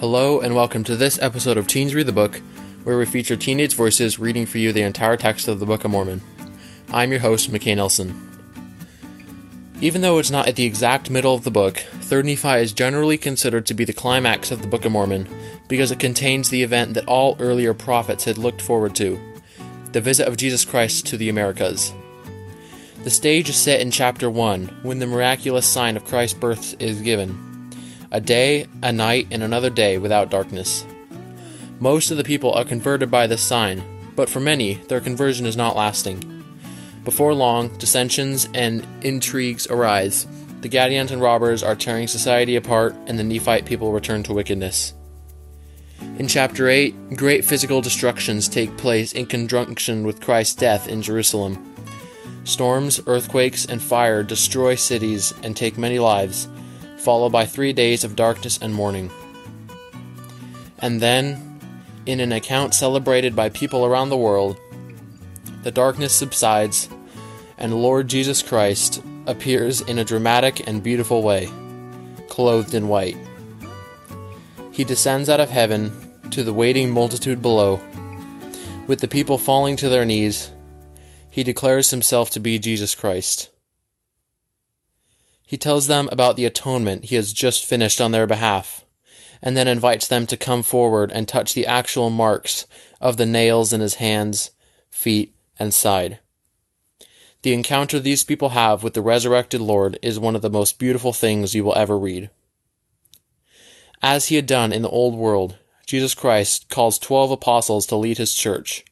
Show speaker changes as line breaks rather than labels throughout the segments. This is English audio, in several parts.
Hello, and welcome to this episode of Teens Read the Book, where we feature teenage voices reading for you the entire text of the Book of Mormon. I'm your host, McKay Nelson. Even though it's not at the exact middle of the book, 3rd Nephi is generally considered to be the climax of the Book of Mormon because it contains the event that all earlier prophets had looked forward to the visit of Jesus Christ to the Americas. The stage is set in chapter 1 when the miraculous sign of Christ's birth is given a day, a night, and another day without darkness. Most of the people are converted by this sign, but for many, their conversion is not lasting. Before long, dissensions and intrigues arise. The Gadianton robbers are tearing society apart, and the Nephite people return to wickedness. In chapter 8, great physical destructions take place in conjunction with Christ's death in Jerusalem. Storms, earthquakes, and fire destroy cities and take many lives, followed by three days of darkness and mourning. And then, in an account celebrated by people around the world, the darkness subsides, and Lord Jesus Christ appears in a dramatic and beautiful way, clothed in white. He descends out of heaven to the waiting multitude below. With the people falling to their knees, he declares himself to be Jesus Christ. He tells them about the atonement he has just finished on their behalf, and then invites them to come forward and touch the actual marks of the nails in his hands, feet, and side. The encounter these people have with the resurrected Lord is one of the most beautiful things you will ever read. As he had done in the old world, Jesus Christ calls twelve apostles to lead his church.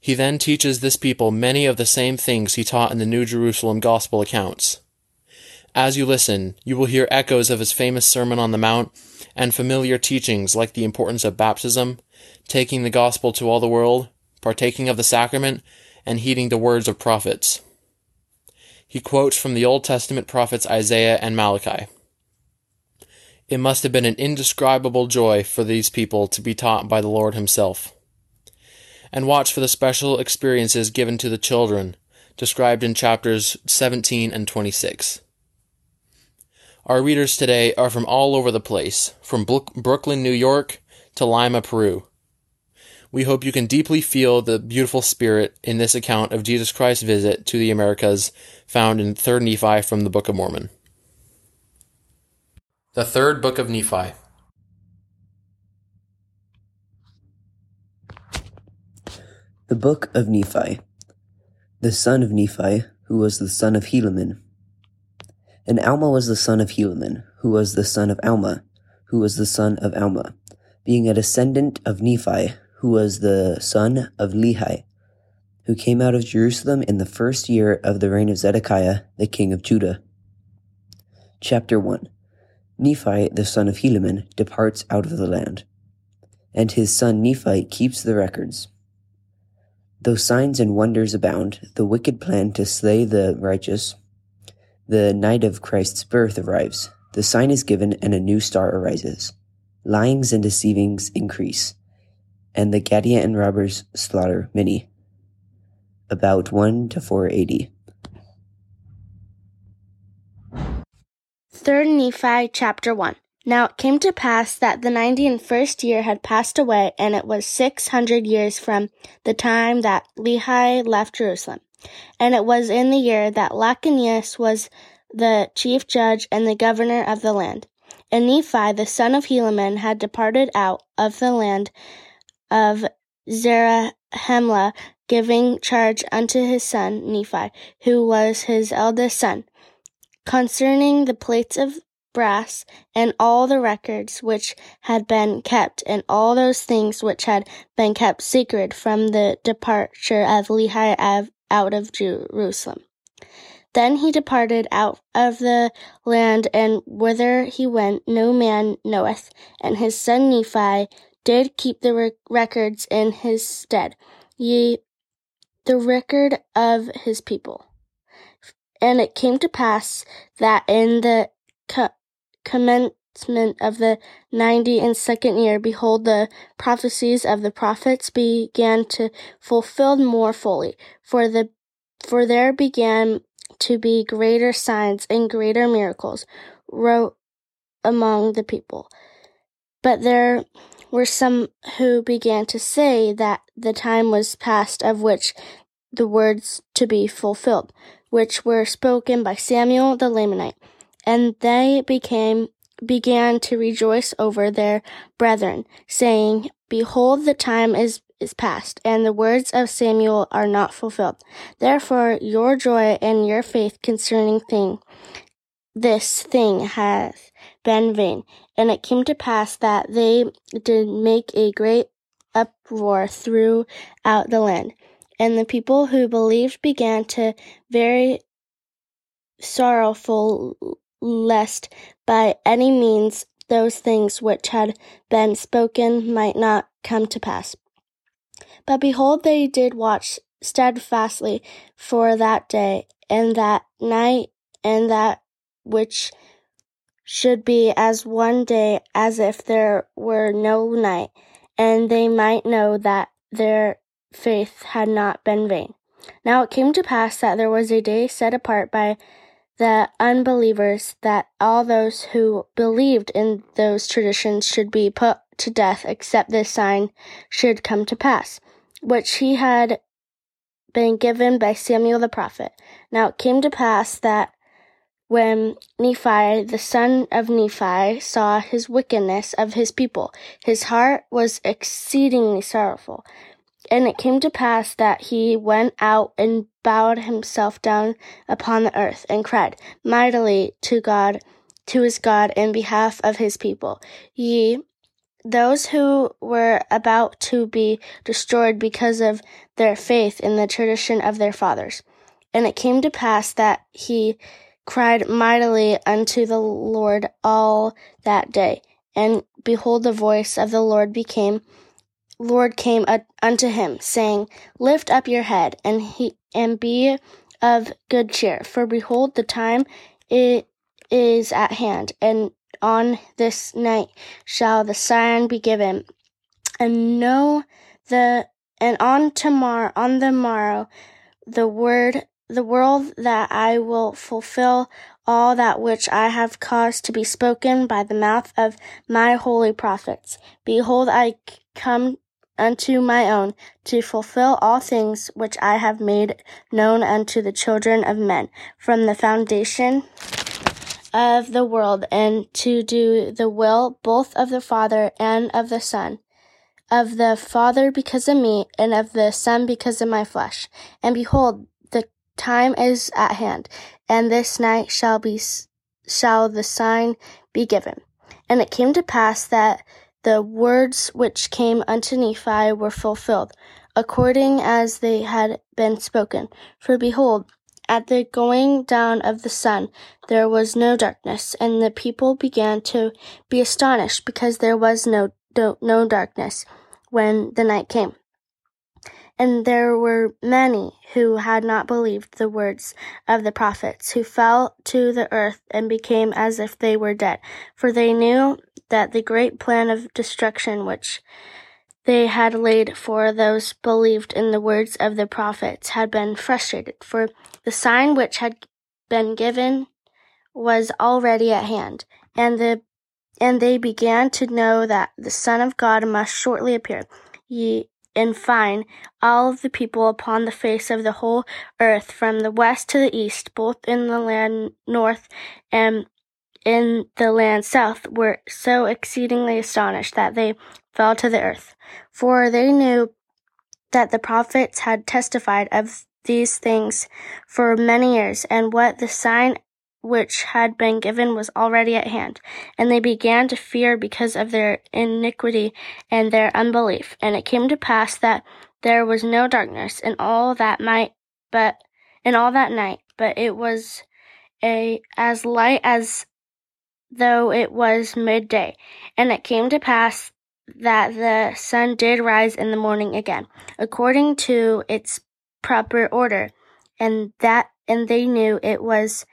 He then teaches this people many of the same things he taught in the New Jerusalem Gospel accounts. As you listen, you will hear echoes of his famous Sermon on the Mount and familiar teachings like the importance of baptism, taking the gospel to all the world, partaking of the sacrament, and heeding the words of prophets. He quotes from the Old Testament prophets Isaiah and Malachi. It must have been an indescribable joy for these people to be taught by the Lord Himself. And watch for the special experiences given to the children, described in chapters 17 and 26. Our readers today are from all over the place, from Brooklyn, New York to Lima, Peru. We hope you can deeply feel the beautiful spirit in this account of Jesus Christ's visit to the Americas found in 3rd Nephi from the Book of Mormon. The Third Book of Nephi.
The Book of Nephi. The son of Nephi, who was the son of Helaman, and Alma was the son of Helaman, who was the son of Alma, who was the son of Alma, being a descendant of Nephi, who was the son of Lehi, who came out of Jerusalem in the first year of the reign of Zedekiah, the king of Judah. Chapter 1 Nephi, the son of Helaman, departs out of the land, and his son Nephi keeps the records. Though signs and wonders abound, the wicked plan to slay the righteous the night of Christ's birth arrives. The sign is given and a new star arises. Lyings and deceivings increase, and the Gadian robbers slaughter many. About 1 to 480.
3rd Nephi chapter 1. Now it came to pass that the ninety and first year had passed away, and it was six hundred years from the time that Lehi left Jerusalem. And it was in the year that Lachoneus was the chief judge and the governor of the land. And Nephi, the son of Helaman, had departed out of the land of Zarahemla, giving charge unto his son Nephi, who was his eldest son, concerning the plates of brass and all the records which had been kept and all those things which had been kept secret from the departure of Lehi out of Jerusalem. Then he departed out of the land, and whither he went no man knoweth. And his son Nephi did keep the rec- records in his stead, ye the record of his people. And it came to pass that in the co- of the ninety and second year, behold, the prophecies of the prophets began to fulfill more fully. For the for there began to be greater signs and greater miracles wrought among the people. But there were some who began to say that the time was past of which the words to be fulfilled, which were spoken by Samuel the Lamanite. And they became began to rejoice over their brethren, saying, Behold, the time is, is past, and the words of Samuel are not fulfilled. Therefore, your joy and your faith concerning thing, this thing hath been vain. And it came to pass that they did make a great uproar throughout the land. And the people who believed began to very sorrowful lest by any means those things which had been spoken might not come to pass. But behold, they did watch steadfastly for that day and that night and that which should be as one day as if there were no night, and they might know that their faith had not been vain. Now it came to pass that there was a day set apart by the unbelievers that all those who believed in those traditions should be put to death except this sign should come to pass, which he had been given by Samuel the prophet. Now it came to pass that when Nephi, the son of Nephi, saw his wickedness of his people, his heart was exceedingly sorrowful. And it came to pass that he went out and bowed himself down upon the earth and cried mightily to God, to his God in behalf of his people. Ye, those who were about to be destroyed because of their faith in the tradition of their fathers. And it came to pass that he cried mightily unto the Lord all that day. And behold, the voice of the Lord became Lord came unto him, saying, Lift up your head, and he and be of good cheer, for behold, the time it is at hand, and on this night shall the sign be given, and know the and on tomorrow on the morrow the word the world that I will fulfill all that which I have caused to be spoken by the mouth of my holy prophets. Behold, I come unto my own, to fulfill all things which I have made known unto the children of men from the foundation of the world, and to do the will both of the Father and of the Son, of the Father because of me, and of the Son because of my flesh. And behold, the time is at hand, and this night shall be shall the sign be given. And it came to pass that the words which came unto Nephi were fulfilled, according as they had been spoken. For behold, at the going down of the sun there was no darkness, and the people began to be astonished because there was no, no darkness when the night came. And there were many who had not believed the words of the prophets, who fell to the earth and became as if they were dead, for they knew that the great plan of destruction which they had laid for those believed in the words of the prophets had been frustrated, for the sign which had been given was already at hand, and the and they began to know that the Son of God must shortly appear. Ye in fine, all of the people upon the face of the whole earth, from the west to the east, both in the land north and in the land south, were so exceedingly astonished that they fell to the earth. For they knew that the prophets had testified of these things for many years, and what the sign which had been given was already at hand. And they began to fear because of their iniquity and their unbelief. And it came to pass that there was no darkness in all that night, but in all that night, but it was a as light as though it was midday. And it came to pass that the sun did rise in the morning again, according to its proper order, and that and they knew it was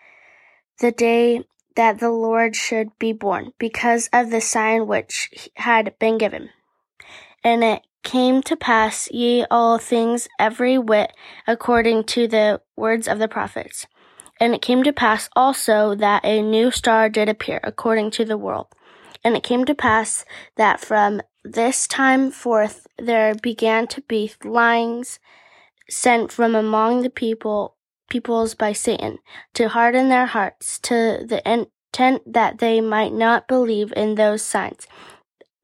the day that the Lord should be born, because of the sign which had been given. And it came to pass, ye all things every whit according to the words of the prophets. And it came to pass also that a new star did appear according to the world, And it came to pass that from this time forth there began to be lyings sent from among the people peoples by Satan to harden their hearts to the intent that they might not believe in those signs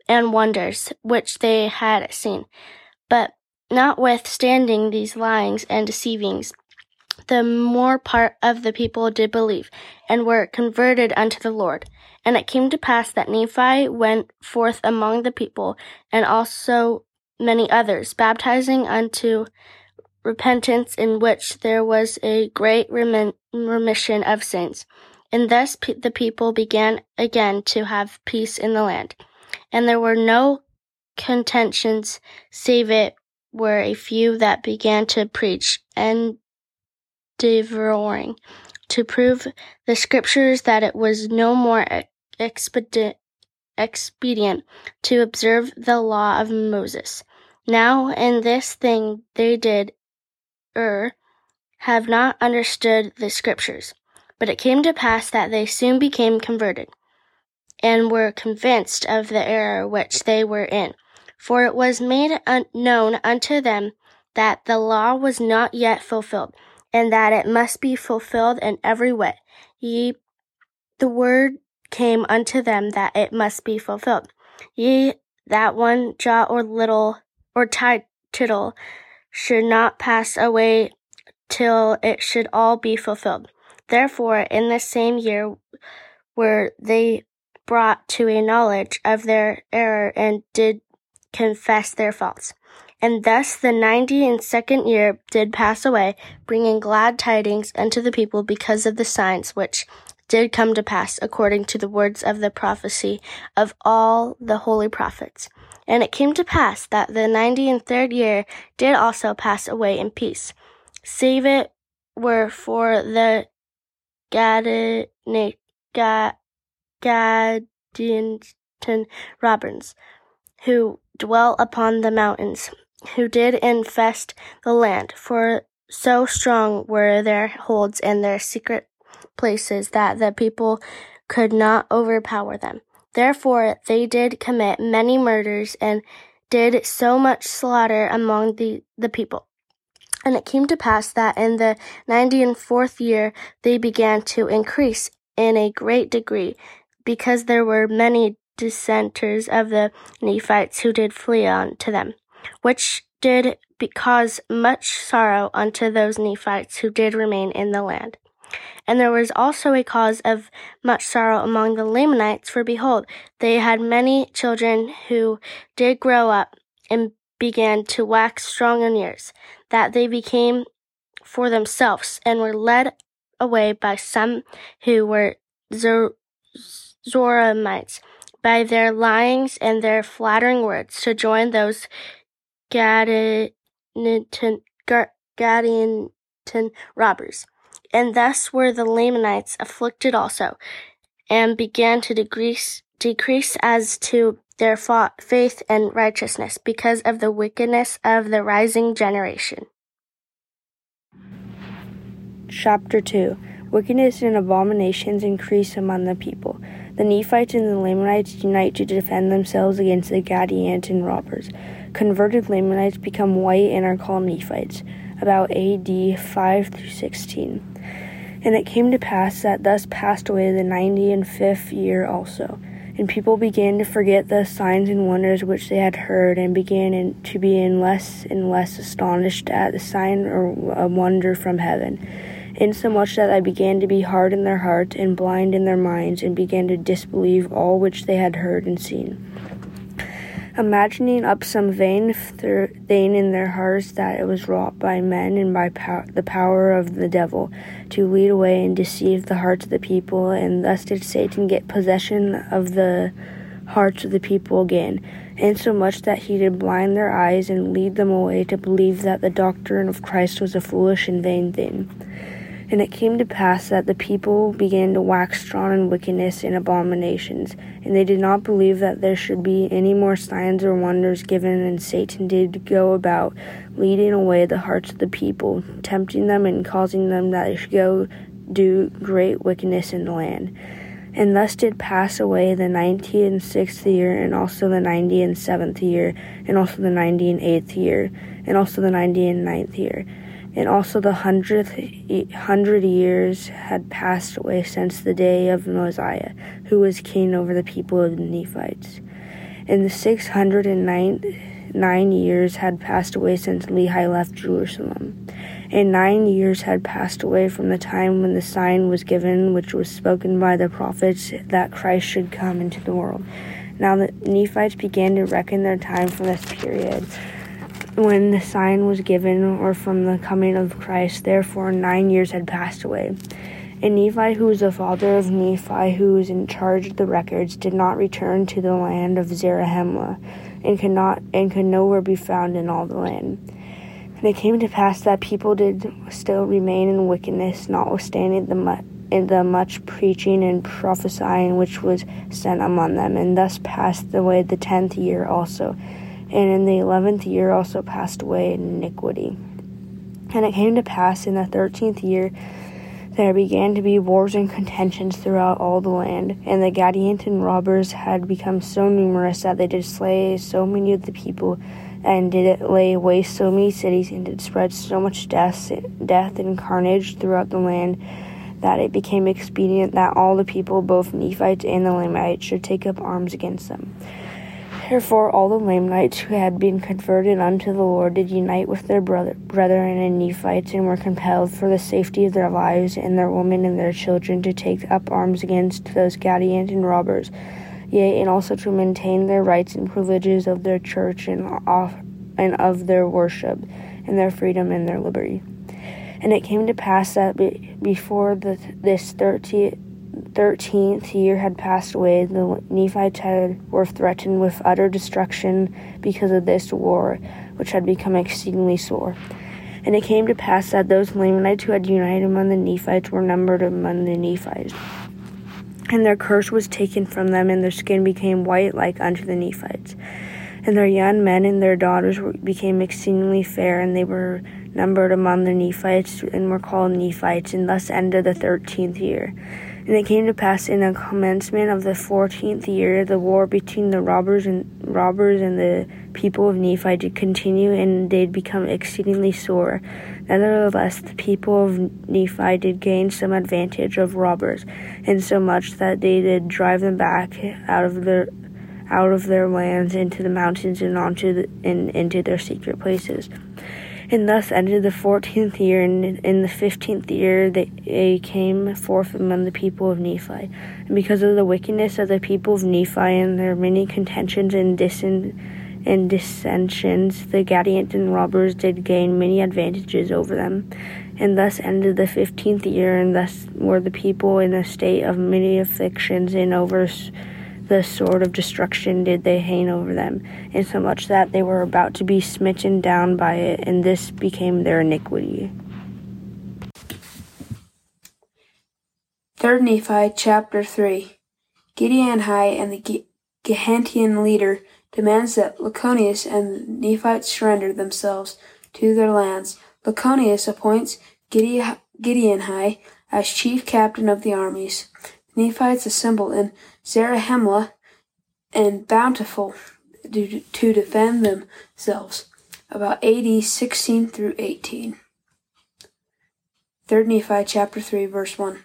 and wonders which they had seen. But notwithstanding these lyings and deceivings, the more part of the people did believe and were converted unto the Lord. And it came to pass that Nephi went forth among the people and also many others, baptizing unto repentance in which there was a great remission of sins. And thus the people began again to have peace in the land. And there were no contentions, save it were a few that began to preach and devouring to prove the scriptures that it was no more expedient, expedient to observe the law of Moses. Now in this thing they did err, have not understood the scriptures. But it came to pass that they soon became converted, and were convinced of the error which they were in. For it was made un- known unto them that the law was not yet fulfilled, and that it must be fulfilled in every way. Ye, the word came unto them that it must be fulfilled. Ye, that one jot or little or tittle should not pass away till it should all be fulfilled. Therefore, in the same year were they brought to a knowledge of their error and did confess their faults. And thus the ninety and second year did pass away, bringing glad tidings unto the people because of the signs which did come to pass according to the words of the prophecy of all the holy prophets. And it came to pass that the ninety and third year did also pass away in peace, save it were for the Gadianton robbers, who dwell upon the mountains, who did infest the land, for so strong were their holds and their secret places that the people could not overpower them. Therefore they did commit many murders and did so much slaughter among the, the people. And it came to pass that in the ninety and fourth year they began to increase in a great degree, because there were many dissenters of the Nephites who did flee unto them, which did cause much sorrow unto those Nephites who did remain in the land. And there was also a cause of much sorrow among the Lamanites, for behold, they had many children who did grow up and began to wax strong in years, that they became for themselves and were led away by some who were Zoramites by their lyings and their flattering words to join those Gadianton robbers and thus were the Lamanites afflicted also, and began to decrease, decrease as to their faith and righteousness because of the wickedness of the rising generation.
Chapter 2 Wickedness and abominations increase among the people. The Nephites and the Lamanites unite to defend themselves against the Gadianton robbers. Converted Lamanites become white and are called Nephites. About AD 5 through 16. And it came to pass that thus passed away the ninety and fifth year also. And people began to forget the signs and wonders which they had heard, and began in, to be in less and less astonished at the sign or a wonder from heaven, insomuch that they began to be hard in their hearts and blind in their minds, and began to disbelieve all which they had heard and seen imagining up some vain thing in their hearts that it was wrought by men and by pow- the power of the devil to lead away and deceive the hearts of the people, and thus did Satan get possession of the hearts of the people again, insomuch that he did blind their eyes and lead them away to believe that the doctrine of Christ was a foolish and vain thing. And it came to pass that the people began to wax strong in wickedness and abominations, and they did not believe that there should be any more signs or wonders given, and Satan did go about leading away the hearts of the people, tempting them and causing them that they should go do great wickedness in the land. And thus did pass away the ninety and sixth year, and also the ninety and seventh year, and also the ninety and eighth year, and also the ninety and ninth year. And also the hundredth hundred years had passed away since the day of Mosiah, who was king over the people of the Nephites. And the six hundred and nine, nine years had passed away since Lehi left Jerusalem. And nine years had passed away from the time when the sign was given, which was spoken by the prophets, that Christ should come into the world. Now the Nephites began to reckon their time from this period when the sign was given or from the coming of Christ. Therefore, nine years had passed away. And Nephi, who was the father of Nephi, who was in charge of the records, did not return to the land of Zarahemla, and could not and could nowhere be found in all the land. And it came to pass that people did still remain in wickedness, notwithstanding the much in the much preaching and prophesying which was sent among them, and thus passed away the tenth year also and in the eleventh year also passed away in iniquity. And it came to pass in the thirteenth year there began to be wars and contentions throughout all the land, and the Gadianton robbers had become so numerous that they did slay so many of the people, and did lay waste so many cities, and did spread so much death, death and carnage throughout the land, that it became expedient that all the people, both Nephites and the Lamanites, should take up arms against them. Therefore, all the Lamanites who had been converted unto the Lord did unite with their brother, brethren and Nephites, and were compelled for the safety of their lives and their women and their children to take up arms against those Gadianton robbers, yea, and also to maintain their rights and privileges of their church and, and of their worship, and their freedom and their liberty. And it came to pass that before the, this thirtieth thirteenth year had passed away, the Nephites had, were threatened with utter destruction because of this war, which had become exceedingly sore. And it came to pass that those Lamanites who had united among the Nephites were numbered among the Nephites. And their curse was taken from them, and their skin became white like unto the Nephites. And their young men and their daughters became exceedingly fair, and they were numbered among the Nephites, and were called Nephites, and thus ended the thirteenth year. And it came to pass in the commencement of the fourteenth year, the war between the robbers and robbers and the people of Nephi did continue, and they did become exceedingly sore. Nevertheless, the people of Nephi did gain some advantage of robbers, insomuch that they did drive them back out of their out of their lands into the mountains and onto the, and into their secret places. And thus ended the fourteenth year, and in the fifteenth year they came forth among the people of Nephi. And because of the wickedness of the people of Nephi and their many contentions and dissent and dissensions, the Gadianton robbers did gain many advantages over them. And thus ended the fifteenth year, and thus were the people in a state of many afflictions and over the sword of destruction did they hang over them, insomuch that they were about to be smitten down by it, and this became their iniquity.
3 Nephi chapter 3 Giddianhi and the Gadianton leader demands that Lachoneus and the Nephites surrender themselves to their lands. Lachoneus appoints Giddianhi as chief captain of the armies. Nephites assemble in Zarahemla and Bountiful to defend themselves. About AD 16 through 18. 3 Nephi chapter 3 verse 1.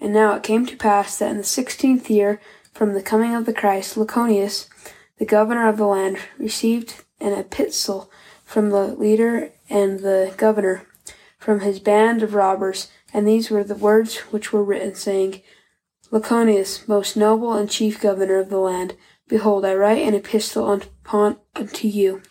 And now it came to pass that in the sixteenth year from the coming of the Christ, Lachoneus, the governor of the land, received an epistle from the leader and the governor from his band of robbers, and these were the words which were written, saying, Lachoneus, most noble and chief governor of the land, behold, I write an epistle upon unto you,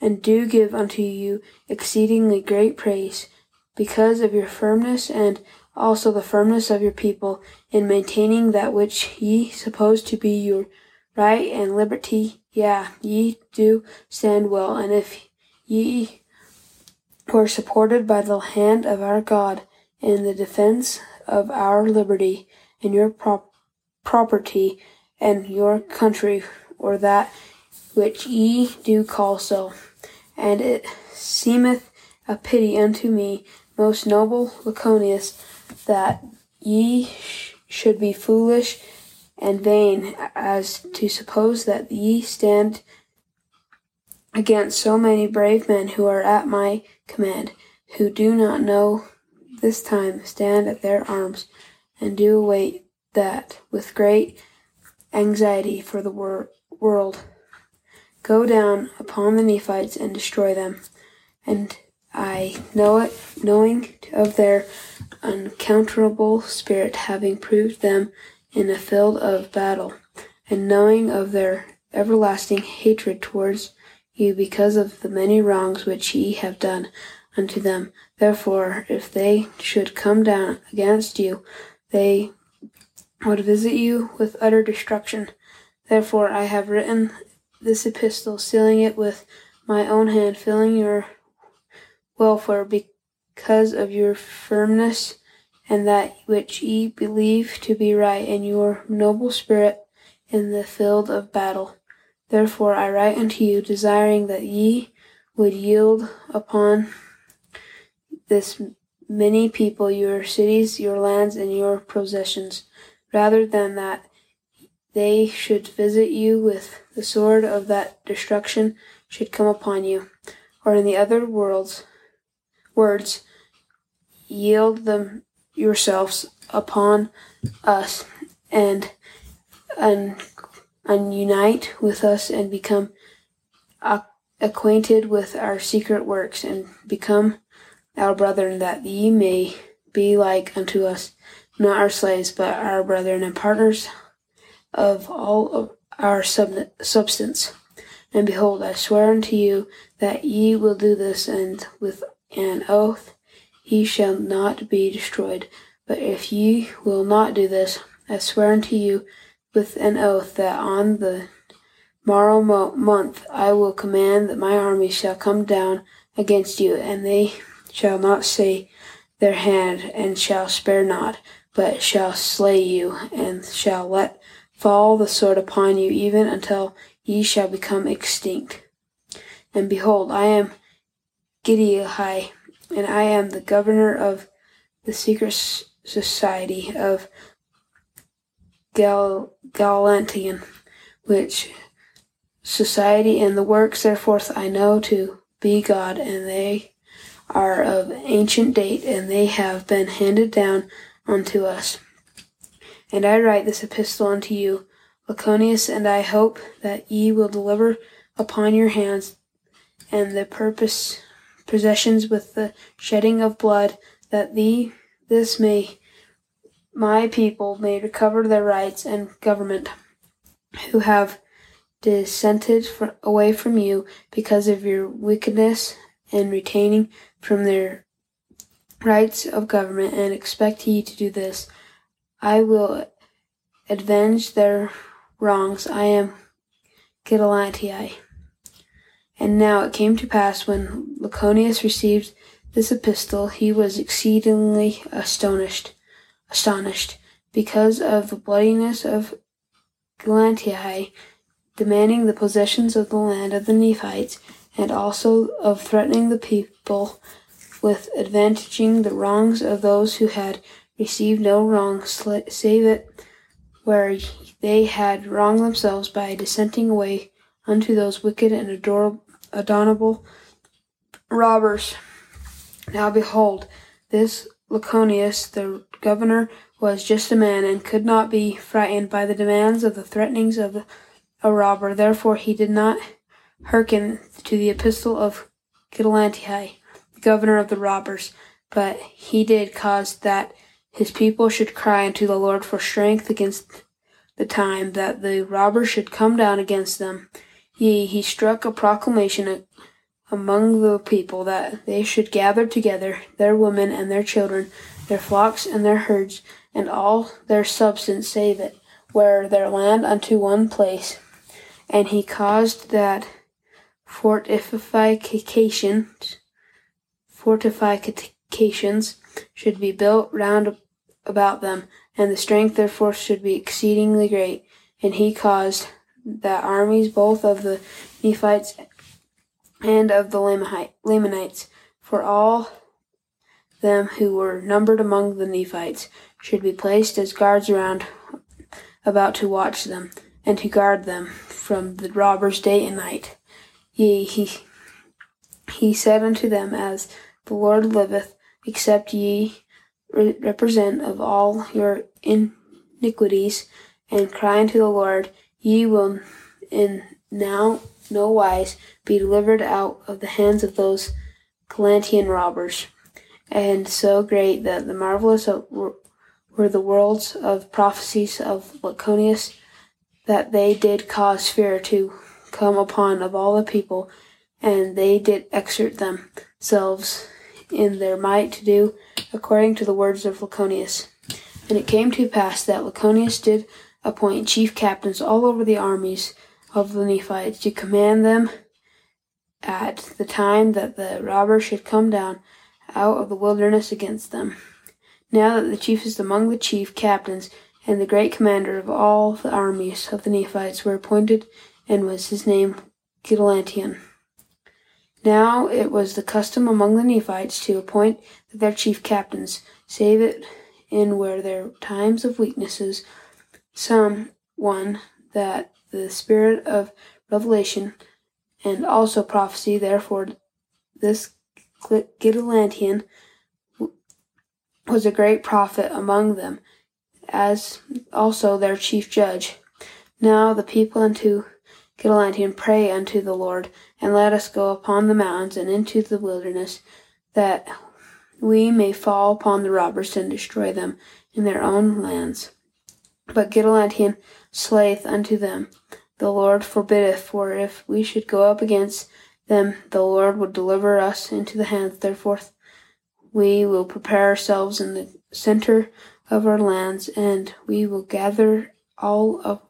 and do give unto you exceedingly great praise, because of your firmness and also the firmness of your people in maintaining that which ye suppose to be your right and liberty. Yeah, ye do stand well, and if ye were supported by the hand of our God in the defense of our liberty, in your prop- property and your country, or that which ye do call so. And it seemeth a pity unto me, most noble Lachoneus, that ye sh- should be foolish and vain as to suppose that ye stand against so many brave men who are at my command, who do not know this time stand at their arms, and do await that with great anxiety for the wor- world. Go down upon the Nephites and destroy them. And I know it, knowing of their uncounterable spirit, having proved them in a field of battle, and knowing of their everlasting hatred towards you because of the many wrongs which ye have done unto them. Therefore, if they should come down against you, they would visit you with utter destruction. Therefore, I have written this epistle, sealing it with my own hand, filling your welfare because of your firmness and that which ye believe to be right and your noble spirit in the field of battle. Therefore I write unto you, desiring that ye would yield upon this many people your cities, your lands, and your possessions, rather than that they should visit you with the sword of that destruction should come upon you. Or in the other worlds, words, yield them yourselves upon us and un, unite with us and become acquainted with our secret works and become our brethren that ye may be like unto us, not our slaves, but our brethren and partners of all of our sub- substance. And behold, I swear unto you that ye will do this, and with an oath ye shall not be destroyed. But if ye will not do this, I swear unto you with an oath that on the morrow mo- month I will command that my army shall come down against you, and they shall not see their hand, and shall spare not, but shall slay you, and shall let fall the sword upon you, even until ye shall become extinct. And behold, I am Giddianhi, and I am the governor of the secret society of Gal- Galantian, which society and the works thereforth I know to be God, and they are of ancient date, and they have been handed down unto us. And I write this epistle unto you, Lachoneus, and I hope that ye will deliver upon your hands and the purpose possessions with the shedding of blood, that thee this may my people may recover their rights and government, who have dissented away from you because of your wickedness in retaining from their rights of government, and expect ye to do this. I will avenge their wrongs. I am Gidalantii. And now it came to pass when Lachoneus received this epistle, he was exceedingly astonished, astonished, because of the bloodiness of Galantii, demanding the possessions of the land of the Nephites, and also of threatening the people with advantaging the wrongs of those who had received no wrong, save it where they had wronged themselves by dissenting away unto those wicked and adorable robbers. Now behold, this Lachoneus, the governor, was just a man, and could not be frightened by the demands of the threatenings of a robber. Therefore he did not hearken to the epistle of Gidalantii, the governor of the robbers, but he did cause that his people should cry unto the Lord for strength against the time that the robbers should come down against them. Yea, he struck a proclamation among the people that they should gather together their women and their children, their flocks and their herds, and all their substance, save it, where their land unto one place. And he caused that fortifications, fortifications should be built round about them, and the strength therefore should be exceedingly great. And he caused that armies both of the Nephites and of the Lamanites, for all them who were numbered among the Nephites, should be placed as guards around about to watch them, and to guard them from the robbers day and night. Yea, he, he said unto them, As the Lord liveth, except ye re- represent of all your iniquities, and cry unto the Lord, ye will in now no wise be delivered out of the hands of those Galantian robbers. And so great that the marvelous were the worlds of prophecies of Lachoneus that they did cause fear to come upon of all the people, and they did exert themselves in their might to do according to the words of Lachoneus. And it came to pass that Lachoneus did appoint chief captains all over the armies of the Nephites to command them at the time that the robbers should come down out of the wilderness against them. Now that the chiefest among the chief captains and the great commander of all the armies of the Nephites were appointed, and was his name Gidelantian. Now it was the custom among the Nephites to appoint their chief captains, save it in where their times of weaknesses some one that the spirit of revelation and also prophecy, therefore this Gidelantian was a great prophet among them, as also their chief judge. Now the people unto Gidelantian pray unto the Lord, and let us go upon the mountains and into the wilderness, that we may fall upon the robbers and destroy them in their own lands. But Gidelantian slayeth unto them, The Lord forbiddeth, for if we should go up against them, the Lord would deliver us into the hands. Therefore we will prepare ourselves in the center of our lands, and we will gather all of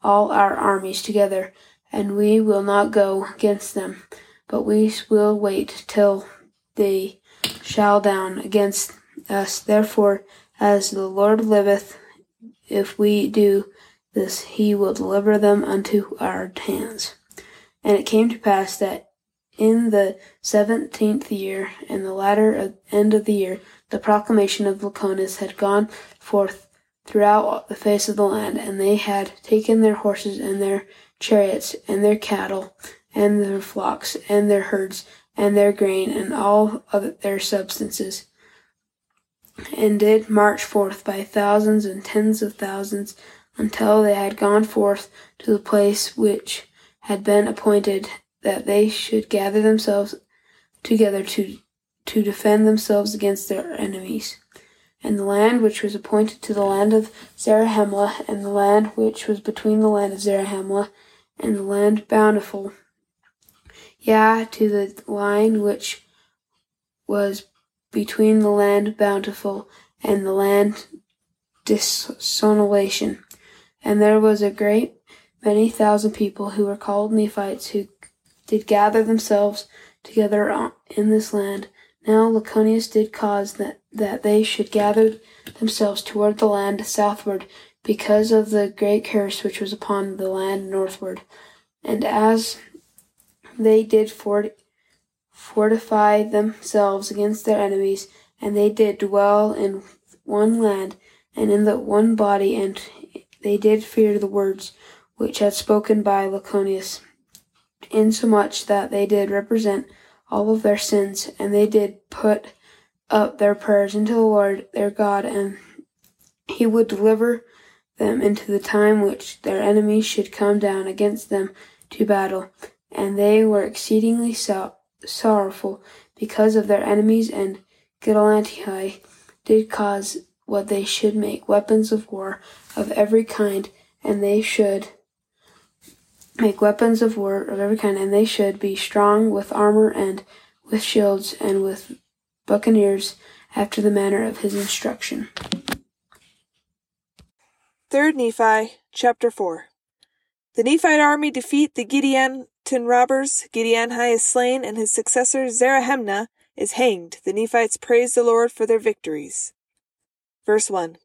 all our armies together, and we will not go against them, but we will wait till they shall down against us. Therefore, as the Lord liveth, if we do this, he will deliver them unto our hands. And it came to pass that in the seventeenth year, in the latter uh, end of the year, the proclamation of Lachoneus had gone forth throughout the face of the land, and they had taken their horses and their chariots and their cattle and their flocks and their herds and their grain and all of their substances, and did march forth by thousands and tens of thousands until they had gone forth to the place which had been appointed that they should gather themselves together to, to defend themselves against their enemies. And the land which was appointed to the land of Zarahemla, and the land which was between the land of Zarahemla and the land bountiful, yea, to the line which was between the land bountiful and the land desolation. And there was a great many thousand people who were called Nephites who did gather themselves together in this land. Now Lachoneus did cause that, that they should gather themselves toward the land southward because of the great curse which was upon the land northward. And as they did fort- fortify themselves against their enemies, and they did dwell in one land and in the one body, and they did fear the words which had spoken by Lachoneus insomuch that they did represent all of their sins, and they did put up their prayers unto the Lord their God, and he would deliver them into the time which their enemies should come down against them to battle. And they were exceedingly so- sorrowful because of their enemies, and Gidelanti did cause what they should make weapons of war of every kind, and they should make weapons of war of every kind, and they should be strong with armor and with shields and with buccaneers after the manner of his instruction.
Third Nephi, chapter 4. The Nephite army defeat the Gadianton robbers. Giddianhi is slain, and his successor Zarahemna is hanged. The Nephites praise the Lord for their victories. Verse 1.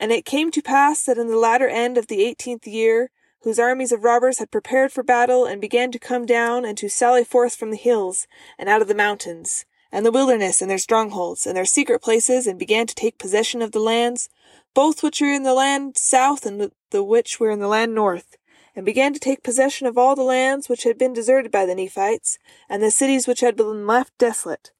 And it came to pass that in the latter end of the eighteenth year, whose armies of robbers had prepared for battle, and began to come down and to sally forth from the hills, and out of the mountains, and the wilderness, and their strongholds, and their secret places, and began to take possession of the lands, both which were in the land south and the which were in the land north, and began to take possession of all the lands which had been deserted by the Nephites, and the cities which had been left desolate.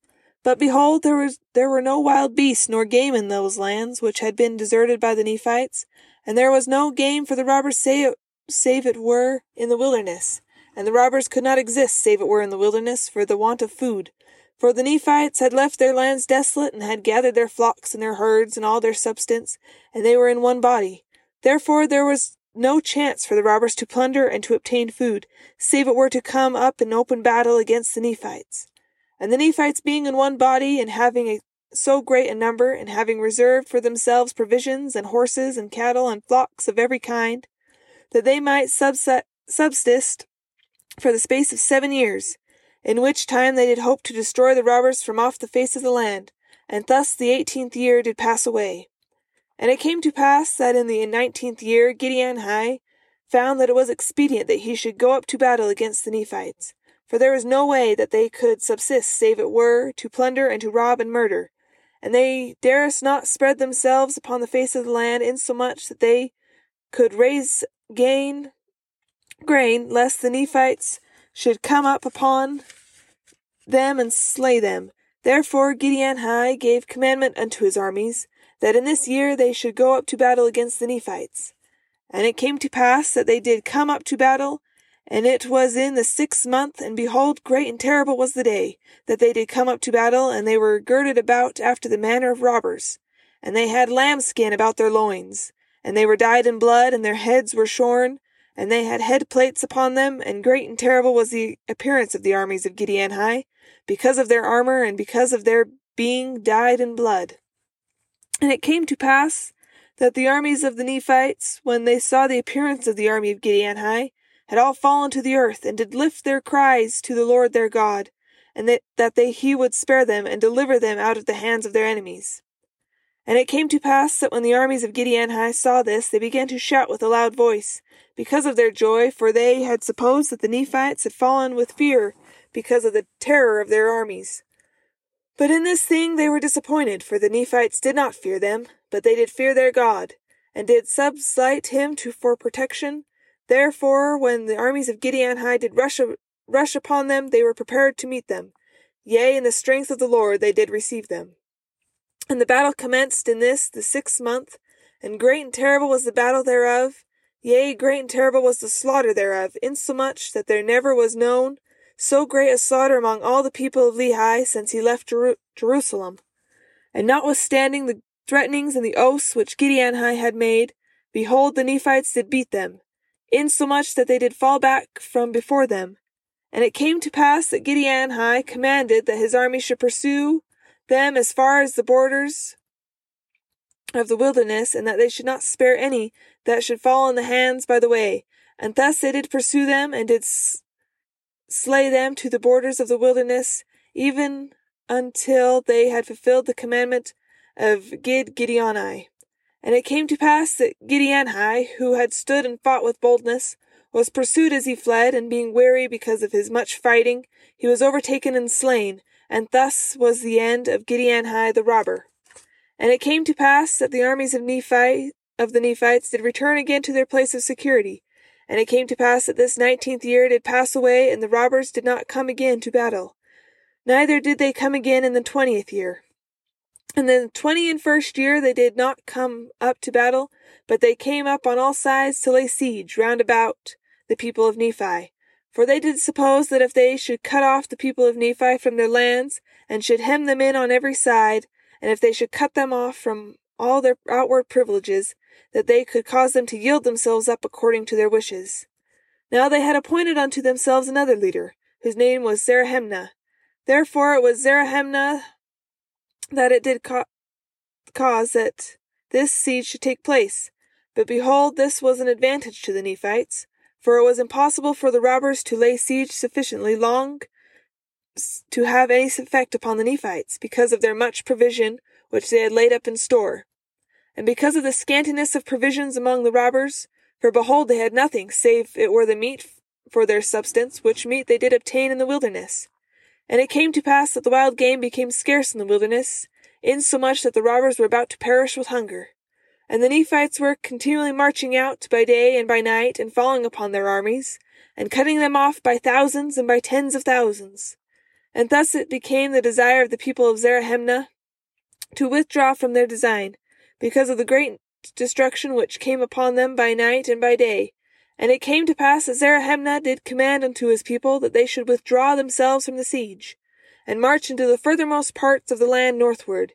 But behold, there was there were no wild beasts nor game in those lands which had been deserted by the Nephites, and there was no game for the robbers save, save it were in the wilderness. And the robbers could not exist save it were in the wilderness for the want of food. For the Nephites had left their lands desolate, and had gathered their flocks and their herds and all their substance, and they were in one body. Therefore there was no chance for the robbers to plunder and to obtain food, save it were to come up in open battle against the Nephites. And the Nephites being in one body, and having a, so great a number, and having reserved for themselves provisions, and horses, and cattle, and flocks of every kind, that they might subsist for the space of seven years, in which time they did hope to destroy the robbers from off the face of the land, and thus the eighteenth year did pass away. And it came to pass that in the nineteenth year Giddianhi found that it was expedient that he should go up to battle against the Nephites, for there was no way that they could subsist save it were to plunder and to rob and murder, and they durst not spread themselves upon the face of the land insomuch that they could raise gain grain, lest the Nephites should come up upon them and slay them. Therefore Giddianhi gave commandment unto his armies, that in this year they should go up to battle against the Nephites. And it came to pass that they did come up to battle, and it was in the sixth month, and behold, great and terrible was the day, that they did come up to battle, and they were girded about after the manner of robbers. And they had lambskin about their loins, and they were dyed in blood, and their heads were shorn, and they had head plates upon them, and great and terrible was the appearance of the armies of Giddianhi, because of their armor, and because of their being dyed in blood. And it came to pass that the armies of the Nephites, when they saw the appearance of the army of Giddianhi, had all fallen to the earth, and did lift their cries to the Lord their God, and that, that they, he would spare them, and deliver them out of the hands of their enemies. And it came to pass that when the armies of Giddianhi saw this, they began to shout with a loud voice, because of their joy, for they had supposed that the Nephites had fallen with fear because of the terror of their armies. But in this thing they were disappointed, for the Nephites did not fear them, but they did fear their God, and did subslight him to for protection. Therefore, when the armies of Giddianhi did rush, rush upon them, they were prepared to meet them. Yea, in the strength of the Lord they did receive them. And the battle commenced in this the sixth month, and great and terrible was the battle thereof. Yea, great and terrible was the slaughter thereof, insomuch that there never was known so great a slaughter among all the people of Lehi since he left Jer- Jerusalem. And notwithstanding the threatenings and the oaths which Giddianhi had made, behold, the Nephites did beat them, insomuch that they did fall back from before them. And it came to pass that Giddianhi commanded that his army should pursue them as far as the borders of the wilderness, and that they should not spare any that should fall in the hands by the way. And thus they did pursue them, and did s- slay them to the borders of the wilderness, even until they had fulfilled the commandment of Gidgiddoni. And it came to pass that Giddianhi, who had stood and fought with boldness, was pursued as he fled, and being weary because of his much fighting, he was overtaken and slain, and thus was the end of Giddianhi the robber. And it came to pass that the armies of Nephi of the Nephites did return again to their place of security. And it came to pass that this nineteenth year did pass away, and the robbers did not come again to battle. Neither did they come again in the twentieth year. In the twenty and first year they did not come up to battle, but they came up on all sides to lay siege round about the people of Nephi. For they did suppose that if they should cut off the people of Nephi from their lands, and should hem them in on every side, and if they should cut them off from all their outward privileges, that they could cause them to yield themselves up according to their wishes. Now they had appointed unto themselves another leader, whose name was Zerahemnah. Therefore it was Zerahemnah that it did ca- cause that this siege should take place. But behold, this was an advantage to the Nephites, for it was impossible for the robbers to lay siege sufficiently long to have any effect upon the Nephites, because of their much provision which they had laid up in store and because of the scantiness of provisions among the robbers, for behold, they had nothing, save it were the meat for their substance, which meat they did obtain in the wilderness. And it came to pass that the wild game became scarce in the wilderness, insomuch that the robbers were about to perish with hunger. And the Nephites were continually marching out by day and by night, and falling upon their armies, and cutting them off by thousands and by tens of thousands. And thus it became the desire of the people of Zarahemnah to withdraw from their design, because of the great destruction which came upon them by night and by day. And it came to pass that Zarahemnah did command unto his people that they should withdraw themselves from the siege, and march into the furthermost parts of the land northward.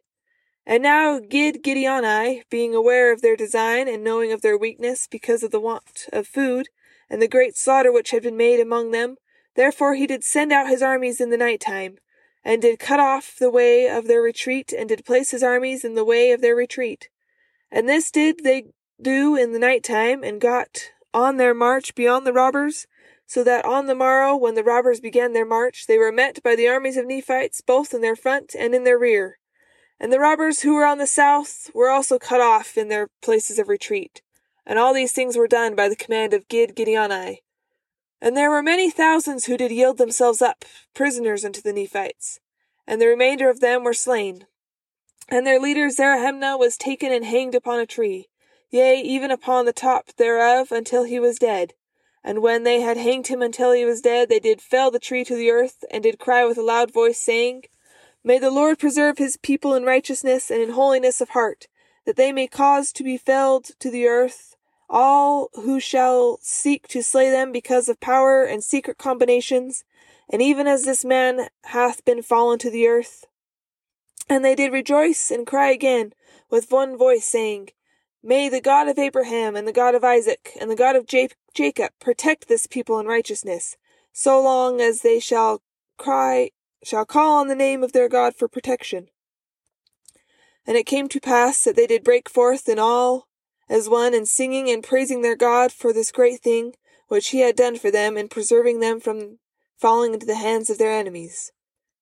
And now Gidgiddoni, being aware of their design, and knowing of their weakness because of the want of food, and the great slaughter which had been made among them, therefore he did send out his armies in the night time, and did cut off the way of their retreat, and did place his armies in the way of their retreat. And this did they do in the night time, and got on their march beyond the robbers, so that on the morrow, when the robbers began their march, they were met by the armies of Nephites, both in their front and in their rear. And the robbers who were on the south were also cut off in their places of retreat. And all these things were done by the command of Gidgiddoni. And there were many thousands who did yield themselves up, prisoners unto the Nephites, and the remainder of them were slain. And their leader Zarahemnah was taken and hanged upon a tree, yea, even upon the top thereof, until he was dead. And when they had hanged him until he was dead, they did fell the tree to the earth, and did cry with a loud voice, saying, May the Lord preserve his people in righteousness and in holiness of heart, that they may cause to be felled to the earth all who shall seek to slay them because of power and secret combinations, and even as this man hath been fallen to the earth. And they did rejoice and cry again with one voice, saying, May the God of Abraham and the God of Isaac and the God of Jacob protect this people in righteousness, so long as they shall cry, shall call on the name of their God for protection. And it came to pass that they did break forth in all as one, in singing and praising their God for this great thing which he had done for them in preserving them from falling into the hands of their enemies.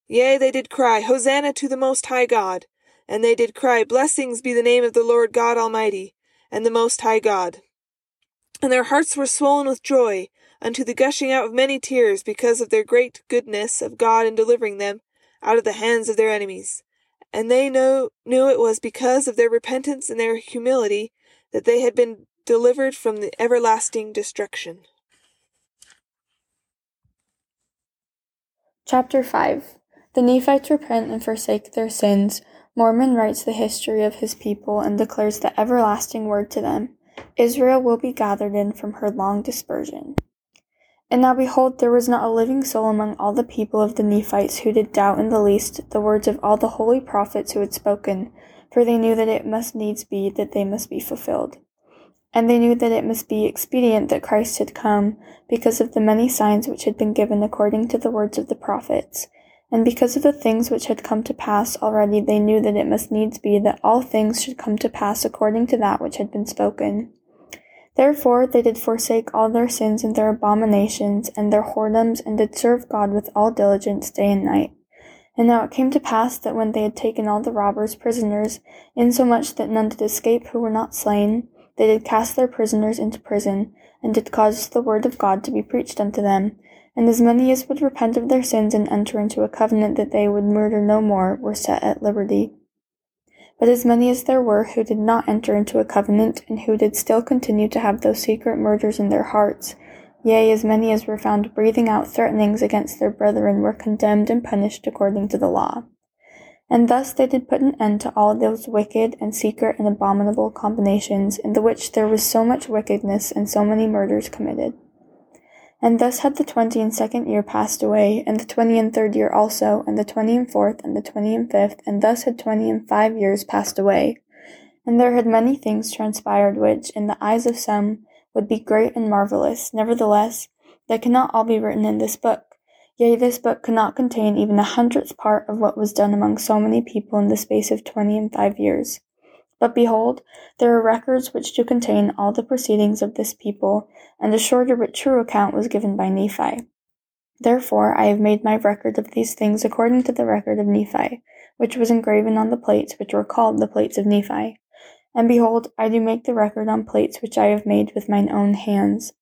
Yea, they did cry, Hosanna to the Most High God, and they did cry, Blessings be the name of the Lord God Almighty, and the Most High God. And their hearts were swollen with joy, unto the gushing out of many tears, because of their great goodness of God in delivering them out of the hands of their enemies. And they know, knew it was because of their repentance and their humility that they had been delivered from the everlasting destruction.
Chapter 5 The Nephites repent and forsake their sins. Mormon writes the history of his people and declares the everlasting word to them. Israel will be gathered in from her long dispersion. And now behold, there was not a living soul among all the people of the Nephites who did doubt in the least the words of all the holy prophets who had spoken, for they knew that it must needs be that they must be fulfilled. And they knew that it must be expedient that Christ had come, because of the many signs which had been given according to the words of the prophets. And because of the things which had come to pass already, they knew that it must needs be that all things should come to pass according to that which had been spoken. Therefore they did forsake all their sins and their abominations and their whoredoms, and did serve God with all diligence day and night. And now it came to pass that when they had taken all the robbers prisoners, insomuch that none did escape who were not slain, they did cast their prisoners into prison, and did cause the word of God to be preached unto them. And as many as would repent of their sins and enter into a covenant that they would murder no more were set at liberty. But as many as there were who did not enter into a covenant, and who did still continue to have those secret murders in their hearts, Yea, as many as were found breathing out threatenings against their brethren were condemned and punished according to the law. And thus they did put an end to all those wicked and secret and abominable combinations, in the which there was so much wickedness and so many murders committed. And thus had the twenty and second year passed away, and the twenty and third year also, and the twenty and fourth, and the twenty and fifth, and thus had twenty and five years passed away. And there had many things transpired which, in the eyes of some, would be great and marvelous. Nevertheless, they cannot all be written in this book. Yea, this book could not contain even a hundredth part of what was done among so many people in the space of twenty and five years. But behold, there are records which do contain all the proceedings of this people, and a shorter but true account was given by Nephi. Therefore I have made my record of these things according to the record of Nephi, which was engraven on the plates which were called the plates of Nephi. And behold, I do make the record on plates which I have made with mine own hands.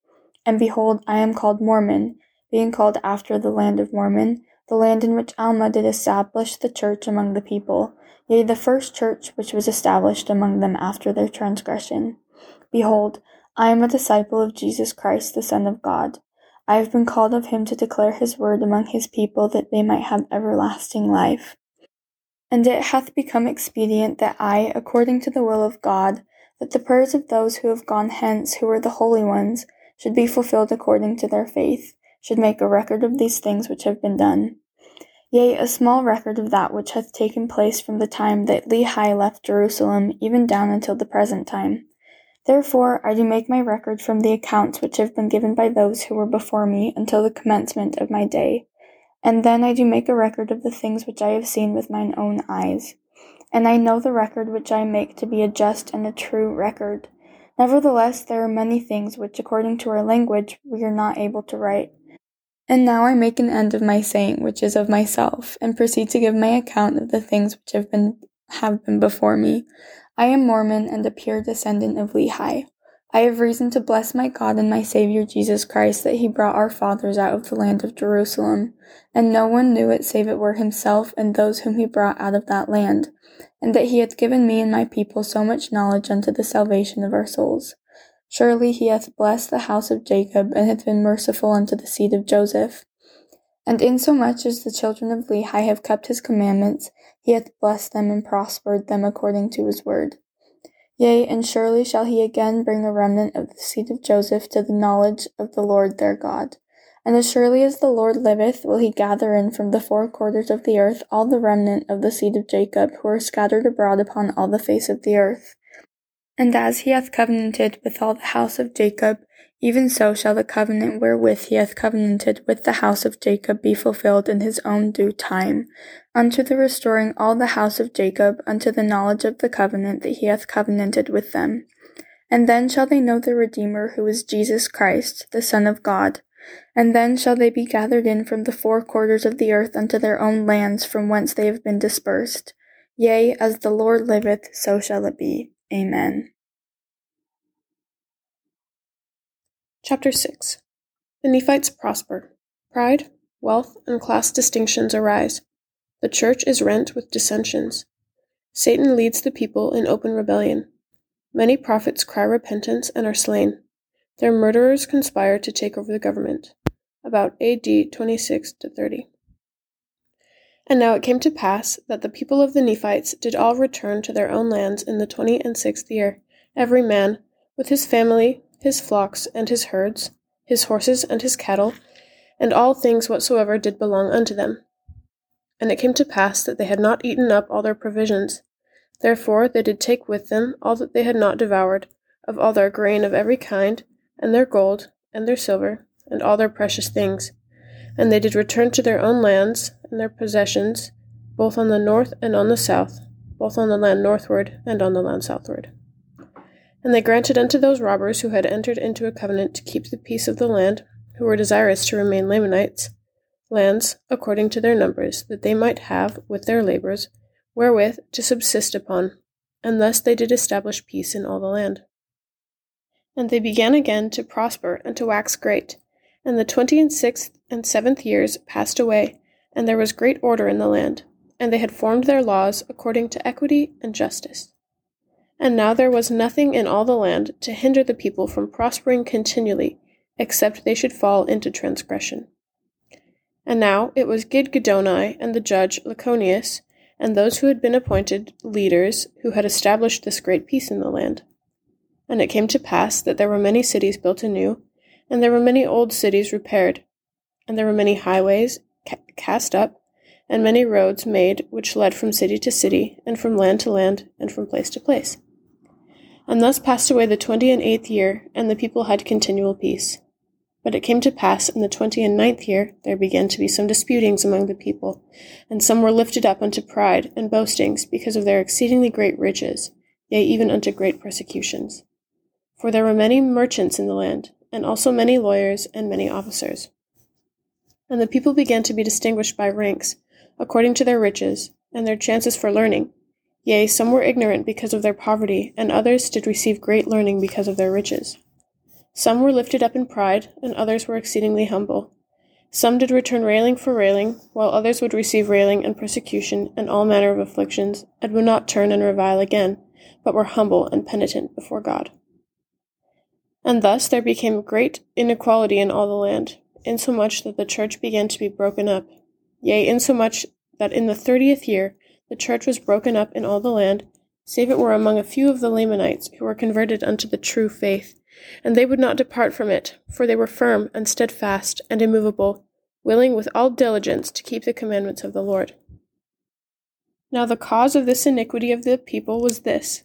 And behold, I am called Mormon, being called after the land of Mormon, the land in which Alma did establish the church among the people. yea, the first church which was established among them after their transgression. Behold, I am a disciple of Jesus Christ, the Son of God. I have been called of him to declare his word among his people that they might have everlasting life. And it hath become expedient that I, according to the will of God, that the prayers of those who have gone hence, who were the holy ones, should be fulfilled according to their faith, should make a record of these things which have been done. Yea, a small record of that which hath taken place from the time that Lehi left Jerusalem, even down until the present time. Therefore I do make my record from the accounts which have been given by those who were before me until the commencement of my day. And then I do make a record of the things which I have seen with mine own eyes. And I know the record which I make to be a just and a true record. Nevertheless, there are many things which, according to our language, we are not able to write. And now I make an end of my saying, which is of myself, and proceed to give my account of the things which have been have been before me. I am Mormon and a pure descendant of Lehi. I have reason to bless my God and my Savior Jesus Christ that he brought our fathers out of the land of Jerusalem, and no one knew it save it were himself and those whom he brought out of that land, and that he hath given me and my people so much knowledge unto the salvation of our souls. Surely he hath blessed the house of Jacob, and hath been merciful unto the seed of Joseph. And insomuch as the children of Lehi have kept his commandments, he hath blessed them and prospered them according to his word. Yea, and surely shall he again bring a remnant of the seed of Joseph to the knowledge of the Lord their God. And as surely as the Lord liveth, will he gather in from the four quarters of the earth all the remnant of the seed of Jacob, who are scattered abroad upon all the face of the earth. And as he hath covenanted with all the house of Jacob, even so shall the covenant wherewith he hath covenanted with the house of Jacob be fulfilled in his own due time, unto the restoring all the house of Jacob unto the knowledge of the covenant that he hath covenanted with them. And then shall they know the Redeemer, who is Jesus Christ, the Son of God. And then shall they be gathered in from the four quarters of the earth unto their own lands from whence they have been dispersed. Yea, as the Lord liveth, so shall it be. Amen.
Chapter 6 The Nephites prosper. Pride, wealth, and class distinctions arise. The church is rent with dissensions. Satan leads the people in open rebellion. Many prophets cry repentance and are slain. Their murderers conspire to take over the government. About AD 26 to 30. And now it came to pass that the people of the Nephites did all return to their own lands in the twenty and sixth year, every man, with his family, his flocks and his herds, his horses and his cattle, and all things whatsoever did belong unto them. And it came to pass that they had not eaten up all their provisions. Therefore they did take with them all that they had not devoured, of all their grain of every kind, and their gold, and their silver, and all their precious things. And they did return to their own lands and their possessions, both on the north and on the south, both on the land northward and on the land southward. And they granted unto those robbers who had entered into a covenant to keep the peace of the land, who were desirous to remain Lamanites, lands according to their numbers, that they might have, with their labors, wherewith to subsist upon. And thus they did establish peace in all the land. And they began again to prosper and to wax great. And the twenty and sixth and seventh years passed away, and there was great order in the land, and they had formed their laws according to equity and justice. And now there was nothing in all the land to hinder the people from prospering continually, except they should fall into transgression. And now it was Gidgiddoni and the judge Lachoneus, and those who had been appointed leaders, who had established this great peace in the land. And it came to pass that there were many cities built anew, and there were many old cities repaired, and there were many highways ca- cast up, and many roads made which led from city to city, and from land to land, and from place to place. And thus passed away the twenty and eighth year, and the people had continual peace. But it came to pass in the twenty and ninth year there began to be some disputings among the people, and some were lifted up unto pride and boastings because of their exceedingly great riches, yea, even unto great persecutions. For there were many merchants in the land, and also many lawyers and many officers. And the people began to be distinguished by ranks, according to their riches, and their chances for learning, Yea, some were ignorant because of their poverty, and others did receive great learning because of their riches. Some were lifted up in pride, and others were exceedingly humble. Some did return railing for railing, while others would receive railing and persecution and all manner of afflictions, and would not turn and revile again, but were humble and penitent before God. And thus there became great inequality in all the land, insomuch that the church began to be broken up. Yea, insomuch that in the thirtieth year the church was broken up in all the land, save it were among a few of the Lamanites who were converted unto the true faith. And they would not depart from it, for they were firm and steadfast and immovable, willing with all diligence to keep the commandments of the Lord. Now the cause of this iniquity of the people was this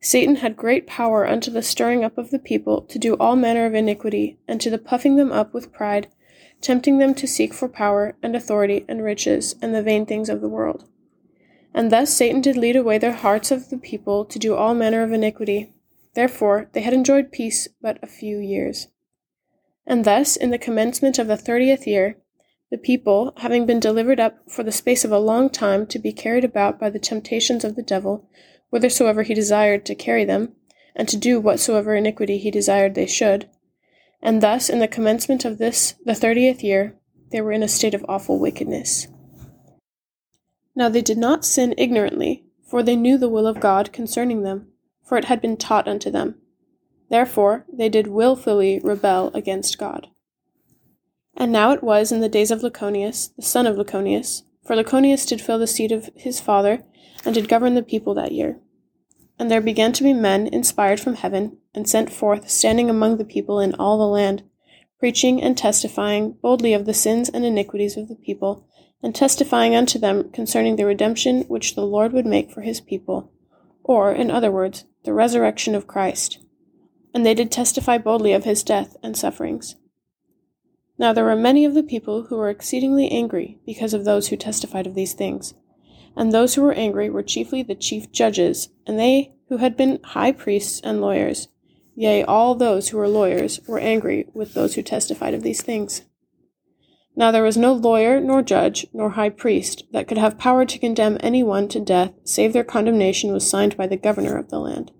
Satan had great power unto the stirring up of the people to do all manner of iniquity, and to the puffing them up with pride, tempting them to seek for power and authority and riches and the vain things of the world. And thus Satan did lead away their hearts of the people to do all manner of iniquity. Therefore they had enjoyed peace but a few years. And thus, in the commencement of the thirtieth year, the people, having been delivered up for the space of a long time to be carried about by the temptations of the devil, whithersoever he desired to carry them, and to do whatsoever iniquity he desired they should, and thus in the commencement of this the thirtieth year, they were in a state of awful wickedness. Now they did not sin ignorantly, for they knew the will of God concerning them, for it had been taught unto them. Therefore they did wilfully rebel against God. And now it was in the days of Lachoneus, the son of Lachoneus, for Lachoneus did fill the seat of his father, and did govern the people that year. And there began to be men inspired from heaven, and sent forth, standing among the people in all the land, preaching and testifying boldly of the sins and iniquities of the people, and testifying unto them concerning the redemption which the Lord would make for his people, or, in other words, the resurrection of Christ. And they did testify boldly of his death and sufferings. Now there were many of the people who were exceedingly angry because of those who testified of these things. And those who were angry were chiefly the chief judges, and they who had been high priests and lawyers. Yea, all those who were lawyers were angry with those who testified of these things. Now there was no lawyer, nor judge, nor high priest that could have power to condemn any one to death, save their condemnation was signed by the governor of the land.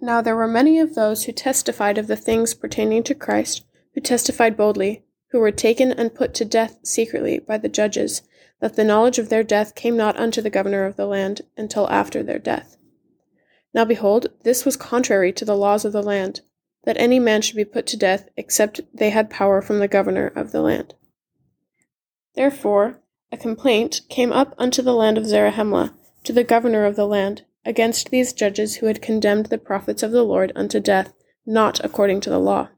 Now there were many of those who testified of the things pertaining to Christ, who testified boldly, who were taken and put to death secretly by the judges, that the knowledge of their death came not unto the governor of the land until after their death. Now behold, this was contrary to the laws of the land, that any man should be put to death except they had power from the governor of the land. Therefore, a complaint came up unto the land of Zarahemla, to the governor of the land, against these judges who had condemned the prophets of the Lord unto death, not according to the law.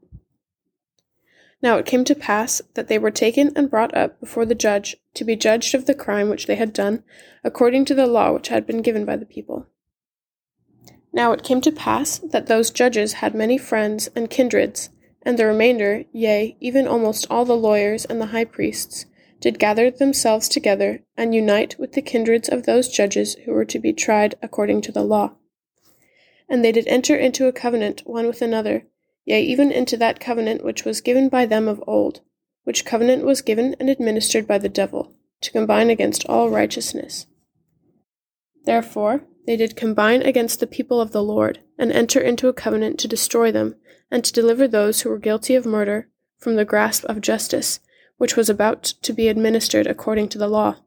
Now it came to pass that they were taken and brought up before the judge to be judged of the crime which they had done, according to the law which had been given by the people. Now it came to pass that those judges had many friends and kindreds, and the remainder, yea, even almost all the lawyers and the high priests, did gather themselves together and unite with the kindreds of those judges who were to be tried according to the law. And they did enter into a covenant one with another yea, even into that covenant which was given by them of old, which covenant was given and administered by the devil, to combine against all righteousness. Therefore, they did combine against the people of the Lord, and enter into a covenant to destroy them, and to deliver those who were guilty of murder from the grasp of justice, which was about to be administered according to the law.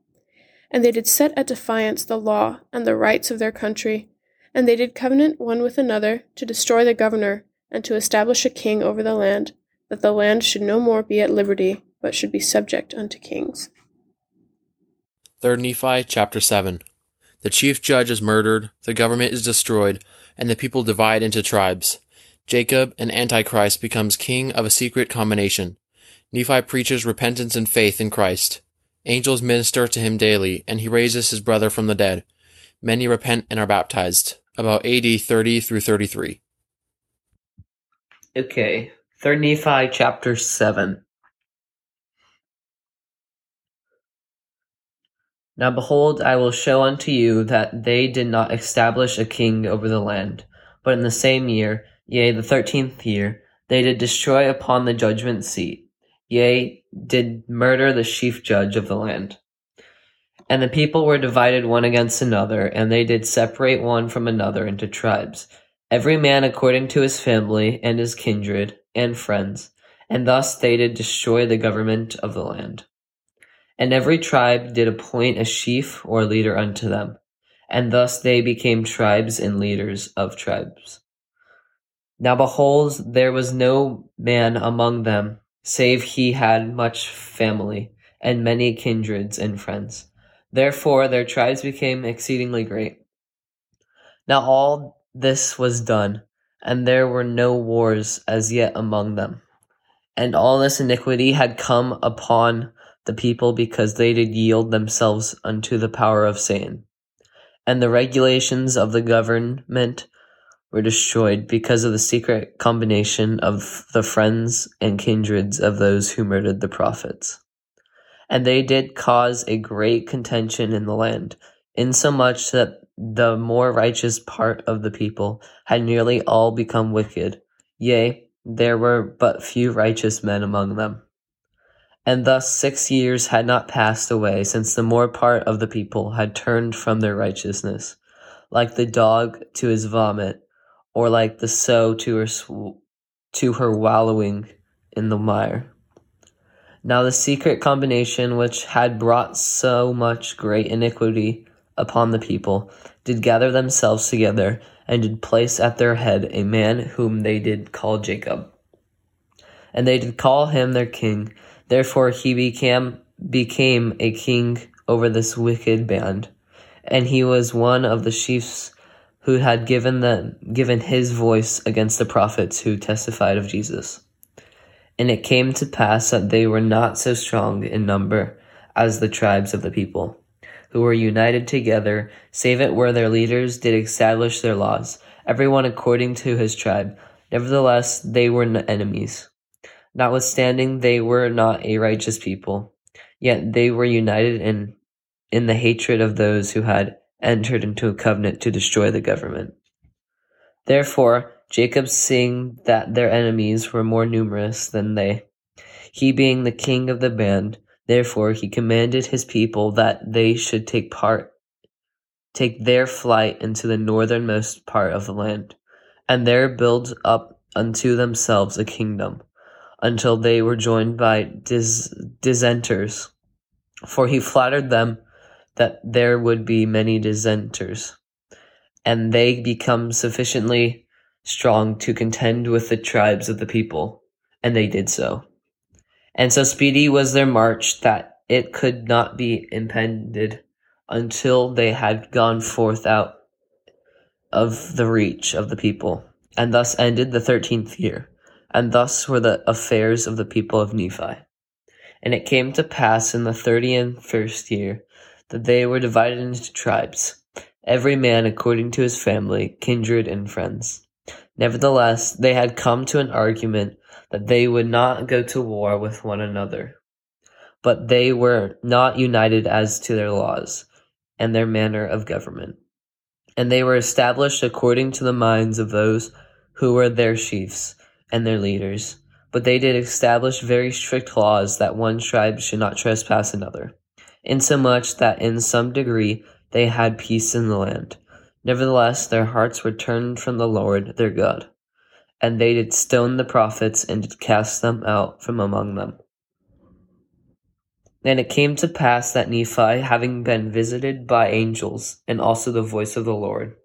And they did set at defiance the law and the rights of their country, and they did covenant one with another to destroy the governor and to establish a king over the land, that the land should no more be at liberty, but should be subject unto kings.
3 Nephi chapter 7 The chief judge is murdered, the government is destroyed, and the people divide into tribes. Jacob, an antichrist, becomes king of a secret combination. Nephi preaches repentance and faith in Christ. Angels minister to him daily, and he raises his brother from the dead. Many repent and are baptized. About AD 30 through 33.
Okay, Third Nephi chapter 7. Now behold, I will show unto you that they did not establish a king over the land, but in the same year, yea, the thirteenth year, they did destroy upon the judgment seat, yea, did murder the chief judge of the land. And the people were divided one against another, and they did separate one from another into tribes every man according to his family, and his kindred, and friends,
and thus they did destroy the government of the land. And every tribe did appoint a chief or leader unto them, and thus they became tribes and leaders of tribes. Now behold, there was no man among them, save he had much family, and many kindreds and friends. Therefore their tribes became exceedingly great. Now all this was done, and there were no wars as yet among them. And all this iniquity had come upon the people because they did yield themselves unto the power of Satan. And the regulations of the government were destroyed because of the secret combination of the friends and kindreds of those who murdered the prophets. And they did cause a great contention in the land, insomuch that the more righteous part of the people had nearly all become wicked. Yea, there were but few righteous men among them. And thus six years had not passed away since the more part of the people had turned from their righteousness, like the dog to his vomit, or like the sow to her sw- to her wallowing in the mire. Now the secret combination which had brought so much great iniquity upon the people did gather themselves together and did place at their head a man whom they did call Jacob. And they did call him their king. Therefore he became became a king over this wicked band. And he was one of the chiefs who had given the given his voice against the prophets who testified of Jesus. And it came to pass that they were not so strong in number as the tribes of the people, who were united together, save it were their leaders did establish their laws, every one according to his tribe. Nevertheless, they were enemies. Notwithstanding, they were not a righteous people, yet they were united in, in the hatred of those who had entered into a covenant to destroy the government. Therefore, Jacob seeing that their enemies were more numerous than they, he being the king of the band, therefore he commanded his people that they should take part, take their flight into the northernmost part of the land, and there build up unto themselves a kingdom, until they were joined by dis- dissenters. For he flattered them that there would be many dissenters, and they become sufficiently strong to contend with the tribes of the people, and they did so. And so speedy was their march that it could not be impeded until they had gone forth out of the reach of the people, and thus ended the thirteenth year. And thus were the affairs of the people of Nephi. And it came to pass in the thirty and first year that they were divided into tribes, every man according to his family, kindred, and friends. Nevertheless, they had come to an argument that they would not go to war with one another. But they were not united as to their laws and their manner of government. And they were established according to the minds of those who were their chiefs and their leaders. But they did establish very strict laws that one tribe should not trespass another insomuch that in some degree they had peace in the land. Nevertheless, their hearts were turned from the Lord their God, and they did stone the prophets and did cast them out from among them. And it came to pass that Nephi, having been visited by angels, and also the voice of the Lord,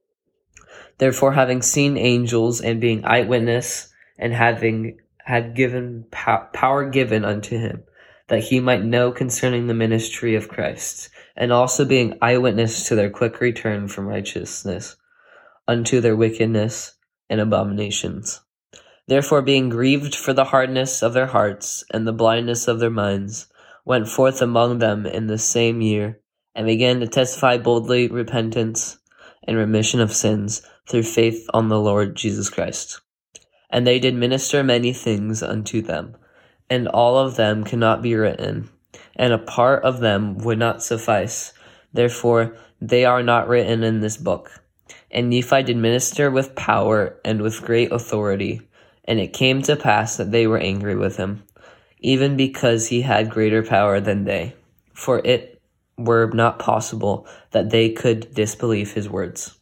therefore having seen angels and being eyewitness, and having had given power given unto him, that he might know concerning the ministry of Christ, and also being eyewitness to their quick return from righteousness unto their wickedness and abominations. Therefore, being grieved for the hardness of their hearts and the blindness of their minds, went forth among them in the same year, and began to testify boldly repentance and remission of sins through faith on the Lord Jesus Christ. And they did minister many things unto them and all of them cannot be written, and a part of them would not suffice. Therefore, they are not written in this book. And Nephi did minister with power and with great authority, and it came to pass that they were angry with him, even because he had greater power than they. For it were not possible that they could disbelieve his words.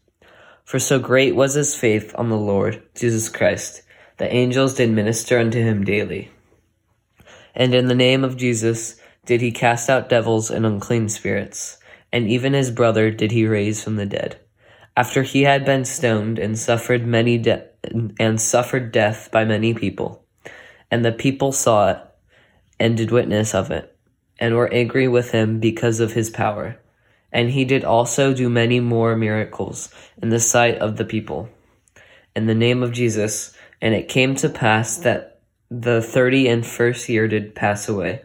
For so great was his faith on the Lord Jesus Christ, the angels did minister unto him daily And in the name of Jesus did he cast out devils and unclean spirits, and even his brother did he raise from the dead. After he had been stoned and suffered many de- and suffered death by many people, and the people saw it and did witness of it, and were angry with him because of his power. And he did also do many more miracles in the sight of the people. In the name of Jesus, and it came to pass that the thirty and first year did pass away,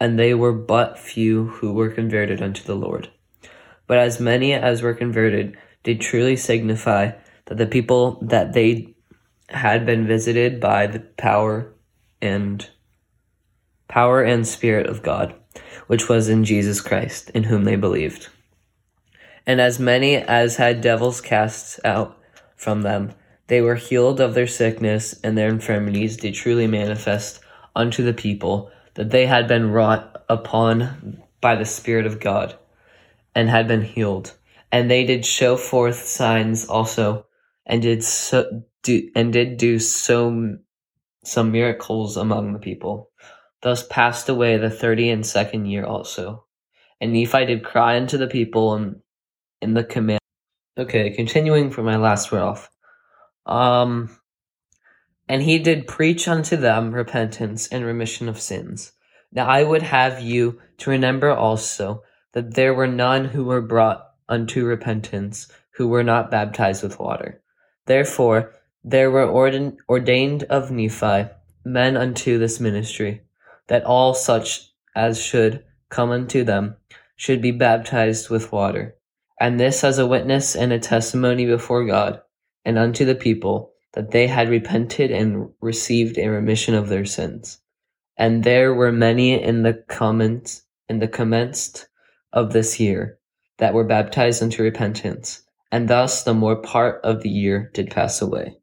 and they were but few who were converted unto the Lord. But as many as were converted did truly signify that the people that they had been visited by the power and power and spirit of God, which was in Jesus Christ, in whom they believed. And as many as had devils cast out from them, they were healed of their sickness and their infirmities did truly manifest unto the people that they had been wrought upon by the Spirit of God and had been healed. And they did show forth signs also and did so do and did do so some miracles among the people. Thus passed away the thirty and second year also. And Nephi did cry unto the people and in the command. Okay, continuing from my last word off. Um, and he did preach unto them repentance and remission of sins. Now I would have you to remember also that there were none who were brought unto repentance who were not baptized with water. Therefore, there were ordain- ordained of Nephi men unto this ministry, that all such as should come unto them should be baptized with water. And this as a witness and a testimony before God and unto the people that they had repented and received a remission of their sins. And there were many in the comments in the commenced of this year that were baptized unto repentance, and thus the more part of the year did pass away.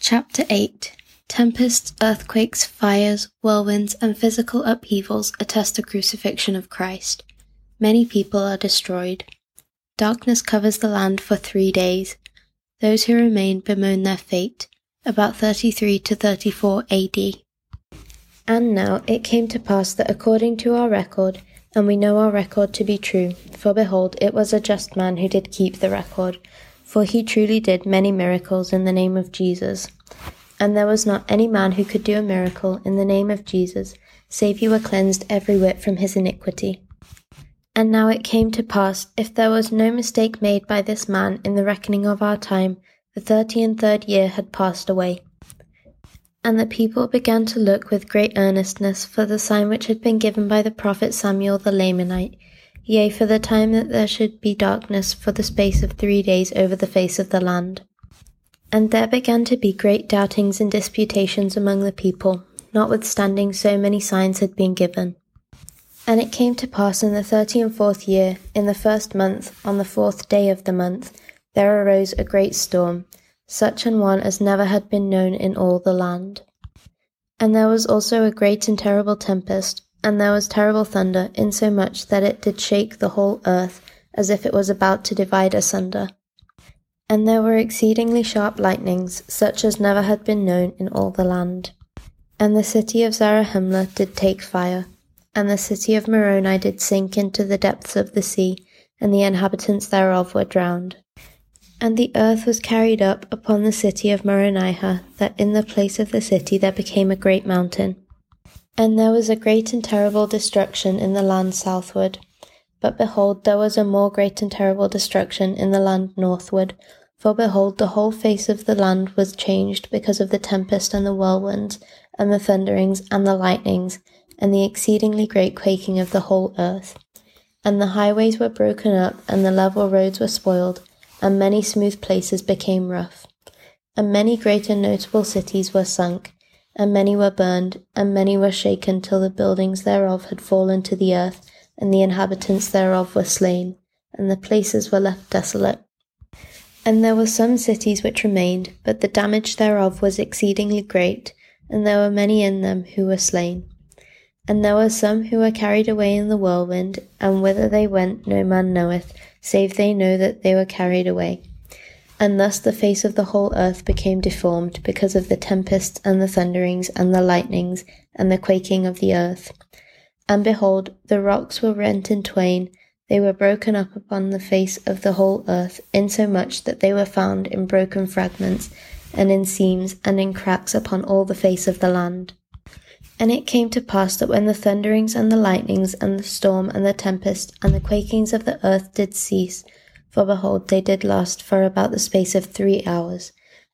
Chapter 8 Tempests, earthquakes, fires, whirlwinds, and physical upheavals attest the crucifixion of Christ. Many people are destroyed. Darkness covers the land for three days. Those who remain bemoan their fate. About 33 to 34 AD. And now it came to pass that according to our record, and we know our record to be true, for behold, it was a just man who did keep the record, for he truly did many miracles in the name of Jesus. And there was not any man who could do a miracle in the name of Jesus, save he were cleansed every whit from his iniquity. And now it came to pass, if there was no mistake made by this man in the reckoning of our time, the thirty and third year had passed away. And the people began to look with great earnestness for the sign which had been given by the prophet Samuel the Lamanite, yea, for the time that there should be darkness for the space of three days over the face of the land. And there began to be great doubtings and disputations among the people, notwithstanding so many signs had been given. And it came to pass in the thirty and fourth year, in the first month, on the fourth day of the month, there arose a great storm, such an one as never had been known in all the land. And there was also a great and terrible tempest, and there was terrible thunder, insomuch that it did shake the whole earth, as if it was about to divide asunder. And there were exceedingly sharp lightnings, such as never had been known in all the land. And the city of Zarahemla did take fire, and the city of Moroni did sink into the depths of the sea, and the inhabitants thereof were drowned. And the earth was carried up upon the city of Moronihah, that in the place of the city there became a great mountain. And there was a great and terrible destruction in the land southward. But behold, there was a more great and terrible destruction in the land northward. For behold, the whole face of the land was changed because of the tempest and the whirlwinds, and the thunderings and the lightnings, and the exceedingly great quaking of the whole earth. And the highways were broken up, and the level roads were spoiled and many smooth places became rough. And many great and notable cities were sunk, and many were burned, and many were shaken till the buildings thereof had fallen to the earth, and the inhabitants thereof were slain, and the places were left desolate. And there were some cities which remained, but the damage thereof was exceedingly great, and there were many in them who were slain. And there were some who were carried away in the whirlwind, and whither they went no man knoweth, save they know that they were carried away. And thus the face of the whole earth became deformed because of the tempests and the thunderings and the lightnings and the quaking of the earth. And behold, the rocks were rent in twain, they were broken up upon the face of the whole earth, insomuch that they were found in broken fragments, and in seams, and in cracks upon all the face of the land. And it came to pass that when the thunderings and the lightnings and the storm and the tempest and the quakings of the earth did cease, for behold, they did last for about the space of three hours.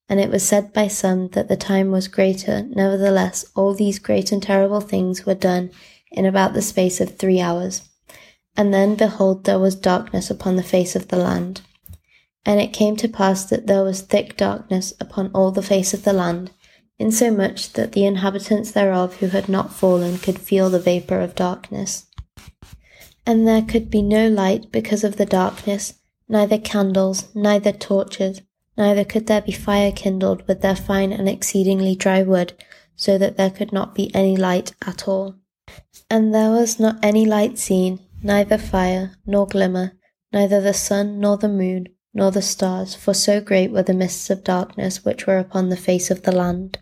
And it was said by some that the time was greater, nevertheless, all these great and terrible things were done in about the space of three hours. And then, behold, there was darkness upon the face of the land. And it came to pass that there was thick darkness upon all the face of the land, insomuch that the inhabitants thereof who had not fallen could feel the vapour of darkness. And there could be no light because of the darkness, neither candles, neither torches, neither could there be fire kindled with their fine and exceedingly dry wood, so that there could not be any light at all. And there was not any light seen, neither fire, nor glimmer, neither the sun, nor the moon, nor the stars, for so great were the mists of darkness which were upon the face of the land.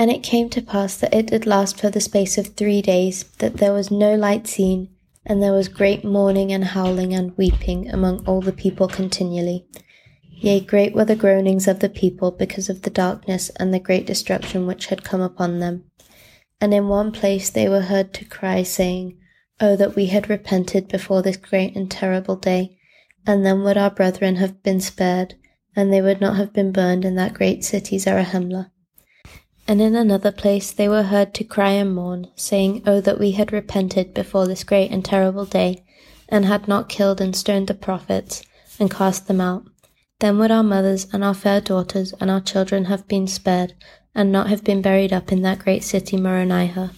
And it came to pass that it did last for the space of three days, that there was no light seen, and there was great mourning and howling and weeping among all the people continually. Yea, great were the groanings of the people because of the darkness and the great destruction which had come upon them. And in one place they were heard to cry, saying, Oh, that we had repented before this great and terrible day, and then would our brethren have been spared, and they would not have been burned in that great city Zarahemla. And in another place they were heard to cry and mourn, saying, Oh, that we had repented before this great and terrible day, and had not killed and stoned the prophets, and cast them out. Then would our mothers and our fair daughters and our children have been spared, and not have been buried up in that great city Moronihah.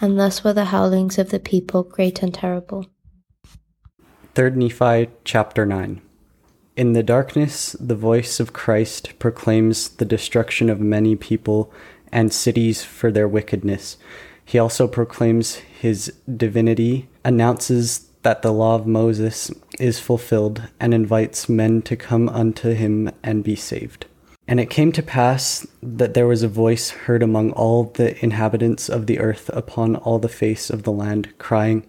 And thus were the howlings of the people great and terrible.
3 Nephi chapter 9 In the darkness, the voice of Christ proclaims the destruction of many people and cities for their wickedness. He also proclaims his divinity, announces that the law of Moses is fulfilled, and invites men to come unto him and be saved. And it came to pass that there was a voice heard among all the inhabitants of the earth upon all the face of the land, crying,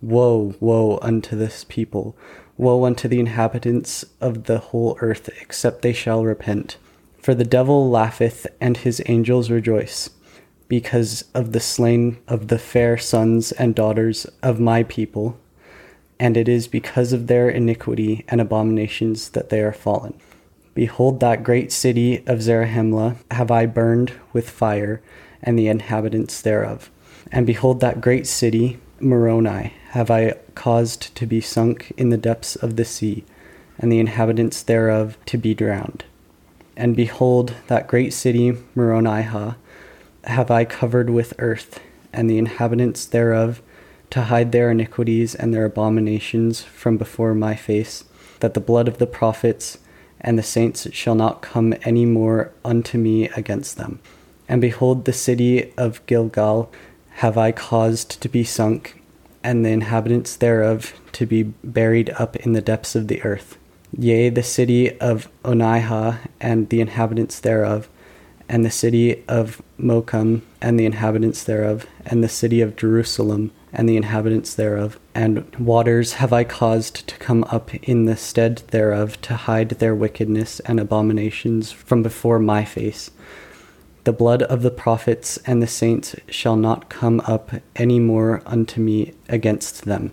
Woe, woe unto this people! Woe unto the inhabitants of the whole earth, except they shall repent. For the devil laugheth, and his angels rejoice, because of the slain of the fair sons and daughters of my people, and it is because of their iniquity and abominations that they are fallen. Behold, that great city of Zarahemla have I burned with fire, and the inhabitants thereof. And behold, that great city, Moroni, have I caused to be sunk in the depths of the sea, and the inhabitants thereof to be drowned. And behold, that great city, Moronihah, have I covered with earth, and the inhabitants thereof, to hide their iniquities and their abominations from before my face, that the blood of the prophets and the saints shall not come any more unto me against them. And behold, the city of Gilgal have I caused to be sunk, and the inhabitants thereof to be buried up in the depths of the earth. Yea, the city of Onihah and the inhabitants thereof, and the city of Mochum and the inhabitants thereof, and the city of Jerusalem and the inhabitants thereof. And waters have I caused to come up in the stead thereof to hide their wickedness and abominations from before my face. The blood of the prophets and the saints shall not come up any more unto me against them.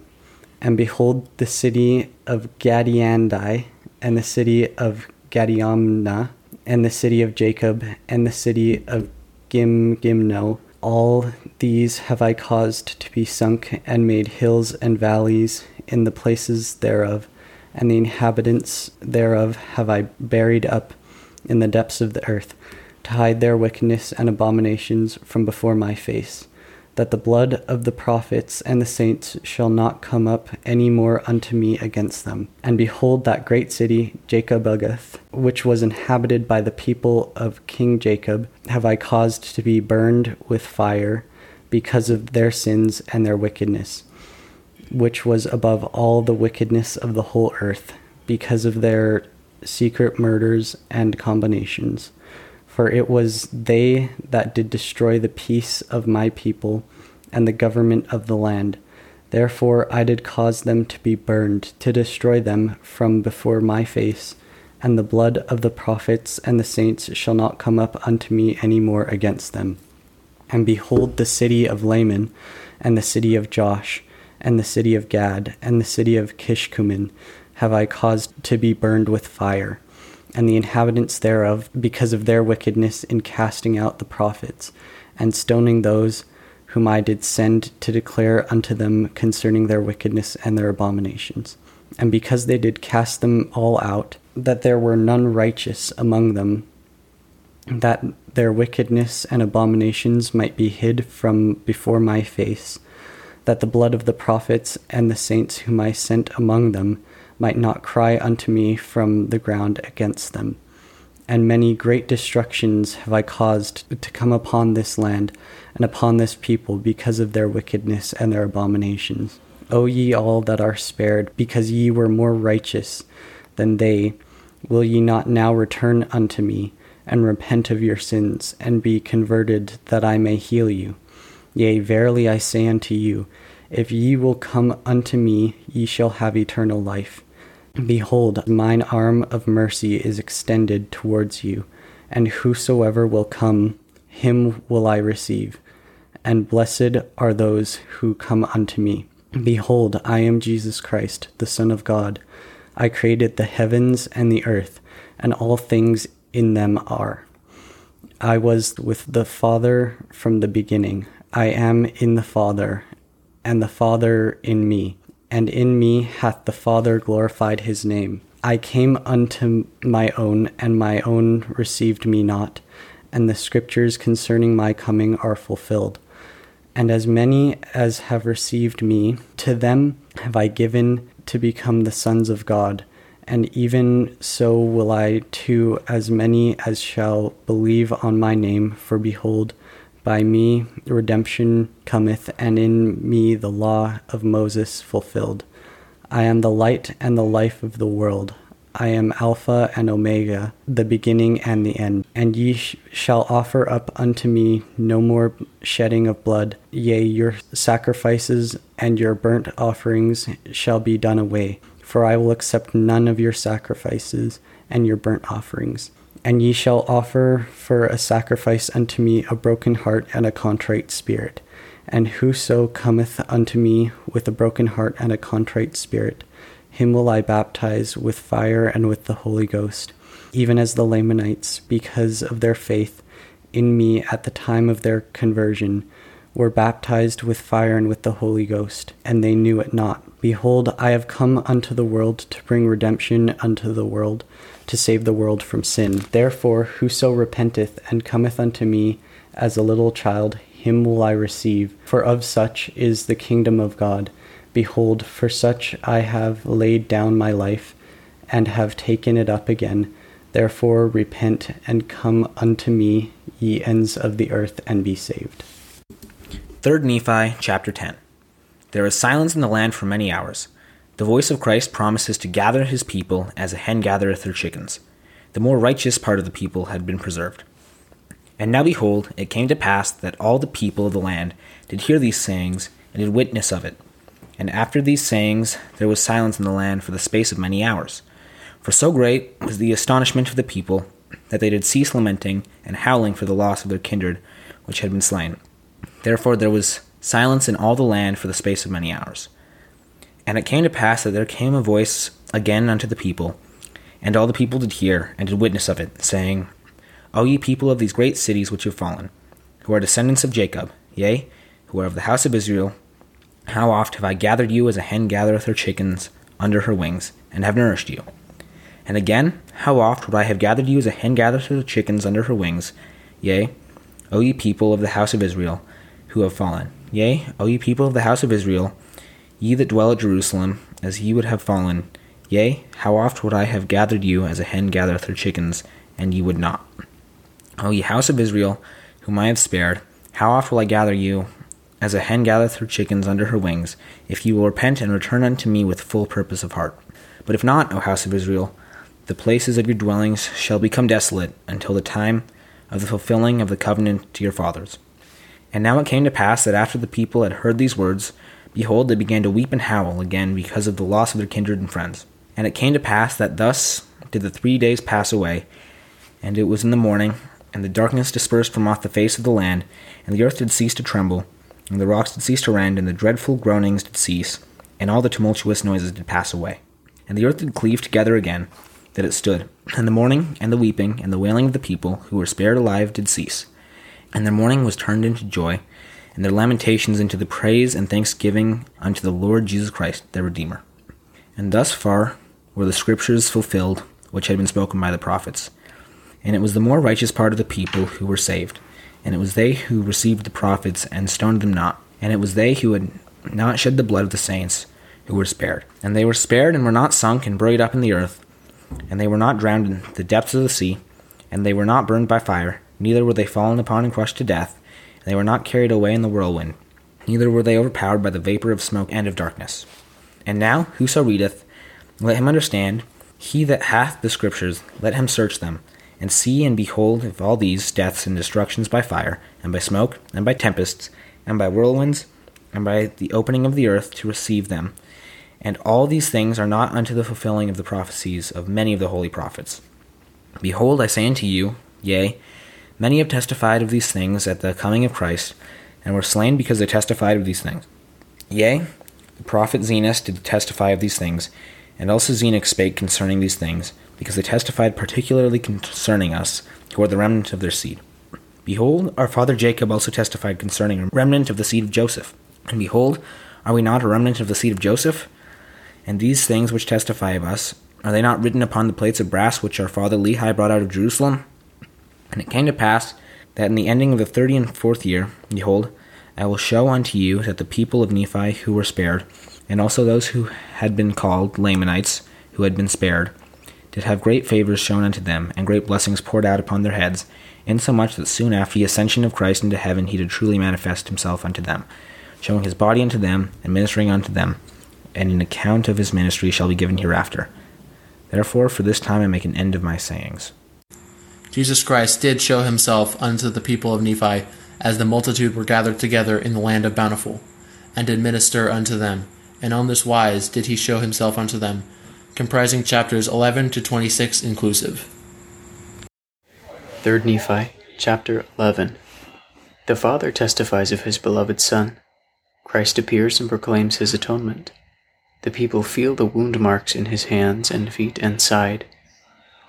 And behold, the city of Gadiandi, and the city of Gadiomnah, and the city of Jacob, and the city of Gimgimno, all these have I caused to be sunk, and made hills and valleys in the places thereof, and the inhabitants thereof have I buried up in the depths of the earth, to hide their wickedness and abominations from before my face that the blood of the prophets and the saints shall not come up any more unto me against them. And behold, that great city, Jacobugath, which was inhabited by the people of King Jacob, have I caused to be burned with fire because of their sins and their wickedness, which was above all the wickedness of the whole earth, because of their secret murders, and combinations. For it was they that did destroy the peace of my people and the government of the land. Therefore I did cause them to be burned, to destroy them from before my face, and the blood of the prophets and the saints shall not come up unto me any more against them. And behold, the city of Laman, and the city of Josh, and the city of Gad, and the city of Kishkumen have I caused to be burned with fire, and the inhabitants thereof, because of their wickedness in casting out the prophets, and stoning those whom I did send to declare unto them concerning their wickedness and their abominations. And because they did cast them all out, that there were none righteous among them, that their wickedness and abominations might be hid from before my face, that the blood of the prophets and the saints whom I sent among them might not cry unto me from the ground against them. And many great destructions have I caused to come upon this land and upon this people because of their wickedness and their abominations. O ye all that are spared, because ye were more righteous than they, will ye not now return unto me, and repent of your sins, and be converted, that I may heal you? Yea, verily I say unto you, if ye will come unto me, ye shall have eternal life. Behold, mine arm of mercy is extended towards you, and whosoever will come, him will I receive. And blessed are those who come unto me. Behold, I am Jesus Christ, the Son of God. I created the heavens and the earth, and all things in them are. I was with the Father from the beginning. I am in the Father, and the Father in me and in me hath the Father glorified his name. I came unto my own, and my own received me not, and the scriptures concerning my coming are fulfilled. And as many as have received me, to them have I given to become the sons of God, and even so will I to as many as shall believe on my name, for behold, by me redemption cometh, and in me the law of Moses fulfilled. I am the light and the life of the world. I am Alpha and Omega, the beginning and the end. And ye sh- shall offer up unto me no more shedding of blood. Yea, your sacrifices and your burnt offerings shall be done away. For I will accept none of your sacrifices and your burnt offerings. And ye shall offer for a sacrifice unto me a broken heart and a contrite spirit. And whoso cometh unto me with a broken heart and a contrite spirit, him will I baptize with fire and with the Holy Ghost, even as the Lamanites, because of their faith in me at the time of their conversion, were baptized with fire and with the Holy Ghost, and they knew it not. Behold, I have come unto the world to bring redemption unto the world to save the world from sin. Therefore, whoso repenteth and cometh unto me as a little child, him will I receive. For of such is the kingdom of God. Behold, for such I have laid down my life, and have taken it up again. Therefore, repent and come unto me, ye ends of the earth, and be saved.
3 Nephi chapter 10 There was silence in the land for many hours. The voice of Christ promises to gather his people as a hen gathereth her chickens. The more righteous part of the people had been preserved. And now behold, it came to pass that all the people of the land did hear these sayings, and did witness of it. And after these sayings there was silence in the land for the space of many hours. For so great was the astonishment of the people, that they did cease lamenting and howling for the loss of their kindred which had been slain. Therefore there was silence in all the land for the space of many hours. And it came to pass that there came a voice again unto the people, and all the people did hear, and did witness of it, saying, O ye people of these great cities which have fallen, who are descendants of Jacob, yea, who are of the house of Israel, how oft have I gathered you as a hen gathereth her chickens under her wings, and have nourished you? And again, how oft would I have gathered you as a hen gathereth her chickens under her wings, yea, O ye people of the house of Israel, who have fallen, yea, O ye people of the house of Israel, Ye that dwell at Jerusalem, as ye would have fallen, yea, how oft would I have gathered you as a hen gathereth her chickens, and ye would not. O ye house of Israel, whom I have spared, how oft will I gather you as a hen gathereth her chickens under her wings, if ye will repent and return unto me with full purpose of heart. But if not, O house of Israel, the places of your dwellings shall become desolate until the time of the fulfilling of the covenant to your fathers. And now it came to pass that after the people had heard these words, behold, they began to weep and howl again because of the loss of their kindred and friends. And it came to pass that thus did the three days pass away, and it was in the morning, and the darkness dispersed from off the face of the land, and the earth did cease to tremble, and the rocks did cease to rend, and the dreadful groanings did cease, and all the tumultuous noises did pass away. And the earth did cleave together again, that it stood. And the mourning, and the weeping, and the wailing of the people who were spared alive did cease. And their mourning was turned into joy, and their lamentations into the praise and thanksgiving unto the Lord Jesus Christ, their Redeemer. And thus far were the scriptures fulfilled, which had been spoken by the prophets. And it was the more righteous part of the people who were saved, and it was they who received the prophets and stoned them not, and it was they who had not shed the blood of the saints who were spared. And they were spared and were not sunk and buried up in the earth and they were not drowned in the depths of the sea, and they were not burned by fire, neither were they fallen upon and crushed to death, they were not carried away in the whirlwind, neither were they overpowered by the vapor of smoke and of darkness. And now, whoso readeth, let him understand, he that hath the scriptures, let him search them, and see and behold if all these deaths and destructions by fire, and by smoke, and by tempests, and by whirlwinds, and by the opening of the earth to receive them, and all these things are not unto the fulfilling of the prophecies of many of the holy prophets. Behold, I say unto you, yea, many have testified of these things at the coming of Christ, and were slain because they testified of these things. Yea, the prophet Zenos did testify of these things, and also Zenock spake concerning these things, because they testified particularly concerning us, who are the remnant of their seed. Behold, our father Jacob also testified concerning a remnant of the seed of Joseph. And behold, are we not a remnant of the seed of Joseph? And these things which testify of us, are they not written upon the plates of brass which our father Lehi brought out of Jerusalem? And it came to pass that in the ending of the thirty and fourth year, behold, I will show unto you that the people of Nephi who were spared, and also those who had been called Lamanites, who had been spared, did have great favors shown unto them, and great blessings poured out upon their heads, insomuch that soon after the ascension of Christ into heaven he did truly manifest himself unto them, showing his body unto them, and ministering unto them and an account of his ministry shall be given hereafter. Therefore, for this time I make an end of my sayings.
Jesus Christ did show himself unto the people of Nephi, as the multitude were gathered together in the land of Bountiful, and did minister unto them. And on this wise did he show himself unto them, comprising chapters 11 to 26 inclusive.
3 Nephi, chapter 11. The Father testifies of his beloved Son. Christ appears and proclaims his atonement. The people feel the wound marks in his hands and feet and side.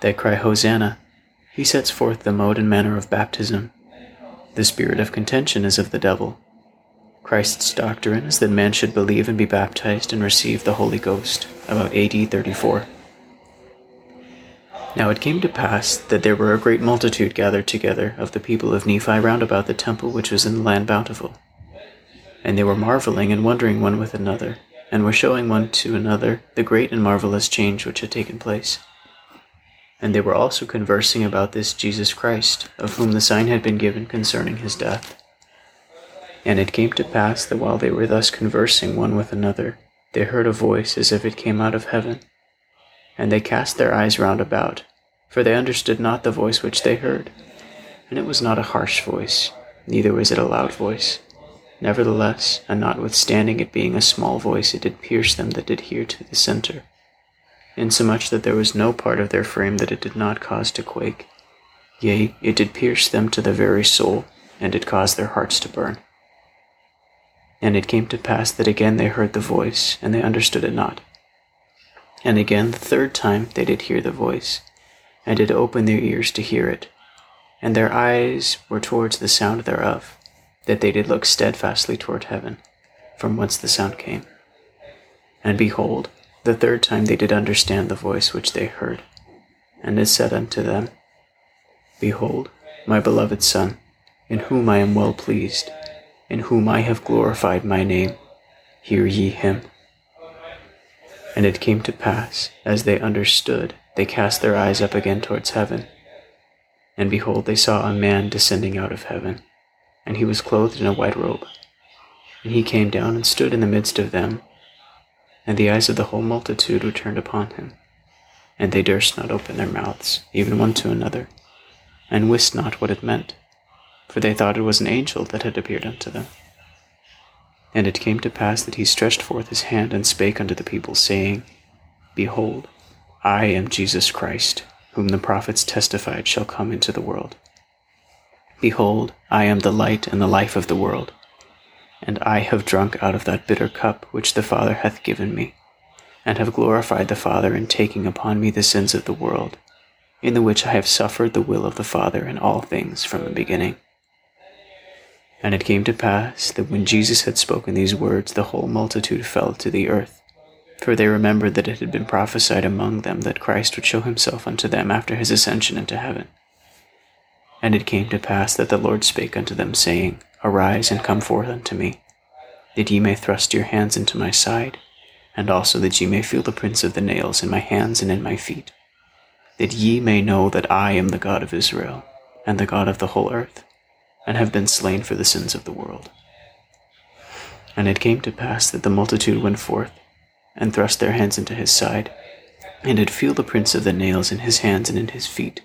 They cry, Hosanna. He sets forth the mode and manner of baptism. The spirit of contention is of the devil. Christ's doctrine is that man should believe and be baptized and receive the Holy Ghost, about AD 34. Now it came to pass that there were a great multitude gathered together of the people of Nephi round about the temple which was in the land bountiful. And they were marveling and wondering one with another and were showing one to another the great and marvelous change which had taken place. And they were also conversing about this Jesus Christ, of whom the sign had been given concerning his death. And it came to pass that while they were thus conversing one with another, they heard a voice as if it came out of heaven. And they cast their eyes round about, for they understood not the voice which they heard. And it was not a harsh voice, neither was it a loud voice Nevertheless, and notwithstanding it being a small voice, it did pierce them that did hear to the centre, insomuch that there was no part of their frame that it did not cause to quake. Yea, it did pierce them to the very soul, and it caused their hearts to burn. And it came to pass that again they heard the voice, and they understood it not. And again the third time they did hear the voice, and did open their ears to hear it, and their eyes were towards the sound thereof that they did look steadfastly toward heaven, from whence the sound came. And behold, the third time they did understand the voice which they heard, and it said unto them, Behold, my beloved Son, in whom I am well pleased, in whom I have glorified my name, hear ye him. And it came to pass, as they understood, they cast their eyes up again towards heaven, and behold, they saw a man descending out of heaven and he was clothed in a white robe. And he came down and stood in the midst of them, and the eyes of the whole multitude were turned upon him. and they durst not open their mouths, even one to another, and wist not what it meant, for they thought it was an angel that had appeared unto them. And it came to pass that he stretched forth his hand and spake unto the people, saying, Behold, I am Jesus Christ, whom the prophets testified shall come into the world. Behold, I am the light and the life of the world, and I have drunk out of that bitter cup which the Father hath given me and have glorified the Father in taking upon me the sins of the world, in the which I have suffered the will of the Father in all things from the beginning. And it came to pass that when Jesus had spoken these words, the whole multitude fell to the earth, for they remembered that it had been prophesied among them that Christ would show himself unto them after his ascension into heaven. And it came to pass that the Lord spake unto them, saying, Arise and come forth unto me, that ye may thrust your hands into my side and also that ye may feel the prints of the nails in my hands and in my feet, that ye may know that I am the God of Israel, and the God of the whole earth, and have been slain for the sins of the world. And it came to pass that the multitude went forth, and thrust their hands into his side, and did feel the prints of the nails in his hands and in his feet.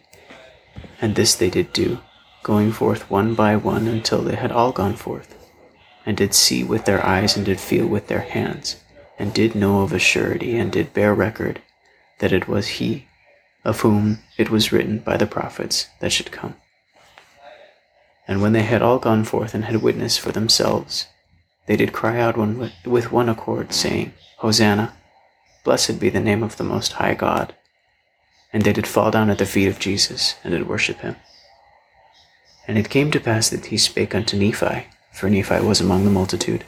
And this they did do, going forth one by one until they had all gone forth, and did see with their eyes and did feel with their hands and did know of a surety, and did bear record that it was he of whom it was written by the prophets that should come. And when they had all gone forth and had witnessed for themselves, they did cry out one with one accord, saying, Hosanna! Blessed be the name of the Most High God. And they did fall down at the feet of Jesus, and did worship him. And it came to pass that he spake unto Nephi, for Nephi was among the multitude,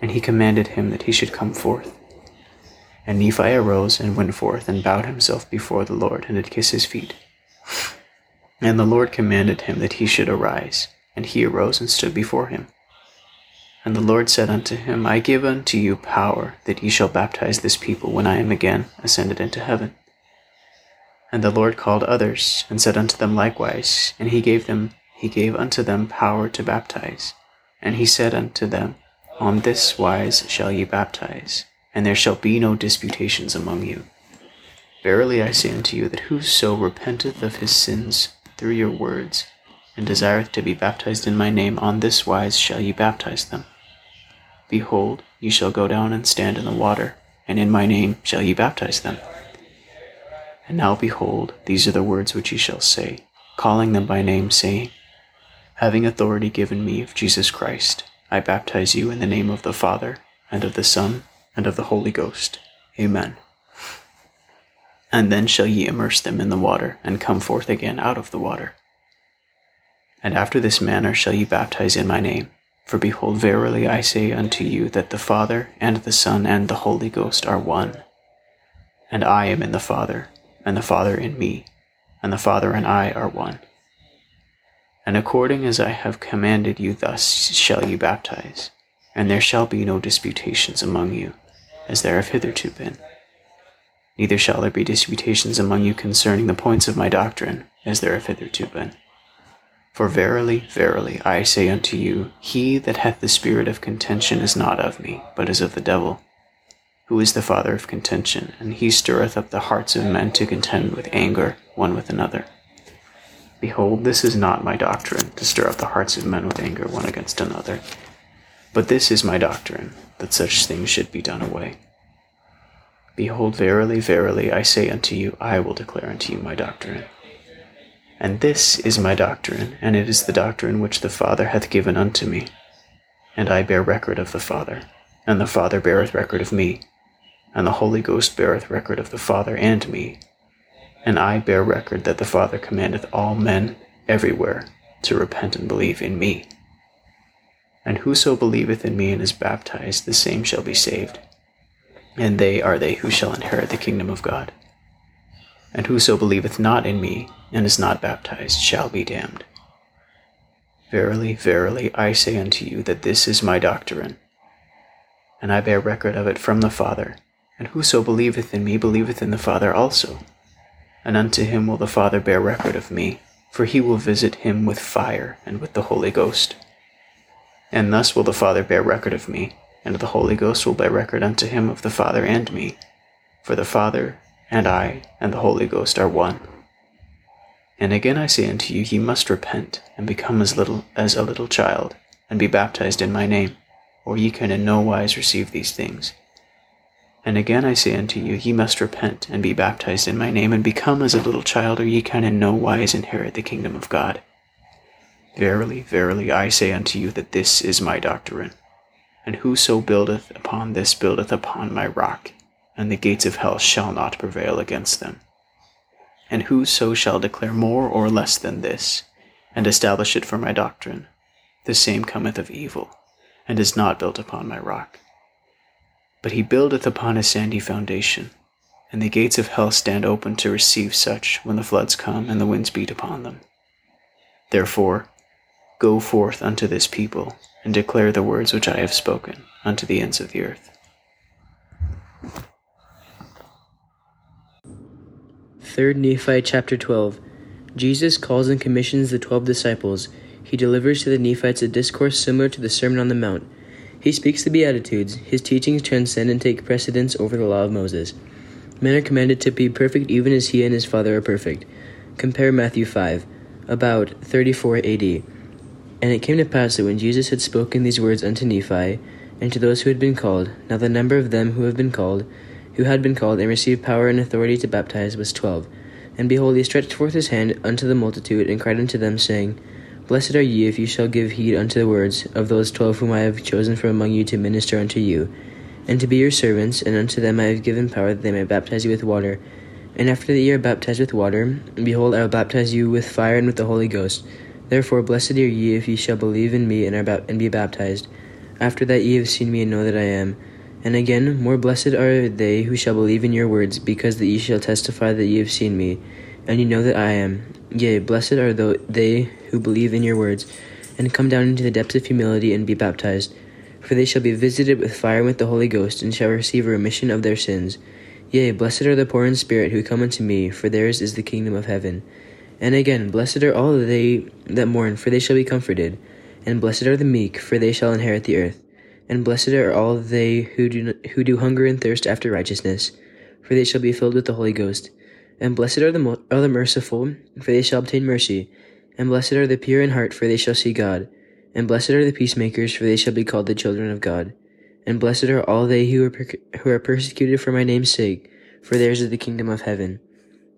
and he commanded him that he should come forth. And Nephi arose and went forth and bowed himself before the Lord and did kiss his feet. And the Lord commanded him that he should arise, and he arose and stood before him. And the Lord said unto him, I give unto you power that ye shall baptize this people when I am again ascended into heaven. And the Lord called others, and said unto them likewise, and he gave them he gave unto them power to baptize. And he said unto them, on this wise shall ye baptize, and there shall be no disputations among you. Verily I say unto you that whoso repenteth of his sins through your words, and desireth to be baptized in my name, on this wise shall ye baptize them. Behold, ye shall go down and stand in the water, and in my name shall ye baptize them. And now behold, these are the words which ye shall say, calling them by name, saying, Having authority given me of Jesus Christ, I baptize you in the name of the Father, and of the Son, and of the Holy Ghost. Amen. And then shall ye immerse them in the water, and come forth again out of the water. And after this manner shall ye baptize in my name. For behold, verily I say unto you that the Father, and the Son, and the Holy Ghost are one. And I am in the Father, and the Father in me, and the Father and I are one. And according as I have commanded you, thus shall you baptize. And there shall be no disputations among you, as there have hitherto been. Neither shall there be disputations among you concerning the points of my doctrine, as there have hitherto been. For verily, verily, I say unto you, he that hath the spirit of contention is not of me, but is of the devil, who is the father of contention, and he stirreth up the hearts of men to contend with anger one with another. Behold, this is not my doctrine, to stir up the hearts of men with anger one against another. But this is my doctrine, that such things should be done away. Behold, verily, verily, I say unto you, I will declare unto you my doctrine. And this is my doctrine, and it is the doctrine which the Father hath given unto me. And I bear record of the Father, and the Father beareth record of me, and the Holy Ghost beareth record of the Father and me, and I bear record that the Father commandeth all men everywhere to repent and believe in me. And whoso believeth in me and is baptized, the same shall be saved, and they are they who shall inherit the kingdom of God. And whoso believeth not in me and is not baptized shall be damned. Verily, verily, I say unto you that this is my doctrine, and I bear record of it from the Father, and whoso believeth in me believeth in the Father also and unto him will the Father bear record of me, for he will visit him with fire and with the Holy Ghost. And thus will the Father bear record of me, and the Holy Ghost will bear record unto him of the Father and me. For the Father and I and the Holy Ghost are one. And again I say unto you, ye must repent, and become as little as a little child, and be baptized in my name, or ye can in no wise receive these things. And again I say unto you, ye must repent, and be baptized in my name, and become as a little child, or ye can in no wise inherit the kingdom of God. Verily, verily, I say unto you that this is my doctrine. And whoso buildeth upon this buildeth upon my rock, and the gates of hell shall not prevail against them. And whoso shall declare more or less than this, and establish it for my doctrine, the same cometh of evil, and is not built upon my rock. But he buildeth upon a sandy foundation, and the gates of hell stand open to receive such when the floods come and the winds beat upon them. Therefore, go forth unto this people, and declare the words which I have spoken unto the ends of the earth.
3 Nephi chapter 12 Jesus calls and commissions the twelve disciples. He delivers to the Nephites a discourse similar to the Sermon on the Mount. He speaks the Beatitudes. His teachings transcend and take precedence over the law of Moses. Men are commanded to be perfect even as he and his Father are perfect. Compare Matthew 5, about 34 AD. And it came to pass that when Jesus had spoken these words unto Nephi, and to those who had been called, now the number of them who have been called, who had been called and received power and authority to baptize, was twelve. And behold, he stretched forth his hand unto the multitude, and cried unto them, saying, Blessed are ye if ye shall give heed unto the words of those twelve whom I have chosen from among you to minister unto you, and to be your servants, and unto them I have given power that they may baptize you with water. And after that ye are baptized with water, behold, I will baptize you with fire and with the Holy Ghost. Therefore, blessed are ye if ye shall believe in me and, are and be baptized. After that ye have seen me and know that I am. And again, more blessed are they who shall believe in your words, because that ye shall testify that ye have seen me, and ye know that I am. Yea, blessed are they who believe in your words, and come down into the depths of humility and be baptized. For they shall be visited with fire and with the Holy Ghost, and shall receive remission of their sins. Yea, blessed are the poor in spirit who come unto me, for theirs is the kingdom of heaven. And again, blessed are all they that mourn, for they shall be comforted. And blessed are the meek, for they shall inherit the earth. And blessed are all they who do, who do hunger and thirst after righteousness, for they shall be filled with the Holy Ghost. And blessed are the, are the merciful, for they shall obtain mercy. And blessed are the pure in heart, for they shall see God. And blessed are the peacemakers, for they shall be called the children of God. And blessed are all they who are, per- who are persecuted for my name's sake, for theirs is the kingdom of heaven.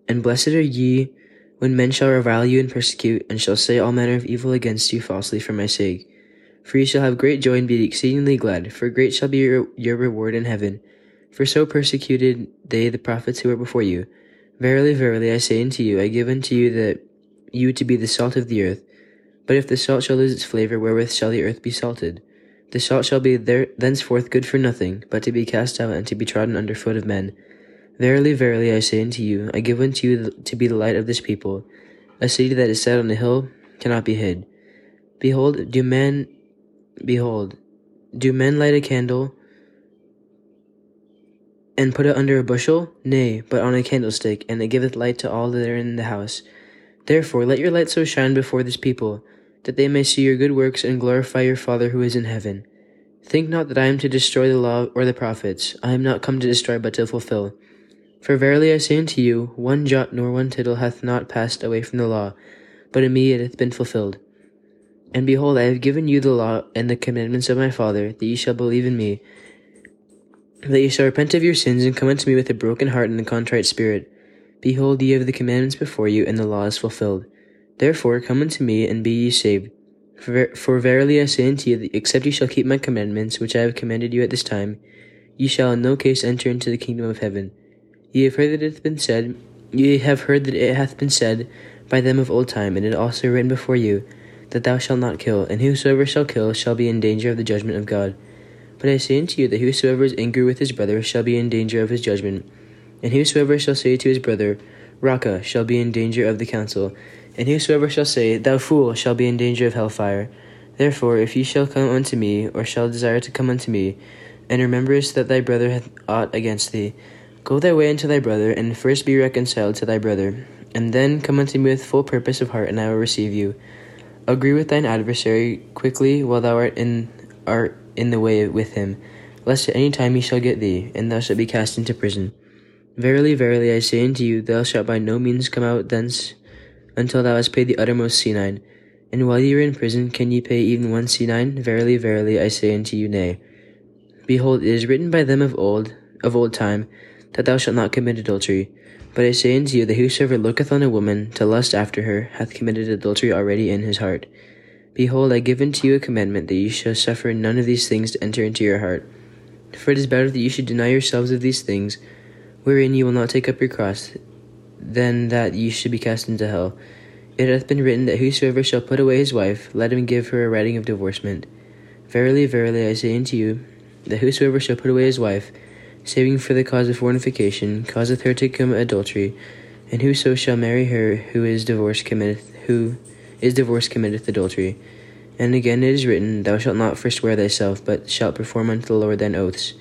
And blessed are ye when men shall revile you and persecute, and shall say all manner of evil against you falsely for my sake. For ye shall have great joy and be exceedingly glad, for great shall be your, your reward in heaven. For so persecuted they the prophets who were before you. Verily, verily, I say unto you, I give unto you that you to be the salt of the earth. But if the salt shall lose its flavor, wherewith shall the earth be salted? The salt shall be there thenceforth good for nothing, but to be cast out and to be trodden under foot of men. Verily, verily, I say unto you, I give unto you to be the light of this people. A city that is set on a hill cannot be hid. Behold, do men Behold, do men light a candle and put it under a bushel? Nay, but on a candlestick, and it giveth light to all that are in the house. Therefore, let your light so shine before this people, that they may see your good works and glorify your Father who is in heaven. Think not that I am to destroy the law or the prophets. I am not come to destroy, but to fulfill. For verily I say unto you, one jot nor one tittle hath not passed away from the law, but in me it hath been fulfilled. And behold, I have given you the law and the commandments of my Father, that ye shall believe in me, that ye shall repent of your sins and come unto me with a broken heart and a contrite spirit. Behold, ye have the commandments before you, and the law is fulfilled. Therefore come unto me, and be ye saved. For, for verily I say unto you, that except ye shall keep my commandments, which I have commanded you at this time, ye shall in no case enter into the kingdom of heaven. Ye have heard that it hath been said, ye have heard that it hath been said by them of old time, and it also written before you, that thou shalt not kill, and whosoever shall kill shall be in danger of the judgment of God. But I say unto you that whosoever is angry with his brother shall be in danger of his judgment. And whosoever shall say to his brother, Raca, shall be in danger of the council. And whosoever shall say, Thou fool, shall be in danger of hellfire. Therefore, if ye shall come unto me, or shall desire to come unto me, and rememberest that thy brother hath aught against thee, go thy way unto thy brother, and first be reconciled to thy brother, and then come unto me with full purpose of heart, and I will receive you. Agree with thine adversary quickly while thou art in art in the way with him, lest at any time he shall get thee, and thou shalt be cast into prison. Verily, verily, I say unto you, thou shalt by no means come out thence until thou hast paid the uttermost senine. And while ye are in prison, can ye pay even one senine? Verily, verily, I say unto you, nay. Behold, it is written by them of old, of old time, that thou shalt not commit adultery. But I say unto you that whosoever looketh on a woman to lust after her hath committed adultery already in his heart. Behold, I give unto you a commandment that ye shall suffer none of these things to enter into your heart. For it is better that you should deny yourselves of these things, wherein ye will not take up your cross, than that ye should be cast into hell. It hath been written that whosoever shall put away his wife, let him give her a writing of divorcement. Verily, verily, I say unto you, that whosoever shall put away his wife, saving for the cause of fornication, causeth her to commit adultery, and whoso shall marry her who is divorced committeth who is divorced committeth adultery. And again it is written, Thou shalt not forswear thyself, but shalt perform unto the Lord thine oaths.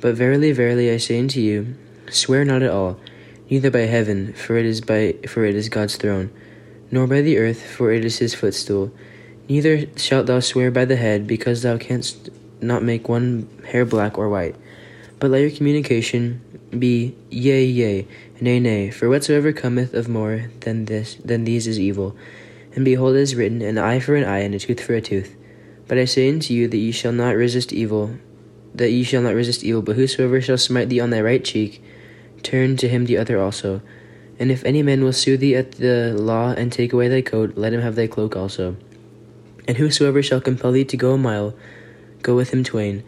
But verily, verily, I say unto you, swear not at all, neither by heaven, for it is by for it is God's throne, nor by the earth, for it is his footstool. Neither shalt thou swear by the head, because thou canst not make one hair black or white. But let your communication be yea, yea, nay, nay, for whatsoever cometh of more than this than these is evil. And behold, it is written, An eye for an eye, and a tooth for a tooth. But I say unto you that ye shall not resist evil, that ye shall not resist evil, but whosoever shall smite thee on thy right cheek, turn to him the other also. And if any man will sue thee at the law and take away thy coat, let him have thy cloak also. And whosoever shall compel thee to go a mile, go with him twain.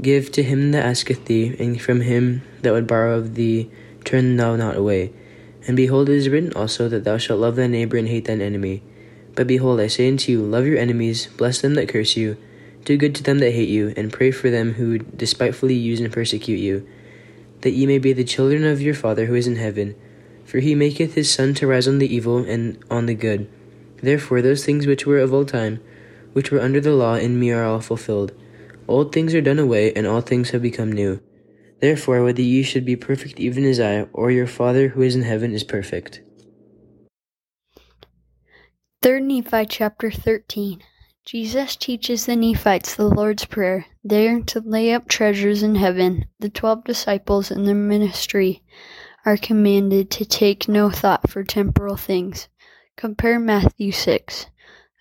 Give to him that asketh thee, and from him that would borrow of thee, turn thou not away. And behold, it is written also that thou shalt love thy neighbor and hate thine enemy. But behold, I say unto you, love your enemies, bless them that curse you, do good to them that hate you, and pray for them who despitefully use and persecute you, that ye may be the children of your Father who is in heaven. For he maketh his sun to rise on the evil and on the good. Therefore those things which were of old time, which were under the law, in me are all fulfilled. Old things are done away, and all things have become new. Therefore, whether ye should be perfect even as I, or your Father who is in heaven is perfect.
3 Nephi chapter 13 Jesus teaches the Nephites the Lord's Prayer. They are to lay up treasures in heaven. The twelve disciples in their ministry are commanded to take no thought for temporal things. Compare Matthew 6,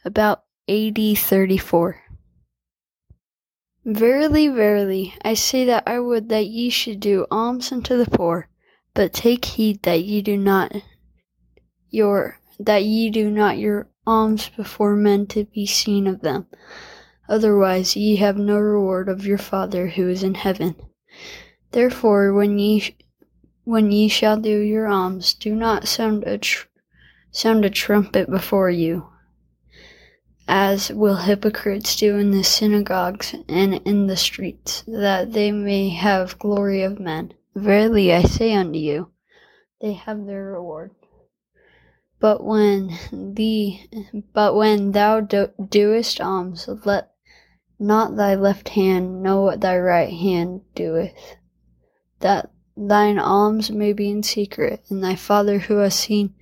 about AD 34. Verily, verily, I say that I would that ye should do alms unto the poor, but take heed that ye do not your that ye do not your alms before men to be seen of them. Otherwise ye have no reward of your Father who is in heaven. Therefore, when ye when ye shall do your alms, do not sound a tr- sound a trumpet before you, as will hypocrites do in the synagogues and in the streets, that they may have glory of men. Verily I say unto you, they have their reward. But when the but when thou do, doest um, alms, let not thy left hand know what thy right hand doeth, that thine alms may be in secret, and thy Father who has seen,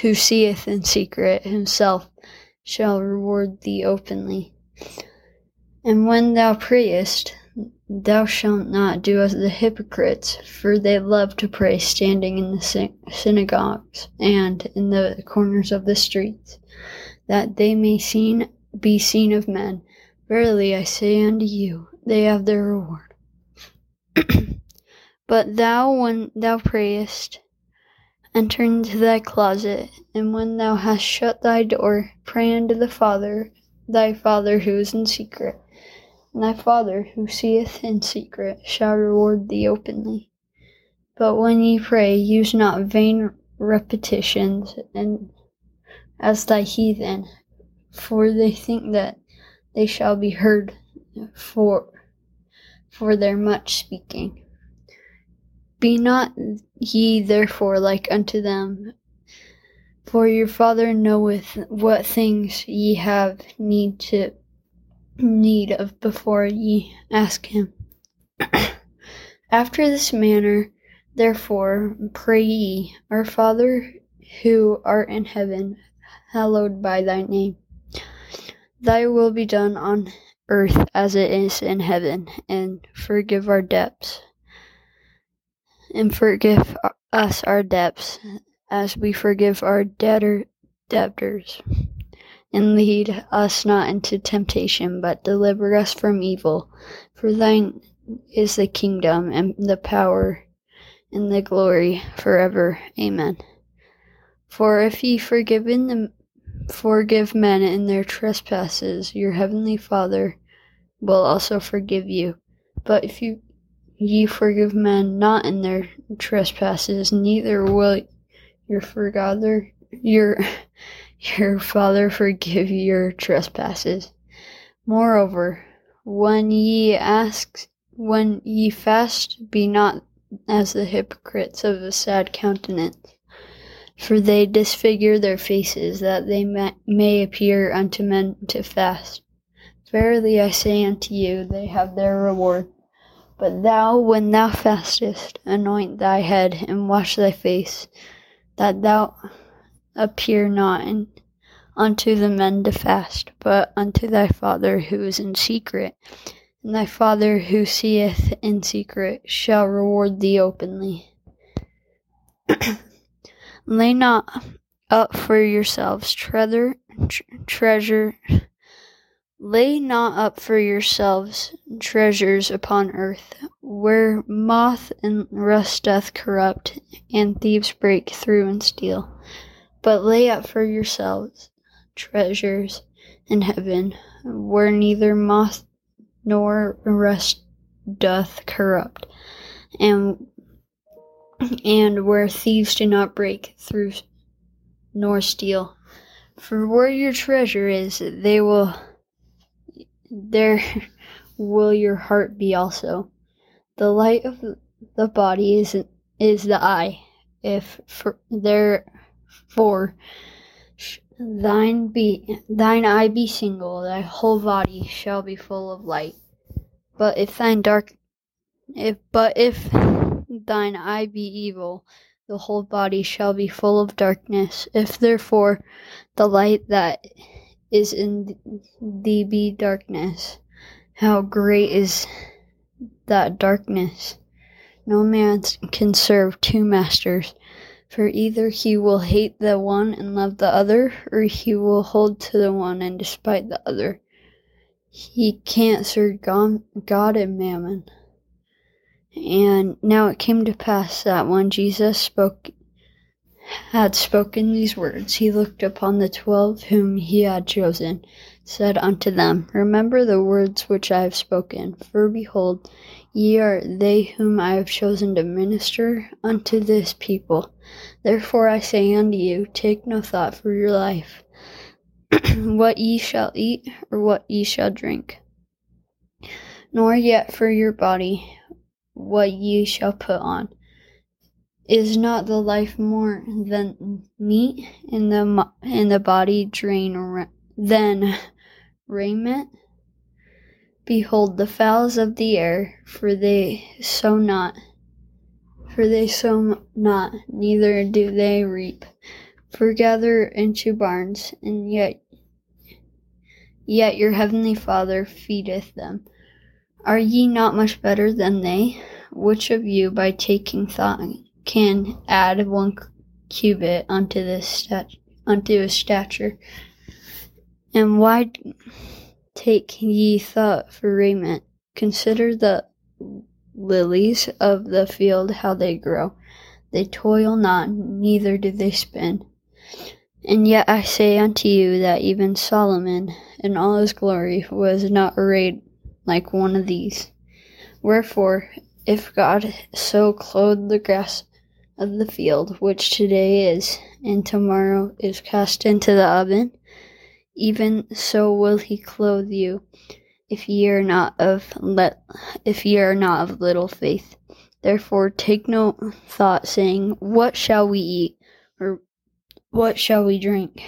who seeth in secret himself, shall reward thee openly. And when thou prayest, thou shalt not do as the hypocrites, for they love to pray standing in the synagogues and in the corners of the streets, that they may seen, be seen of men. Verily I say unto you, they have their reward. but thou, when thou prayest, enter into thy closet, and when thou hast shut thy door, pray unto the Father, thy Father who is in secret thy Father, who seeth in secret, shall reward thee openly. But when ye pray, use not vain repetitions, and as thy heathen, for they think that they shall be heard for for their much speaking. Be not ye therefore like unto them, for your Father knoweth what things ye have need to need of before ye ask him. After this manner, therefore, pray ye, Our Father who art in heaven, hallowed by thy name. Thy will be done on earth as it is in heaven, and forgive our debts, and forgive us our debts, as we forgive our debtor debtors. And lead us not into temptation, but deliver us from evil. For thine is the kingdom and the power and the glory forever. Amen. For if ye forgiven them, forgive men in their trespasses, your heavenly Father will also forgive you. But if you ye forgive men not in their trespasses, neither will your Father your your Father forgive your trespasses. Moreover, when ye ask when ye fast, be not as the hypocrites of a sad countenance, for they disfigure their faces, that they may appear unto men to fast. Verily I say unto you, they have their reward. But thou, when thou fastest, anoint thy head and wash thy face, that thou appear not in, unto the men to fast, but unto thy Father who is in secret. And thy Father who seeth in secret shall reward thee openly. Lay not up for yourselves treasure, treasure. Lay not up for yourselves treasures upon earth, where moth and rust doth corrupt, and thieves break through and steal. But lay up for yourselves treasures in heaven, where neither moth nor rust doth corrupt, and and where thieves do not break through nor steal. For where your treasure is, they will there will your heart be also. The light of the body is is the eye. If for, therefore thine be thine eye be single, thy whole body shall be full of light. But if thine dark if but if thine eye be evil, the whole body shall be full of darkness. If therefore the light that is in thee be darkness, how great is that darkness! No man can serve two masters, for either he will hate the one and love the other, or he will hold to the one and despise the other. He can't serve God and mammon. And now it came to pass that when Jesus spoke had spoken these words, he looked upon the twelve whom he had chosen, said unto them, Remember the words which I have spoken, for behold, ye are they whom I have chosen to minister unto this people. Therefore I say unto you, take no thought for your life, what ye shall eat, or what ye shall drink, nor yet for your body what ye shall put on. Is not the life more than meat, and the and the body drain than raiment? Behold the fowls of the air, for they sow not, for they sow not, neither do they reap, for gather into barns, and yet yet your heavenly Father feedeth them. Are ye not much better than they? Which of you, by taking thought, can add one cubit unto this stat- unto his stature? And why take ye thought for raiment? Consider the lilies of the field, how they grow. They toil not, neither do they spin. And yet I say unto you that even Solomon in all his glory was not arrayed like one of these. Wherefore, if God so clothe the grass of the field, which today is, and tomorrow is cast into the oven, even so will he clothe you, if ye are not of let if ye are not of little faith. Therefore take no thought, saying, What shall we eat? or What shall we drink?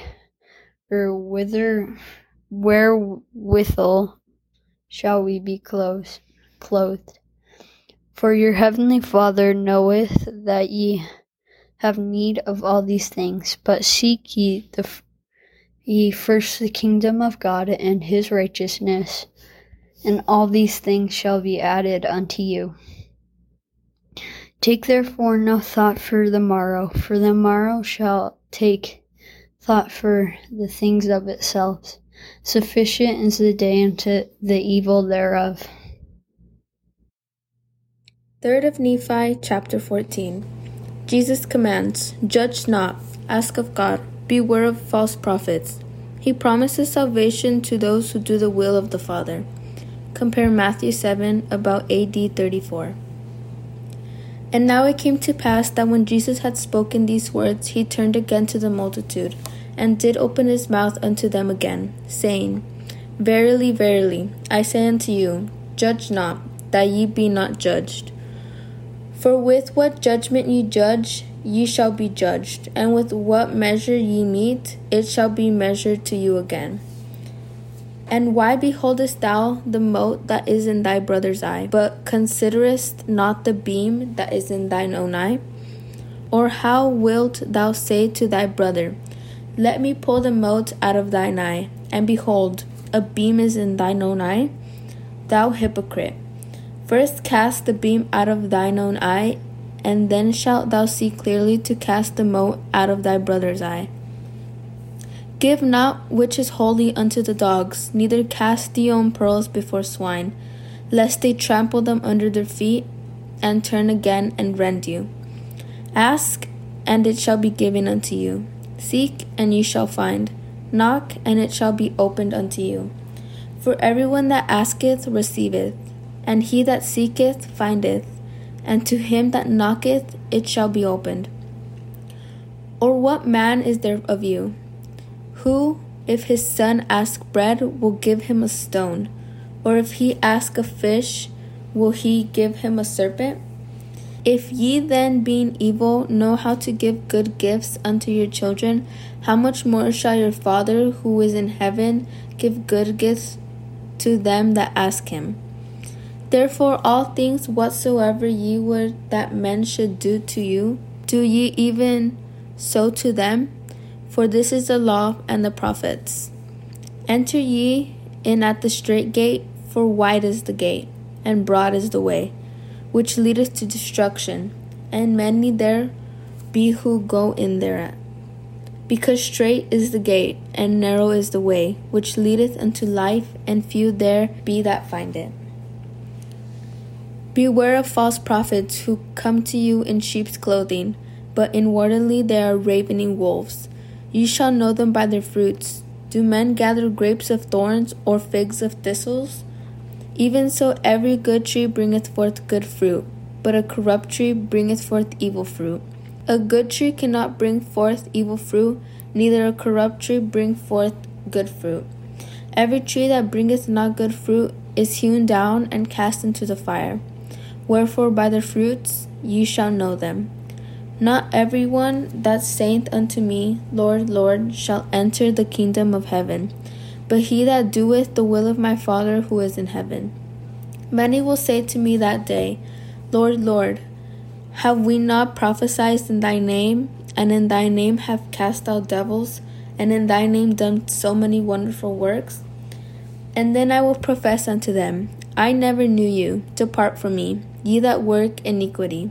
or whither wherewithal shall we be clothed. clothed. For your heavenly Father knoweth that ye have need of all these things, but seek ye the ye first the kingdom of God and his righteousness, and all these things shall be added unto you. Take therefore no thought for the morrow, for the morrow shall take thought for the things of itself. Sufficient is the day unto the evil thereof.
Third of Nephi, chapter 14. Jesus commands, Judge not, ask of God, beware of false prophets. He promises salvation to those who do the will of the Father. Compare Matthew 7, about AD 34. And now it came to pass that when Jesus had spoken these words, he turned again to the multitude, and did open his mouth unto them again, saying, Verily, verily, I say unto you, judge not, that ye be not judged. For with what judgment ye judge, ye shall be judged, and with what measure ye mete, it shall be measured to you again. And why beholdest thou the mote that is in thy brother's eye, but considerest not the beam that is in thine own eye? Or how wilt thou say to thy brother, Let me pull the mote out of thine eye, and behold, a beam is in thine own eye? Thou hypocrite! First cast the beam out of thine own eye, and then shalt thou see clearly to cast the mote out of thy brother's eye. Give not which is holy unto the dogs, neither cast thine own pearls before swine, lest they trample them under their feet, and turn again and rend you. Ask, and it shall be given unto you. Seek, and ye shall find. Knock, and it shall be opened unto you. For everyone that asketh receiveth, and he that seeketh findeth, and to him that knocketh it shall be opened. Or what man is there of you, who, if his son ask bread, will give him a stone? Or if he ask a fish, will he give him a serpent? If ye then, being evil, know how to give good gifts unto your children, how much more shall your Father who is in heaven give good gifts to them that ask him? Therefore, all things whatsoever ye would that men should do to you, do ye even so to them. For this is the law and the prophets. Enter ye in at the strait gate, for wide is the gate, and broad is the way, which leadeth to destruction, and many there be who go in thereat. Because strait is the gate, and narrow is the way, which leadeth unto life, and few there be that find it. Beware of false prophets who come to you in sheep's clothing, but inwardly they are ravening wolves. You shall know them by their fruits. Do men gather grapes of thorns or figs of thistles? Even so, every good tree bringeth forth good fruit, but a corrupt tree bringeth forth evil fruit. A good tree cannot bring forth evil fruit, neither a corrupt tree bring forth good fruit. Every tree that bringeth not good fruit is hewn down and cast into the fire. Wherefore by their fruits ye shall know them. Not every one that saith unto me, Lord, Lord, shall enter the kingdom of heaven, but he that doeth the will of my Father who is in heaven. Many will say to me that day, Lord, Lord, have we not prophesied in thy name, and in thy name have cast out devils, and in thy name done so many wonderful works? And then I will profess unto them, I never knew you, depart from me, ye that work iniquity.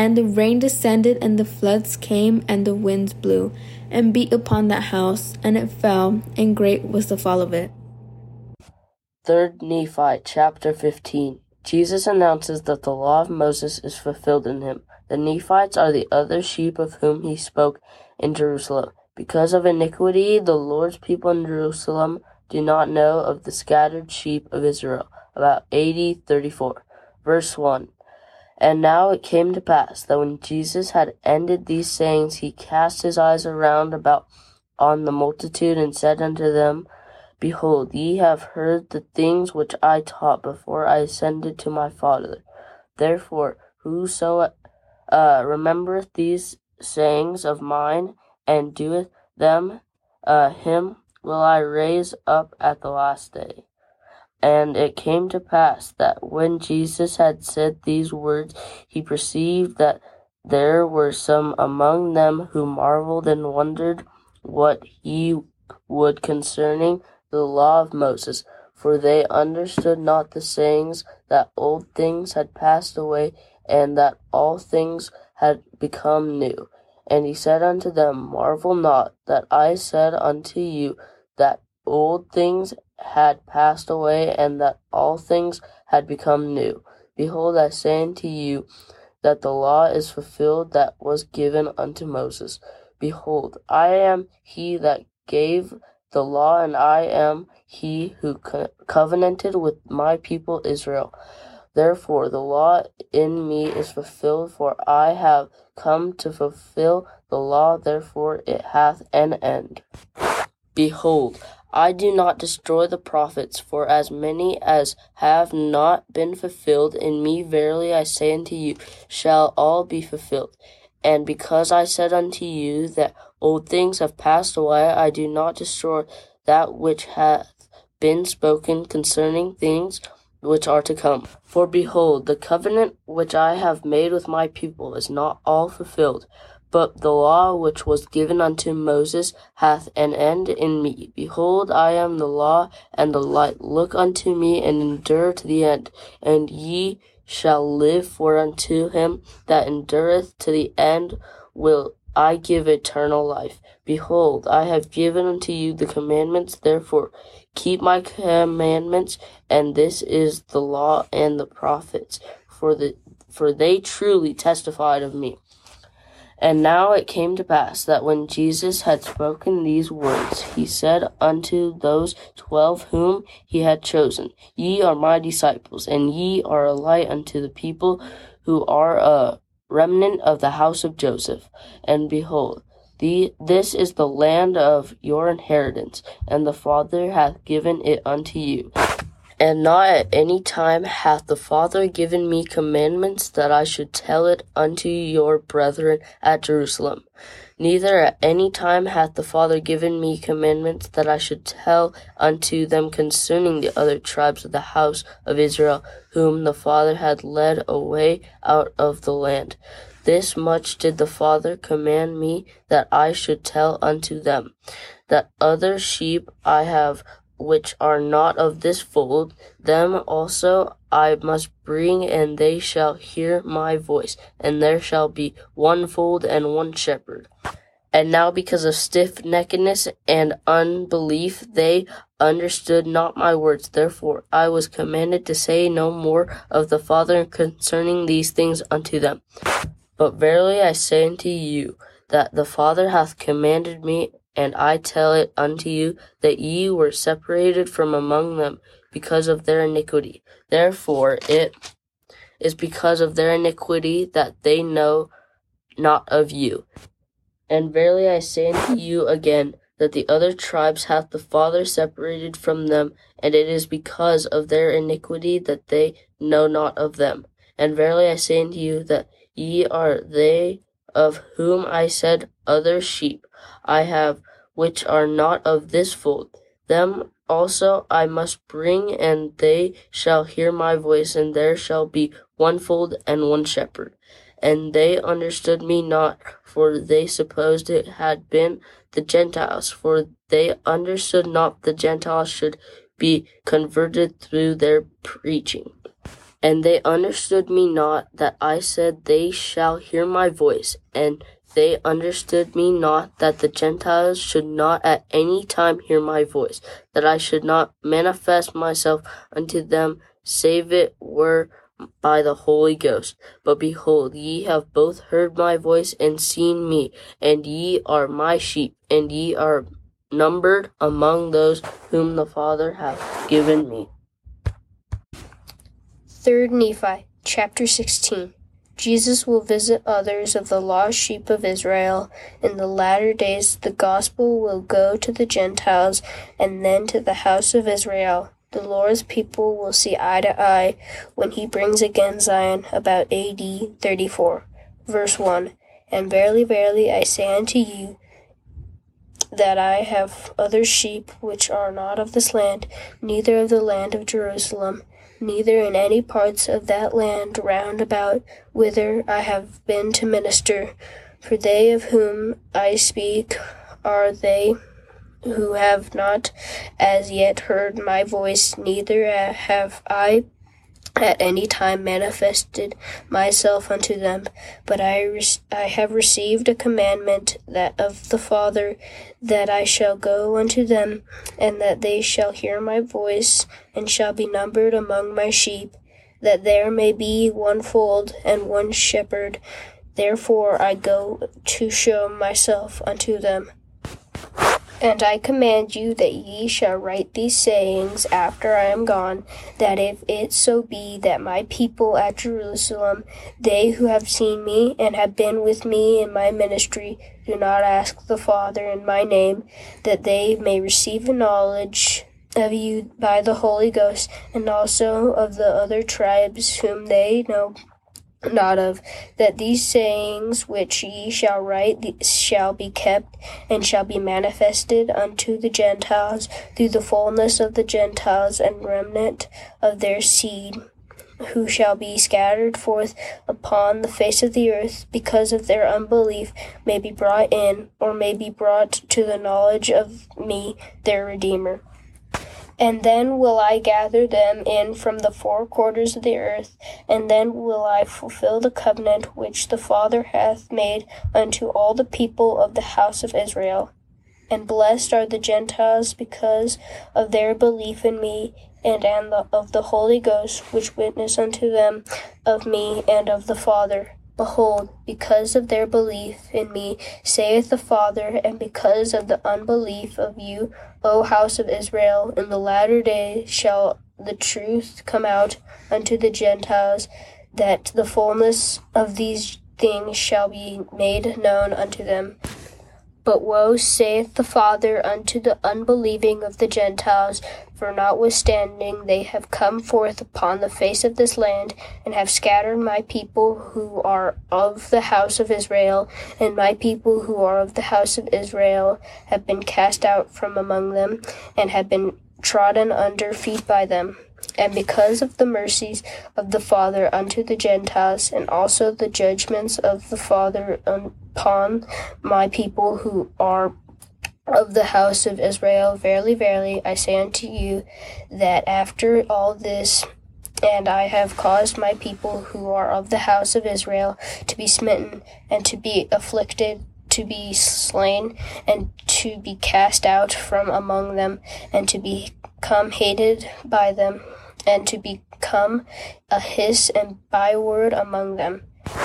And the rain descended, and the floods came, and the winds blew, and beat upon that house, and it fell, and great was the fall of it.
Third Nephi chapter 15. Jesus announces that the law of Moses is fulfilled in him. The Nephites are the other sheep of whom he spoke in Jerusalem. Because of iniquity, the Lord's people in Jerusalem do not know of the scattered sheep of Israel. About AD 34. Verse 1. And now it came to pass that when Jesus had ended these sayings, he cast his eyes around about on the multitude and said unto them, Behold, ye have heard the things which I taught before I ascended to my Father. Therefore, whoso uh, remembereth these sayings of mine and doeth them, uh, him will I raise up at the last day. And it came to pass that when Jesus had said these words, he perceived that there were some among them who marveled and wondered what he would concerning the law of Moses, for they understood not the sayings that old things had passed away, and that all things had become new. And he said unto them, Marvel not that I said unto you that old things had passed away, and that all things had become new. Behold, I say unto you that the law is fulfilled that was given unto Moses. Behold, I am he that gave the law, and I am he who co- covenanted with my people Israel. Therefore, the law in me is fulfilled, for I have come to fulfill the law, therefore it hath an end. Behold, I do not destroy the prophets, for as many as have not been fulfilled in me, verily I say unto you, shall all be fulfilled. And because I said unto you that old things have passed away, I do not destroy that which hath been spoken concerning things which are to come. For behold, the covenant which I have made with my people is not all fulfilled. But the law which was given unto Moses hath an end in me. Behold, I am the law and the light. Look unto me and endure to the end, and ye shall live, for unto him that endureth to the end will I give eternal life. Behold, I have given unto you the commandments, therefore keep my commandments, and this is the law and the prophets, for the for they truly testified of me. And now it came to pass that when Jesus had spoken these words, he said unto those twelve whom he had chosen, Ye are my disciples, and ye are a light unto the people who are a remnant of the house of Joseph. And behold, the, this is the land of your inheritance, and the Father hath given it unto you. And not at any time hath the Father given me commandments that I should tell it unto your brethren at Jerusalem. Neither at any time hath the Father given me commandments that I should tell unto them concerning the other tribes of the house of Israel, whom the Father had led away out of the land. This much did the Father command me that I should tell unto them, that other sheep I have which are not of this fold, them also I must bring, and they shall hear my voice, and there shall be one fold and one shepherd. And now, because of stiff neckedness and unbelief, they understood not my words. Therefore, I was commanded to say no more of the Father concerning these things unto them. But verily I say unto you, that the Father hath commanded me, and I tell it unto you, that ye were separated from among them because of their iniquity. Therefore it is because of their iniquity that they know not of you. And verily I say unto you again, that the other tribes hath the Father separated from them, and it is because of their iniquity that they know not of them. And verily I say unto you, that ye are they of whom I said, Other sheep I have, which are not of this fold. Them also I must bring, and they shall hear my voice, and there shall be one fold and one shepherd. And they understood me not, for they supposed it had been the Gentiles, for they understood not the Gentiles should be converted through their preaching. And they understood me not that I said, They shall hear my voice, and they understood me not that the Gentiles should not at any time hear my voice, that I should not manifest myself unto them, save it were by the Holy Ghost. But behold, ye have both heard my voice and seen me, and ye are my sheep, and ye are numbered among those whom the Father hath given me.
3rd Nephi, chapter 16. Jesus will visit others of the lost sheep of Israel. In the latter days, the gospel will go to the Gentiles and then to the house of Israel. The Lord's people will see eye to eye when he brings again Zion about AD 34. verse 1 And verily, verily, I say unto you, that I have other sheep which are not of this land, neither of the land of Jerusalem, neither in any parts of that land round about whither I have been to minister. For they of whom I speak are they who have not as yet heard my voice, neither have I at any time manifested myself unto them, but I, re- I have received a commandment that of the Father that I shall go unto them, and that they shall hear my voice, and shall be numbered among my sheep, that there may be one fold and one shepherd. Therefore I go to show myself unto them. And I command you that ye shall write these sayings after I am gone, that if it so be that my people at Jerusalem, they who have seen me and have been with me in my ministry, do not ask the Father in my name, that they may receive a knowledge of you by the Holy Ghost, and also of the other tribes whom they know not of that these sayings which ye shall write shall be kept and shall be manifested unto the Gentiles through the fullness of the Gentiles and remnant of their seed who shall be scattered forth upon the face of the earth because of their unbelief may be brought in or may be brought to the knowledge of me their redeemer and then will I gather them in from the four quarters of the earth, and then will I fulfill the covenant which the Father hath made unto all the people of the house of Israel. And blessed are the Gentiles because of their belief in me, and, of the Holy Ghost, which witness unto them of me and of the Father. Behold, because of their belief in me, saith the Father, and because of the unbelief of you, O house of Israel, in the latter day shall the truth come out unto the Gentiles, that the fullness of these things shall be made known unto them. But woe, saith the Father, unto the unbelieving of the Gentiles, for notwithstanding they have come forth upon the face of this land, and have scattered my people who are of the house of Israel, and my people who are of the house of Israel have been cast out from among them, and have been trodden under feet by them. And because of the mercies of the Father unto the Gentiles, and also the judgments of the Father upon my people who are of the house of Israel, verily, verily, I say unto you, that after all this, and I have caused my people who are of the house of Israel to be smitten, and to be afflicted, to be slain, and to be cast out from among them, and to become hated by them, and to become a hiss and byword among them.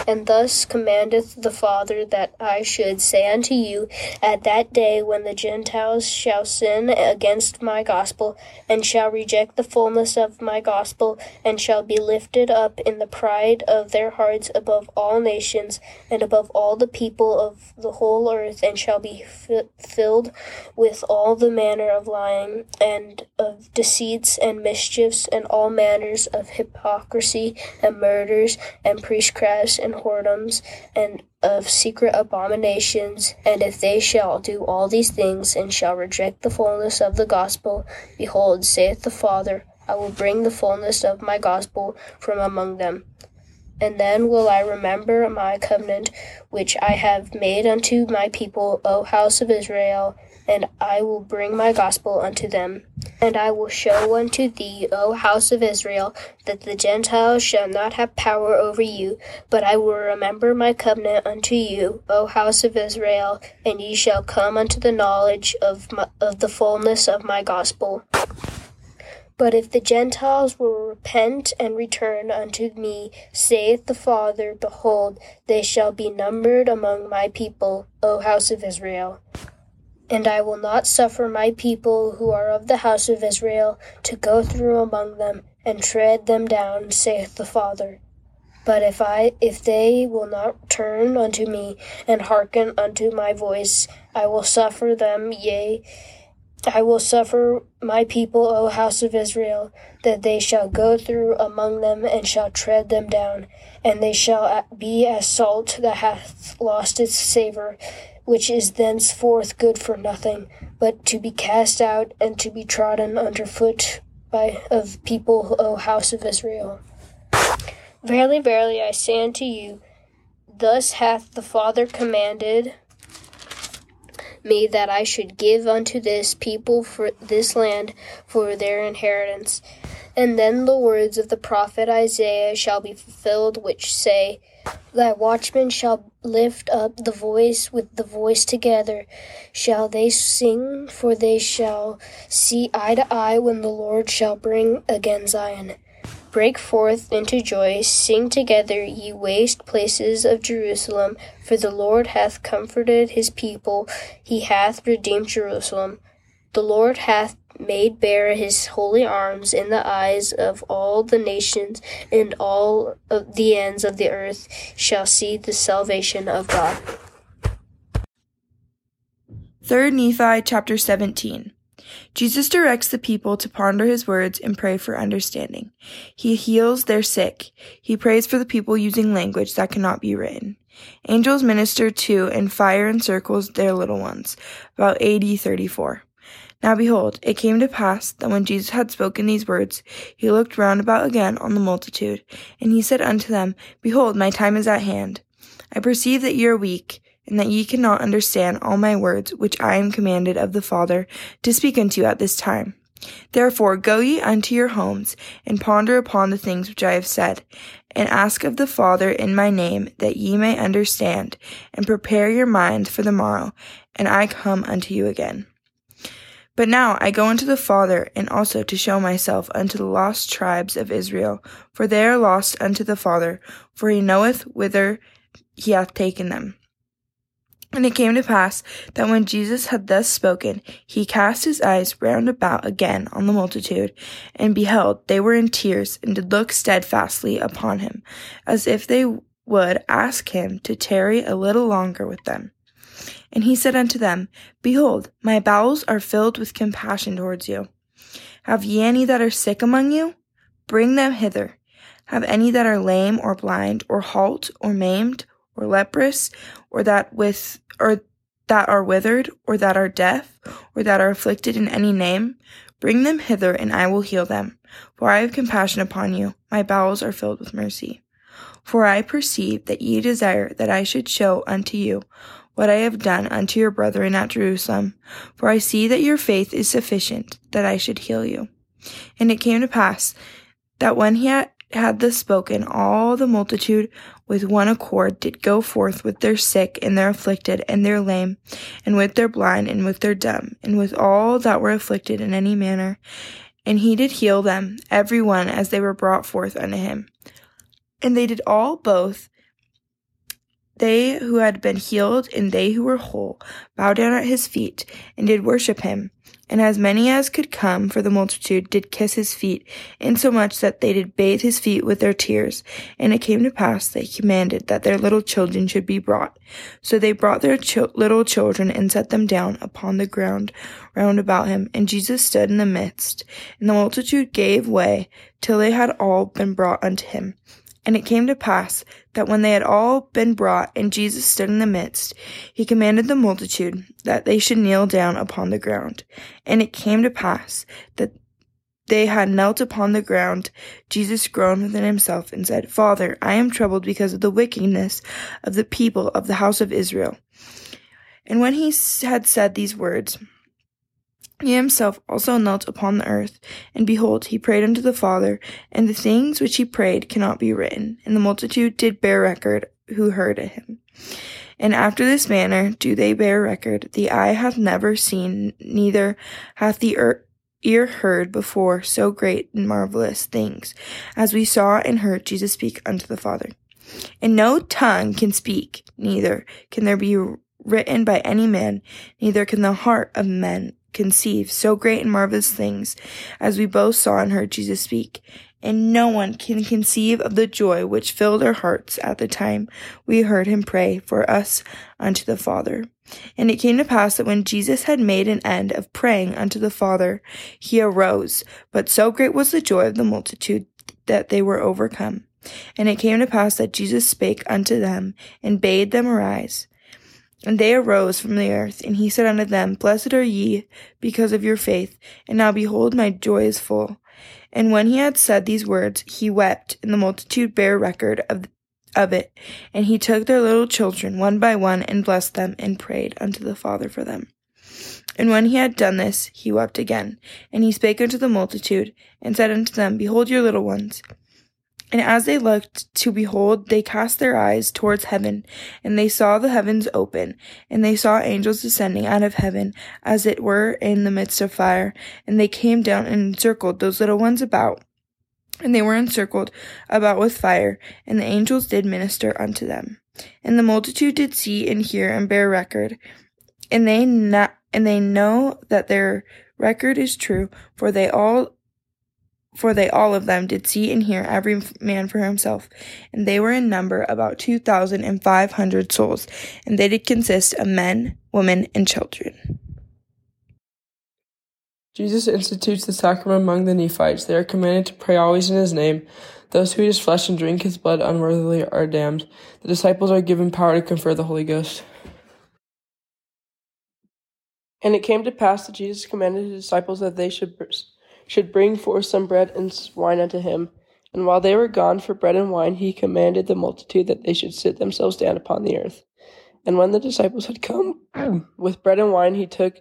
And thus commandeth the Father that I should say unto you at that day when the Gentiles shall sin against my gospel, and shall reject the fullness of my gospel, and shall be lifted up in the pride of their hearts above all nations, and above all the people of the whole earth, and shall be f- filled with all the manner of lying, and of deceits, and mischiefs, and all manners of hypocrisy, and murders, and priestcrafts and whoredoms, and of secret abominations. And if they shall do all these things, and shall reject the fullness of the gospel, behold, saith the Father, I will bring the fullness of my gospel from among them. And then will I remember my covenant which I have made unto my people, O house of Israel, and I will bring my gospel unto them. And I will show unto thee, O house of Israel, that the Gentiles shall not have power over you, but I will remember my covenant unto you, O house of Israel, and ye shall come unto the knowledge of, my, of the fullness of my gospel. But if the Gentiles will repent and return unto me, saith the Father, behold, they shall be numbered among my people, O house of Israel. And I will not suffer my people who are of the house of Israel to go through among them and tread them down, saith the Father. But if I if they will not turn unto me and hearken unto my voice, I will suffer them, yea, I will suffer my people, O house of Israel, that they shall go through among them and shall tread them down, and they shall be as salt that hath lost its savour, which is thenceforth good for nothing, but to be cast out and to be trodden under foot by of people, O house of Israel. Verily, verily, I say unto you, thus hath the Father commanded me that I should give unto this people for this land for their inheritance. And then the words of the prophet Isaiah shall be fulfilled, which say, Thy watchmen shall lift up the voice with the voice together. Shall they sing, for they shall see eye to eye when the Lord shall bring again Zion. Break forth into joy, sing together, ye waste places of Jerusalem, for the Lord hath comforted his people, he hath redeemed Jerusalem. The Lord hath made bare his holy arms in the eyes of all the nations, and all of the ends of the earth shall see the salvation of God.
3 Nephi chapter 17. Jesus directs the people to ponder his words and pray for understanding. He heals their sick. He prays for the people using language that cannot be written. Angels minister to and fire encircles their little ones. About AD 34. Now behold, it came to pass that when Jesus had spoken these words, he looked round about again on the multitude, and he said unto them, Behold, my time is at hand. I perceive that ye are weak, and that ye cannot understand all my words which I am commanded of the Father to speak unto you at this time. Therefore go ye unto your homes, and ponder upon the things which I have said, and ask of the Father in my name that ye may understand, and prepare your minds for the morrow, and I come unto you again. But now I go unto the Father, and also to show myself unto the lost tribes of Israel, for they are lost unto the Father, for he knoweth whither he hath taken them. And it came to pass that when Jesus had thus spoken, he cast his eyes round about again on the multitude, and beheld, they were in tears, and did look steadfastly upon him, as if they would ask him to tarry a little longer with them. And he said unto them, Behold, my bowels are filled with compassion towards you. Have ye any that are sick among you? Bring them hither. Have any that are lame or blind, or halt, or maimed, or leprous, or that with or that are withered, or that are deaf, or that are afflicted in any name, bring them hither, and I will heal them. For I have compassion upon you, my bowels are filled with mercy. For I perceive that ye desire that I should show unto you what I have done unto your brethren at Jerusalem, for I see that your faith is sufficient that I should heal you. And it came to pass that when he had had thus spoken, all the multitude with one accord did go forth with their sick and their afflicted and their lame, and with their blind and with their dumb, and with all that were afflicted in any manner. And he did heal them, every one as they were brought forth unto him. And they did all both, they who had been healed and they who were whole, bowed down at his feet, and did worship him. And as many as could come for the multitude did kiss his feet, insomuch that they did bathe his feet with their tears. And it came to pass that he commanded that their little children should be brought. So they brought their little children and set them down upon the ground round about him. And Jesus stood in the midst. And the multitude gave way till they had all been brought unto him. And it came to pass that when they had all been brought and Jesus stood in the midst, he commanded the multitude that they should kneel down upon the ground. And it came to pass that they had knelt upon the ground. Jesus groaned within himself and said, Father, I am troubled because of the wickedness of the people of the house of Israel. And when he had said these words, he himself also knelt upon the earth, and behold, he prayed unto the Father, and the things which he prayed cannot be written, and the multitude did bear record who heard him. And after this manner do they bear record, the eye hath never seen, neither hath the ear heard before so great and marvelous things, as we saw and heard Jesus speak unto the Father. And no tongue can speak, neither can there be written by any man, neither can the heart of men conceive so great and marvelous things as we both saw and heard Jesus speak. and no one can conceive of the joy which filled our hearts at the time we heard him pray for us unto the Father. And it came to pass that when Jesus had made an end of praying unto the Father, he arose, but so great was the joy of the multitude that they were overcome. And it came to pass that Jesus spake unto them, and bade them arise. And they arose from the earth, and he said unto them, Blessed are ye because of your faith, and now behold, my joy is full. And when he had said these words, he wept, and the multitude bare record of, of it. And he took their little children one by one, and blessed them, and prayed unto the Father for them. And when he had done this, he wept again. And he spake unto the multitude, and said unto them, Behold your little ones. And as they looked to behold, they cast their eyes towards heaven, and they saw the heavens open, and they saw angels descending out of heaven, as it were in the midst of fire. And they came down and encircled those little ones about, and they were encircled about with fire, and the angels did minister unto them. And the multitude did see and hear and bear record, and they and they know that their record is true, for they all for they all of them did see and hear every man for himself. And they were in number about two thousand and five hundred souls, and they did consist of men, women, and children.
Jesus institutes the sacrament among the Nephites. They are commanded to pray always in his name. Those who eat his flesh and drink his blood unworthily are damned. The disciples are given power to confer the Holy Ghost. And it came to pass that Jesus commanded his disciples that they should should bring forth some bread and wine unto him. And while they were gone for bread and wine, he commanded the multitude that they should sit themselves down upon the earth. And when the disciples had come with bread and wine, he took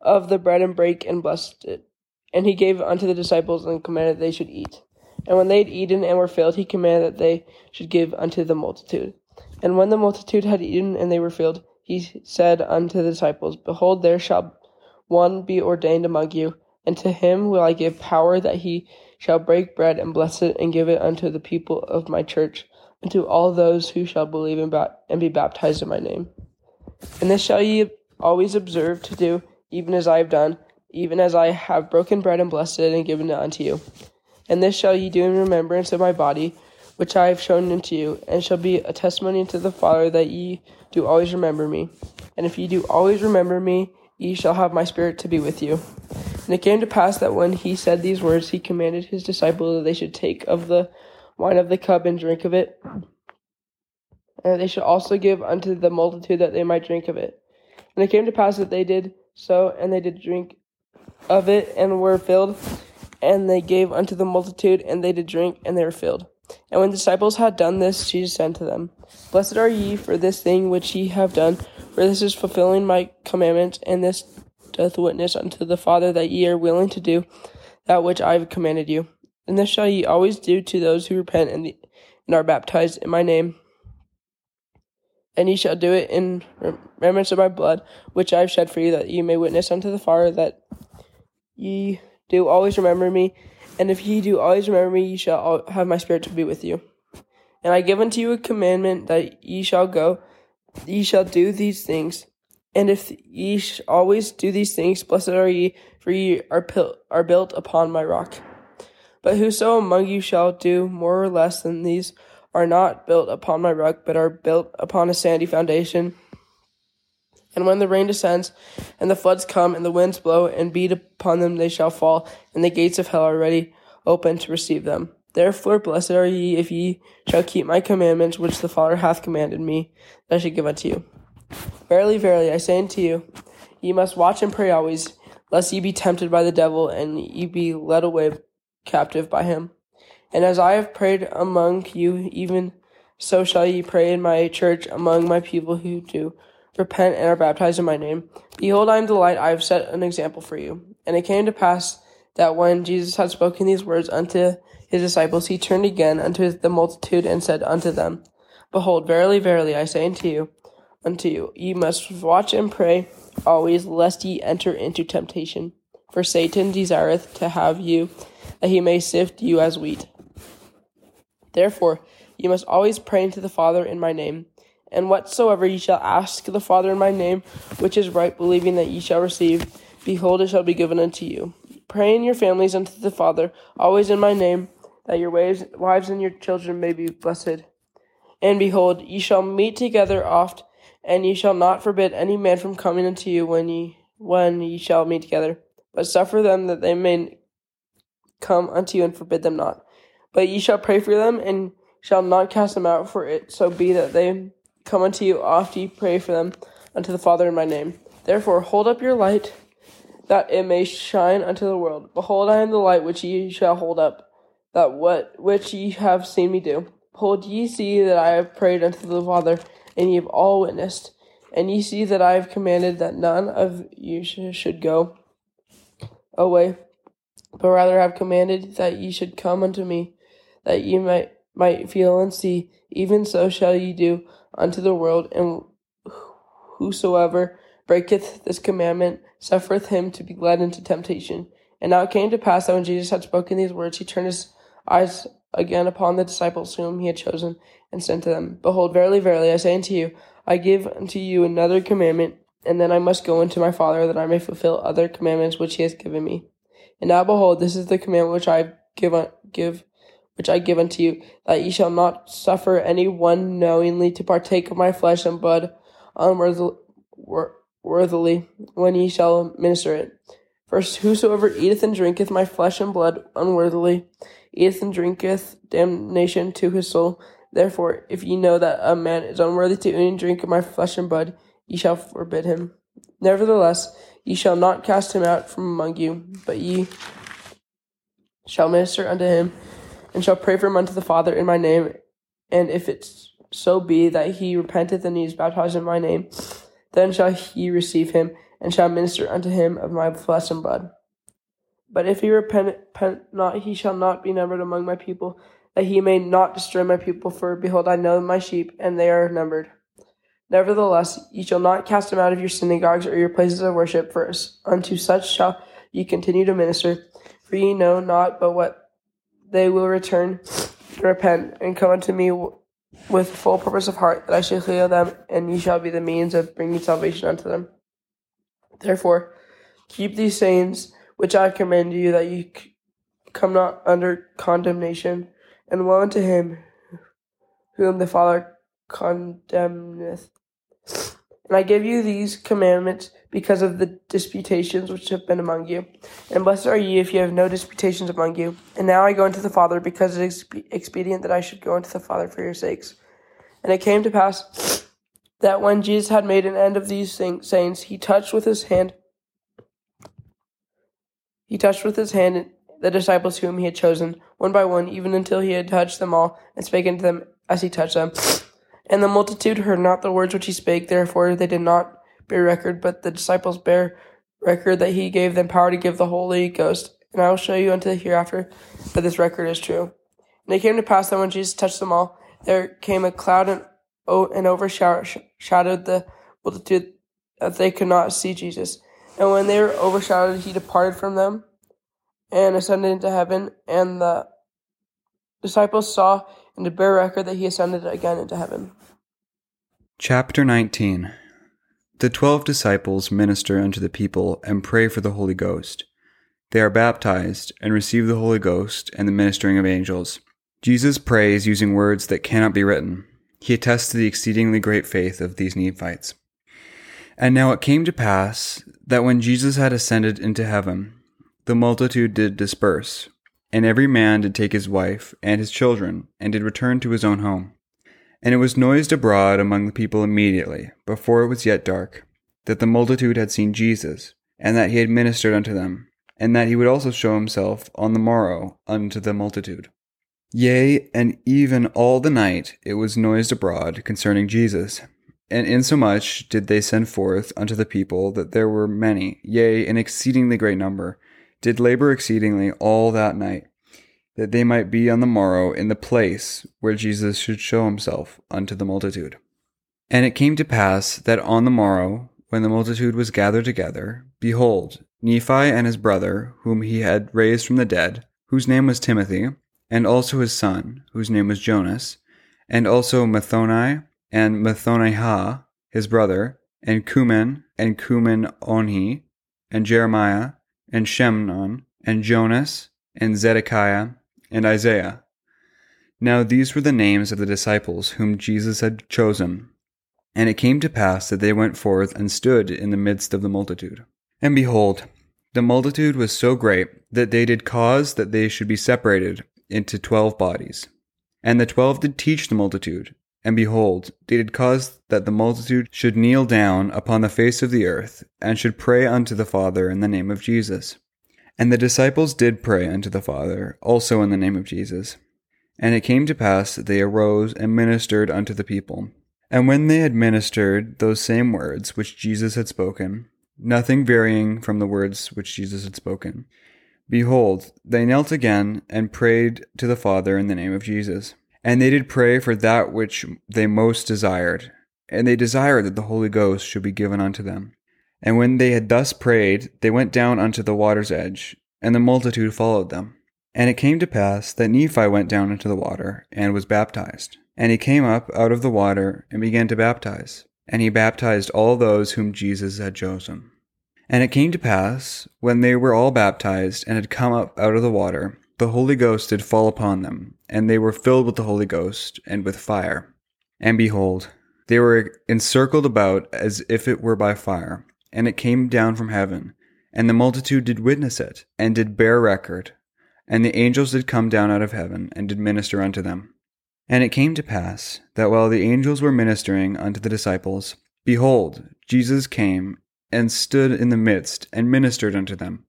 of the bread and brake and blessed it. And he gave it unto the disciples and commanded they should eat. And when they had eaten and were filled, he commanded that they should give unto the multitude. And when the multitude had eaten and they were filled, he said unto the disciples, Behold, there shall one be ordained among you and to him will I give power that he shall break bread and bless it and give it unto the people of my church, and to all those who shall believe and, and be baptized in my name. And this shall ye always observe to do, even as I have done, even as I have broken bread and blessed it and given it unto you. And this shall ye do in remembrance of my body, which I have shown unto you, and shall be a testimony unto the Father that ye do always remember me. And if ye do always remember me, ye shall have my spirit to be with you. And it came to pass that when he said these words, he commanded his disciples that they should take of the wine of the cup and drink of it, and that they should also give unto the multitude that they might drink of it. And it came to pass that they did so, and they did drink of it, and were filled. And they gave unto the multitude, and they did drink, and they were filled. And when the disciples had done this, Jesus said to them, Blessed are ye for this thing which ye have done, for this is fulfilling my commandment, and this doth witness unto the Father that ye are willing to do that which I have commanded you. And this shall ye always do to those who repent and, the, and are baptized in my name. And ye shall do it in remembrance of my blood, which I have shed for you, that ye may witness unto the Father that ye do always remember me. And if ye do always remember me, ye shall have my spirit to be with you. And I give unto you a commandment that ye shall go, ye shall do these things, and if ye always do these things, blessed are ye, for ye are, pil- are built upon my rock. But whoso among you shall do more or less than these are not built upon my rock, but are built upon a sandy foundation. And when the rain descends, and the floods come, and the winds blow, and beat upon them, they shall fall, and the gates of hell are ready open to receive them. Therefore, blessed are ye if ye shall keep my commandments, which the Father hath commanded me, that I should give unto you. Verily, verily, I say unto you, ye must watch and pray always, lest ye be tempted by the devil, and ye be led away captive by him. And as I have prayed among you, even so shall ye pray in my church among my people who do repent and are baptized in my name. Behold, I am the light, I have set an example for you. And it came to pass that when Jesus had spoken these words unto his disciples, he turned again unto the multitude and said unto them, Behold, verily, verily, I say unto you, unto you. Ye must watch and pray always, lest ye enter into temptation. For Satan desireth to have you, that he may sift you as wheat. Therefore, ye must always pray unto the Father in my name. And whatsoever ye shall ask the Father in my name, which is right, believing that ye shall receive, behold, it shall be given unto you. Pray in your families unto the Father, always in my name. that your wives, wives and your children may be blessed. And behold, ye shall meet together oft, and ye shall not forbid any man from coming unto you when ye when ye shall meet together, but suffer them that they may come unto you and forbid them not. But ye shall pray for them, and shall not cast them out, for it so be that they come unto you oft ye pray for them unto the Father in my name. Therefore hold up your light, that it may shine unto the world. Behold, I am the light which ye shall hold up, that what which ye have seen me do. Behold, ye see that I have prayed unto the Father, and ye have all witnessed. And ye see that I have commanded that none of you sh- should go away, but rather have commanded that ye should come unto me, that ye might might feel and see. Even so shall ye do unto the world, and whosoever breaketh this commandment suffereth him to be led into temptation. And now it came to pass that when Jesus had spoken these words, he turned his eyes again upon the disciples whom he had chosen, and said to them, Behold, verily, verily, I say unto you, I give unto you another commandment, and then I must go unto my Father, that I may fulfill other commandments which he has given me. And now, behold, this is the commandment which I give, give which I give unto you, that ye shall not suffer any one knowingly to partake of my flesh and blood unworthily when ye shall minister it. First, whosoever eateth and drinketh my flesh and blood unworthily eateth and drinketh damnation to his soul. Therefore, if ye know that a man is unworthy to eat and drink of my flesh and blood, ye shall forbid him. Nevertheless, ye shall not cast him out from among you, but ye shall minister unto him, and shall pray for him unto the Father in my name. And if it so be that he repenteth and he is baptized in my name, then shall he receive him, and shall minister unto him of my flesh and blood. But if he repent, repent not, he shall not be numbered among my people, that he may not destroy my people. For behold, I know my sheep, and they are numbered. Nevertheless, ye shall not cast them out of your synagogues or your places of worship, for unto such shall ye continue to minister. For ye know not but what they will return and repent, and come unto me with full purpose of heart, that I shall heal them, and ye shall be the means of bringing salvation unto them. Therefore, keep these sayings which I command you, that ye come not under condemnation. And woe unto him whom the Father condemneth. And I give you these commandments because of the disputations which have been among you. And blessed are ye if ye have no disputations among you. And now I go unto the Father, because it is expedient that I should go unto the Father for your sakes. And it came to pass that when Jesus had made an end of these sayings, he touched with his hand he touched with his hand the disciples whom he had chosen, one by one, even until he had touched them all, and spake unto them as he touched them. And the multitude heard not the words which he spake, therefore they did not bear record, but the disciples bear record that he gave them power to give the Holy Ghost. And I will show you unto the hereafter that this record is true. And it came to pass that when Jesus touched them all, there came a cloud and, and overshadowed the multitude that they could not see Jesus. And when they were overshadowed, he departed from them and ascended into heaven. And the disciples saw and to bear record that he ascended again into heaven.
Chapter 19 The twelve disciples minister unto the people and pray for the Holy Ghost. They are baptized and receive the Holy Ghost and the ministering of angels. Jesus prays using words that cannot be written. He attests to the exceedingly great faith of these Nephites. And now it came to pass that when Jesus had ascended into heaven, the multitude did disperse, and every man did take his wife and his children, and did return to his own home. And it was noised abroad among the people immediately, before it was yet dark, that the multitude had seen Jesus, and that he had ministered unto them, and that he would also show himself on the morrow unto the multitude. Yea, and even all the night it was noised abroad concerning Jesus, and insomuch did they send forth unto the people that there were many, yea, an exceedingly great number, did labor exceedingly all that night, that they might be on the morrow in the place where Jesus should show himself unto the multitude. And it came to pass that on the morrow, when the multitude was gathered together, behold, Nephi and his brother, whom he had raised from the dead, whose name was Timothy, and also his son, whose name was Jonas, and also Mathoni, and Mathonihah, his brother, and Kumen, and Kumenonhi, and Jeremiah, and Shemnon, and Jonas, and Zedekiah, and Isaiah. Now these were the names of the disciples whom Jesus had chosen. And it came to pass that they went forth and stood in the midst of the multitude. And behold, the multitude was so great that they did cause that they should be separated into twelve bodies. And the twelve did teach the multitude. And behold, they did cause that the multitude should kneel down upon the face of the earth, and should pray unto the Father in the name of Jesus. And the disciples did pray unto the Father also in the name of Jesus. And it came to pass that they arose and ministered unto the people. And when they had ministered those same words which Jesus had spoken, nothing varying from the words which Jesus had spoken, behold, they knelt again and prayed to the Father in the name of Jesus. And they did pray for that which they most desired, and they desired that the Holy Ghost should be given unto them. And when they had thus prayed, they went down unto the water's edge, and the multitude followed them. And it came to pass that Nephi went down into the water, and was baptized. And he came up out of the water, and began to baptize. And he baptized all those whom Jesus had chosen. And it came to pass, when they were all baptized, and had come up out of the water, the Holy Ghost did fall upon them, and they were filled with the Holy Ghost, and with fire. And behold, they were encircled about as if it were by fire, and it came down from heaven, and the multitude did witness it, and did bear record, and the angels did come down out of heaven, and did minister unto them. And it came to pass, that while the angels were ministering unto the disciples, behold, Jesus came, and stood in the midst, and ministered unto them.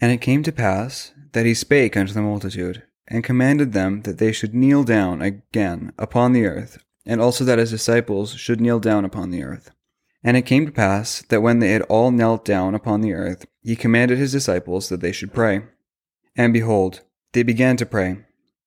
And it came to pass, that he spake unto the multitude, and commanded them that they should kneel down again upon the earth, and also that his disciples should kneel down upon the earth. And it came to pass that when they had all knelt down upon the earth, he commanded his disciples that they should pray. And behold, they began to pray,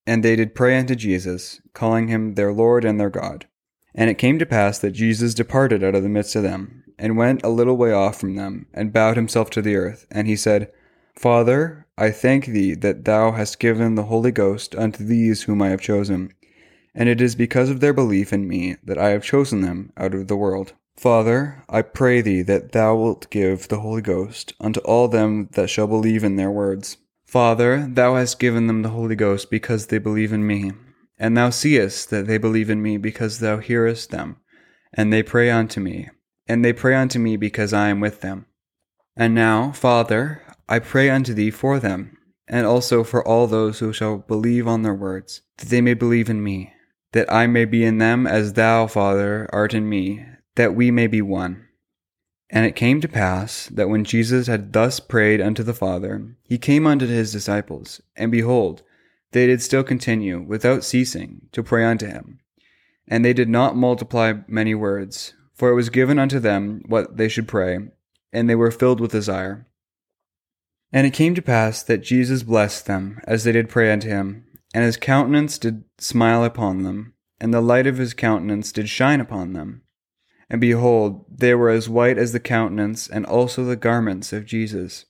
and they did pray unto Jesus, calling him their Lord and their God. And it came to pass that Jesus departed out of the midst of them, and went a little way off from them, and bowed himself to the earth, and he said, Father, I thank thee that thou hast given the Holy Ghost unto these whom I have chosen. And it is because of their belief in me that I have chosen them out of the world. Father, I pray thee that thou wilt give the Holy Ghost unto all them that shall believe in their words. Father, thou hast given them the Holy Ghost because they believe in me. And thou seest that they believe in me because thou hearest them. And they pray unto me. And they pray unto me because I am with them. And now, Father, I pray unto thee for them, and also for all those who shall believe on their words, that they may believe in me, that I may be in them as thou, Father, art in me, that we may be one. And it came to pass that when Jesus had thus prayed unto the Father, he came unto his disciples, and behold, they did still continue, without ceasing, to pray unto him. And they did not multiply many words, for it was given unto them what they should pray, and they were filled with desire. And it came to pass that Jesus blessed them as they did pray unto him, and his countenance did smile upon them, and the light of his countenance did shine upon them. And behold, they were as white as the countenance and also the garments of Jesus.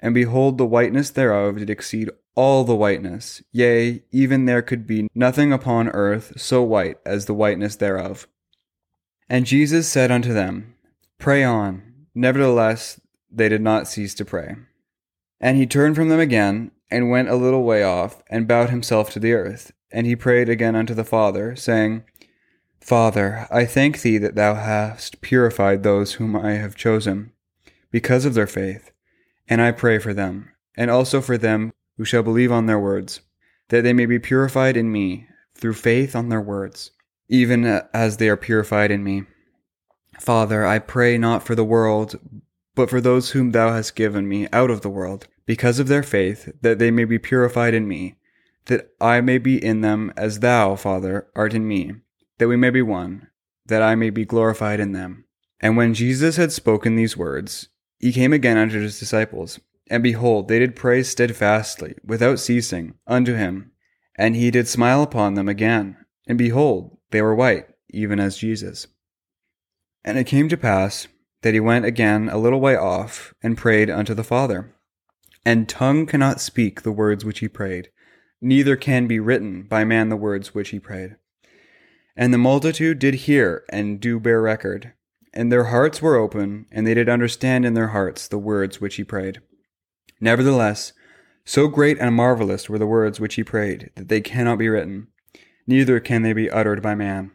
And behold, the whiteness thereof did exceed all the whiteness, yea, even there could be nothing upon earth so white as the whiteness thereof. And Jesus said unto them, Pray on. Nevertheless, they did not cease to pray. And he turned from them again, and went a little way off, and bowed himself to the earth. And he prayed again unto the Father, saying, Father, I thank thee that thou hast purified those whom I have chosen, because of their faith. And I pray for them, and also for them who shall believe on their words, that they may be purified in me, through faith on their words, even as they are purified in me. Father, I pray not for the world, but for those whom thou hast given me out of the world, because of their faith, that they may be purified in me, that I may be in them as thou, Father, art in me, that we may be one, that I may be glorified in them. And when Jesus had spoken these words, he came again unto his disciples, and behold, they did pray steadfastly, without ceasing, unto him. And he did smile upon them again, and behold, they were white, even as Jesus. And it came to pass that he went again a little way off, and prayed unto the Father. And tongue cannot speak the words which he prayed, neither can be written by man the words which he prayed. And the multitude did hear and do bear record, and their hearts were open, and they did understand in their hearts the words which he prayed. Nevertheless, So great and marvelous were the words which he prayed, that they cannot be written, neither can they be uttered by man.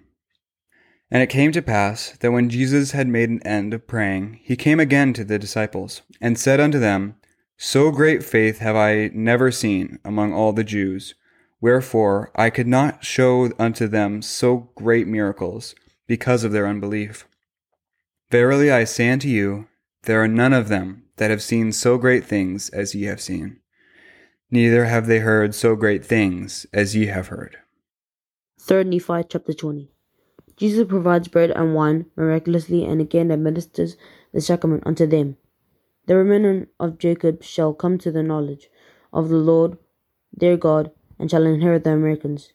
And it came to pass that when Jesus had made an end of praying, he came again to the disciples, and said unto them, So great faith have I never seen among all the Jews. Wherefore I could not show unto them so great miracles, because of their unbelief. Verily I say unto you, there are none of them that have seen so great things as ye have seen, neither have they heard so great things as ye have heard.
3 Nephi chapter 20. Jesus provides bread and wine miraculously and again administers the sacrament unto them. The remnant of Jacob shall come to the knowledge of the Lord their God and shall inherit the Americas.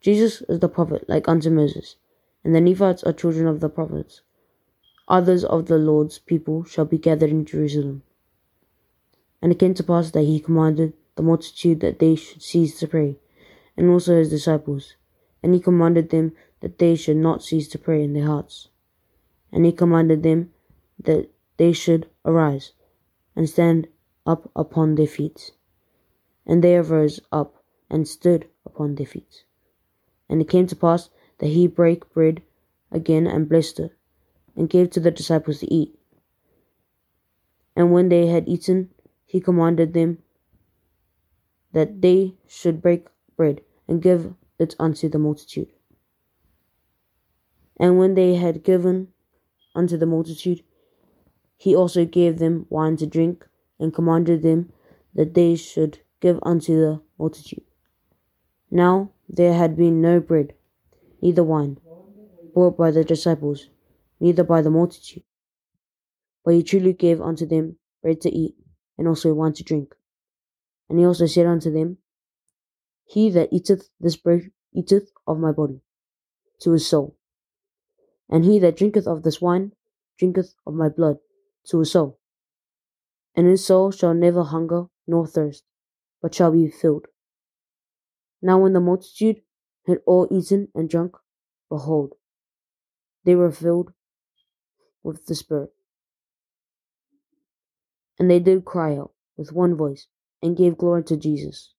Jesus is the prophet like unto Moses, and the Nephites are children of the prophets. Others of the Lord's people shall be gathered in Jerusalem. And it came to pass that he commanded the multitude that they should cease to pray, and also his disciples. And he commanded them that they should not cease to pray in their hearts. And he commanded them that they should arise and stand up upon their feet. And they arose up and stood upon their feet. And it came to pass that he brake bread again and blessed it, and gave to the disciples to eat. And when they had eaten, he commanded them that they should break bread and give it unto the multitude. And when they had given unto the multitude, he also gave them wine to drink, and commanded them that they should give unto the multitude. Now there had been no bread, neither wine, brought by the disciples, neither by the multitude. But he truly gave unto them bread to eat, and also wine to drink. And he also said unto them, He that eateth this bread eateth of my body, to his soul. And he that drinketh of this wine drinketh of my blood, to his soul. And his soul shall never hunger nor thirst, but shall be filled. Now when the multitude had all eaten and drunk, behold, they were filled with the Spirit. And they did cry out with one voice, and gave glory to Jesus,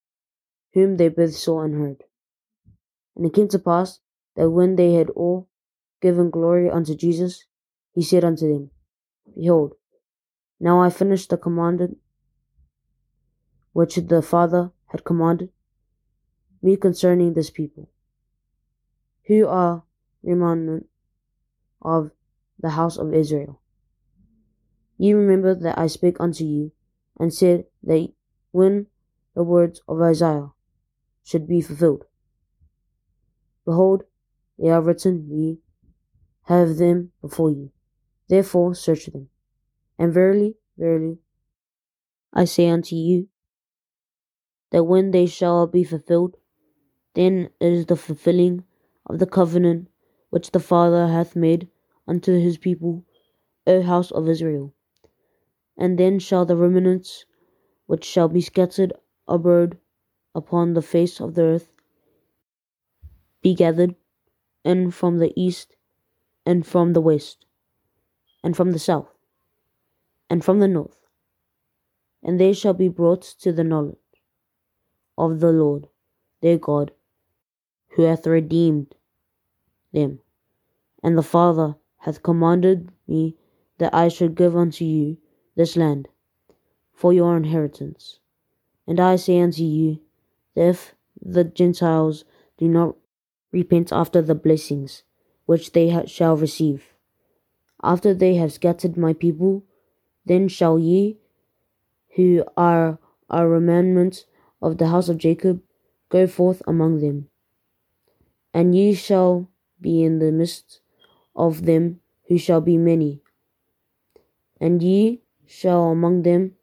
whom they both saw and heard. And it came to pass that when they had all given glory unto Jesus, he said unto them, Behold, now I finish the commandment which the Father had commanded me concerning this people, who are remnant of the house of Israel. Ye remember that I spake unto you, and said that when the words of Isaiah should be fulfilled. Behold, they are written, ye have them before you. Therefore search them. And verily, verily, I say unto you, that when they shall be fulfilled, then is the fulfilling of the covenant which the Father hath made unto his people, O house of Israel. And then shall the remnants which shall be scattered abroad upon the face of the earth be gathered, and from the east, and from the west, and from the south, and from the north, and they shall be brought to the knowledge of the Lord their God, who hath redeemed them. And the Father hath commanded me that I should give unto you this land for your inheritance. And I say unto you, that if the Gentiles do not repent after the blessings which they ha- shall receive, after they have scattered my people, then shall ye, who are a remnant of the house of Jacob, go forth among them. And ye shall be in the midst of them who shall be many. And ye shall among them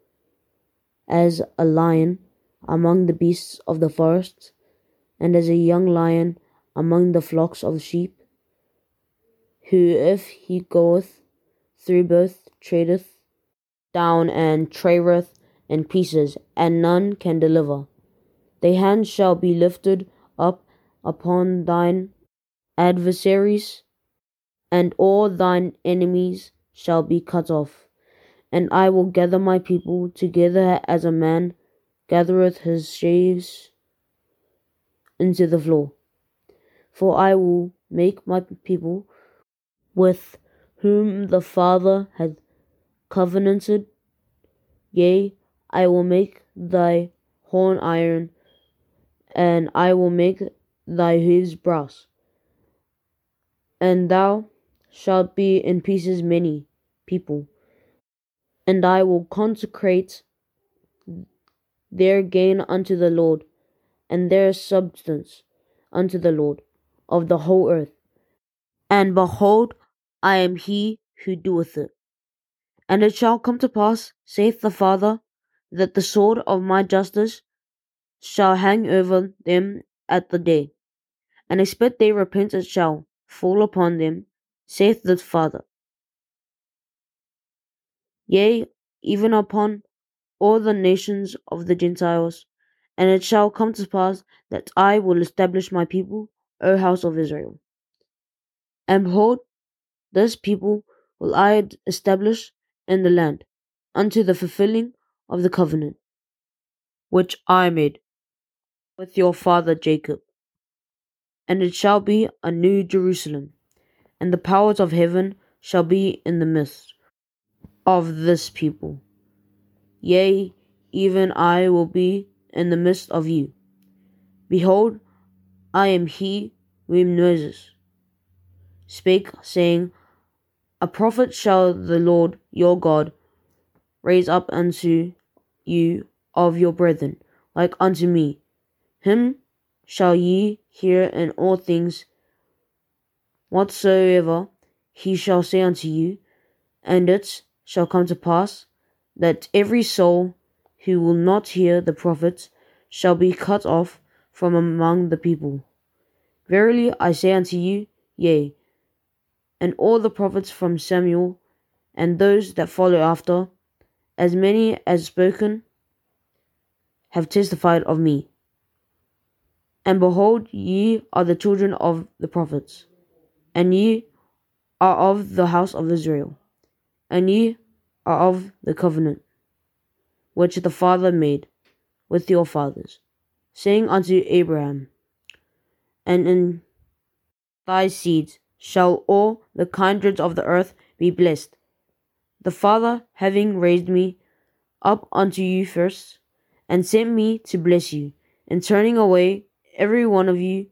as a lion among the beasts of the forest, and as a young lion among the flocks of sheep, who if he goeth through both treadeth down and teareth in pieces, and none can deliver. Thy hand shall be lifted up upon thine adversaries, and all thine enemies shall be cut off. And I will gather my people together as a man gathereth his sheaves into the floor. For I will make my people with whom the Father hath covenanted, yea, I will make thy horn iron, and I will make thy hoofs brass. And thou shalt be in pieces many people, and I will consecrate their gain unto the Lord, and their substance unto the Lord of the whole earth. And behold, I am he who doeth it. And it shall come to pass, saith the Father, that the sword of my justice shall hang over them at the day, and expect they repent it shall fall upon them, saith the Father. Yea, even upon all the nations of the Gentiles, and it shall come to pass that I will establish my people, O house of Israel. And behold, this people will I establish in the land, unto the fulfilling of the covenant, which I made with your father Jacob. And it shall be a new Jerusalem, and the powers of heaven shall be in the midst of this people. Yea, even I will be in the midst of you. Behold, I am he whom Moses spake, saying, A prophet shall the Lord your God raise up unto you of your brethren, like unto me. Him shall ye hear in all things whatsoever he shall say unto you, and it shall come to pass that every soul who will not hear the prophets shall be cut off from among the people. Verily I say unto you, yea, and all the prophets from Samuel and those that follow after, as many as spoken, have testified of me. And behold, ye are the children of the prophets, and ye are of the house of Israel, and ye are of the covenant which the Father made with your fathers, saying unto Abraham, And in thy seeds shall all the kindreds of the earth be blessed. The Father having raised me up unto you first, and sent me to bless you, and turning away every one of you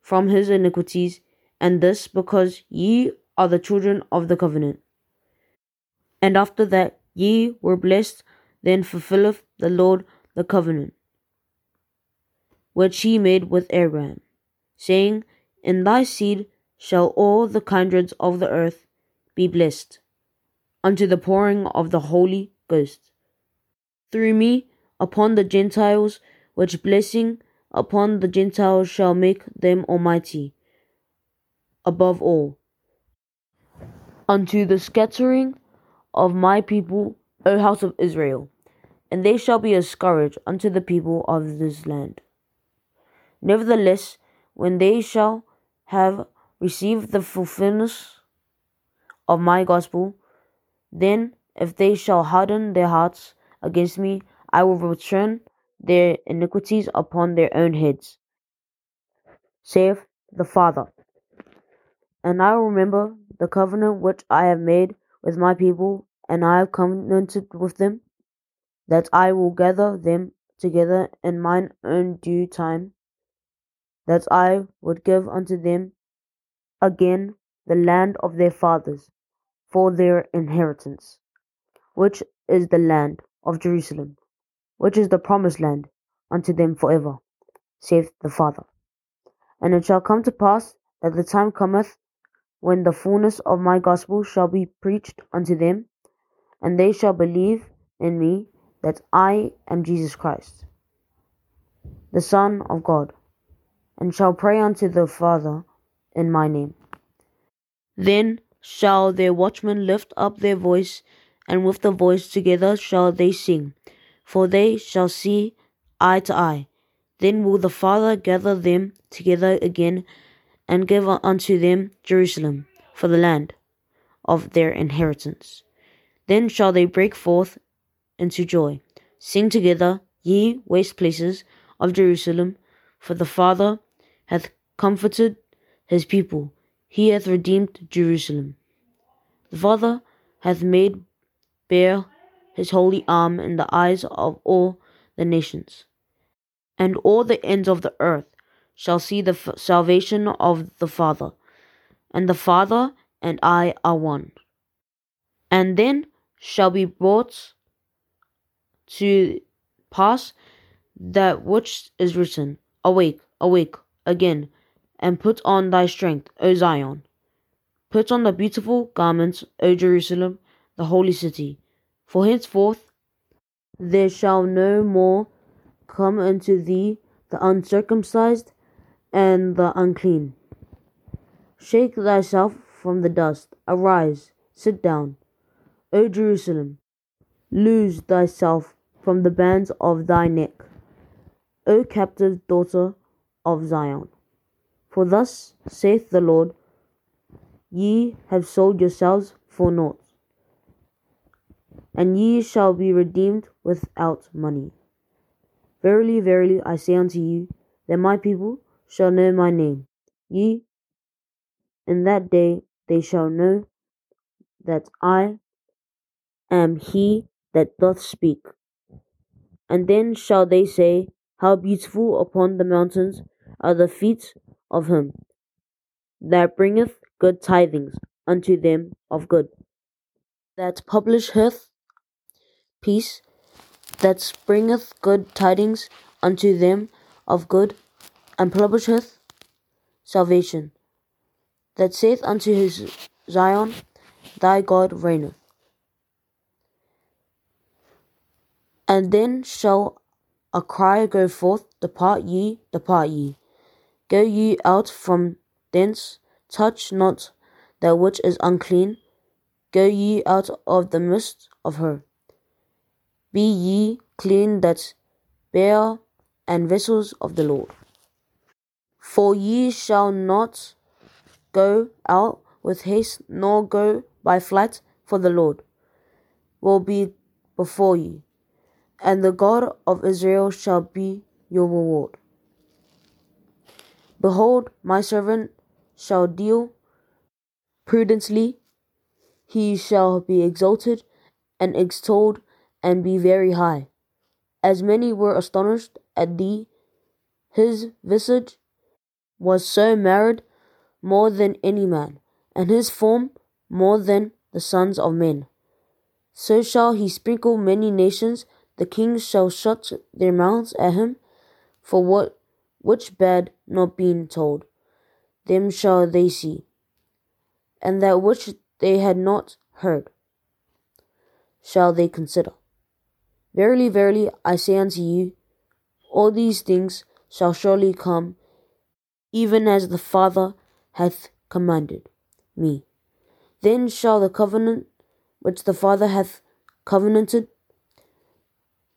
from his iniquities, and this because ye are the children of the covenant. And after that ye were blessed, then fulfilleth the Lord the covenant which he made with Abraham, saying, In thy seed shall all the kindreds of the earth be blessed, unto the pouring of the Holy Ghost. Through me upon the Gentiles, which blessing upon the Gentiles shall make them almighty above all, unto the scattering of my people, O house of Israel, and they shall be a scourge unto the people of this land. Nevertheless, when they shall have received the fulfillment of my gospel, then if they shall harden their hearts against me, I will return their iniquities upon their own heads, saith the Father. And I will remember the covenant which I have made with my people, and I have covenanted with them, that I will gather them together in mine own due time, that I would give unto them again the land of their fathers for their inheritance, which is the land of Jerusalem, which is the promised land unto them forever, saith the Father. And it shall come to pass that the time cometh when the fullness of my gospel shall be preached unto them, and they shall believe in me that I am Jesus Christ, the Son of God, and shall pray unto the Father in my name. Then shall their watchmen lift up their voice, and with the voice together shall they sing, for they shall see eye to eye. Then will the Father gather them together again, and give unto them Jerusalem for the land of their inheritance. Then shall they break forth into joy, sing together, ye waste places of Jerusalem, for the Father hath comforted his people, he hath redeemed Jerusalem. The Father hath made bare his holy arm in the eyes of all the nations, and all the ends of the earth shall see the f- salvation of the Father, and the Father and I are one. And then shall be brought to pass that which is written Awake, awake again, and put on thy strength, O Zion. Put on the beautiful garments, O Jerusalem, the holy city. For henceforth there shall no more come unto thee the uncircumcised and the unclean. Shake thyself from the dust, arise, sit down, O Jerusalem. Loose thyself from the bands of thy neck, O captive daughter of Zion. For thus saith the Lord, Ye have sold yourselves for naught, and ye shall be redeemed without money. Verily, verily, I say unto you, that my people shall know my name. Ye, in that day they shall know that I am he that doth speak. And then shall they say, How beautiful upon the mountains are the feet of him that bringeth good tidings unto them of good, that publisheth peace, that bringeth good tidings unto them of good, and publisheth salvation, that saith unto his Zion, Thy God reigneth. And then shall a cry go forth, Depart ye, depart ye. Go ye out from thence, touch not that which is unclean. Go ye out of the midst of her. Be ye clean that bear and vessels of the Lord. For ye shall not go out with haste, nor go by flight, for the Lord will be before you, and the God of Israel shall be your reward. Behold, my servant shall deal prudently, he shall be exalted and extolled and be very high. As many were astonished at thee, his visage was so marred more than any man, and his form more than the sons of men. So shall he sprinkle many nations, the kings shall shut their mouths at him, for what which bad not being told, them shall they see, and that which they had not heard shall they consider. Verily, verily, I say unto you, all these things shall surely come, even as the Father hath commanded me. Then shall the covenant which the Father hath covenanted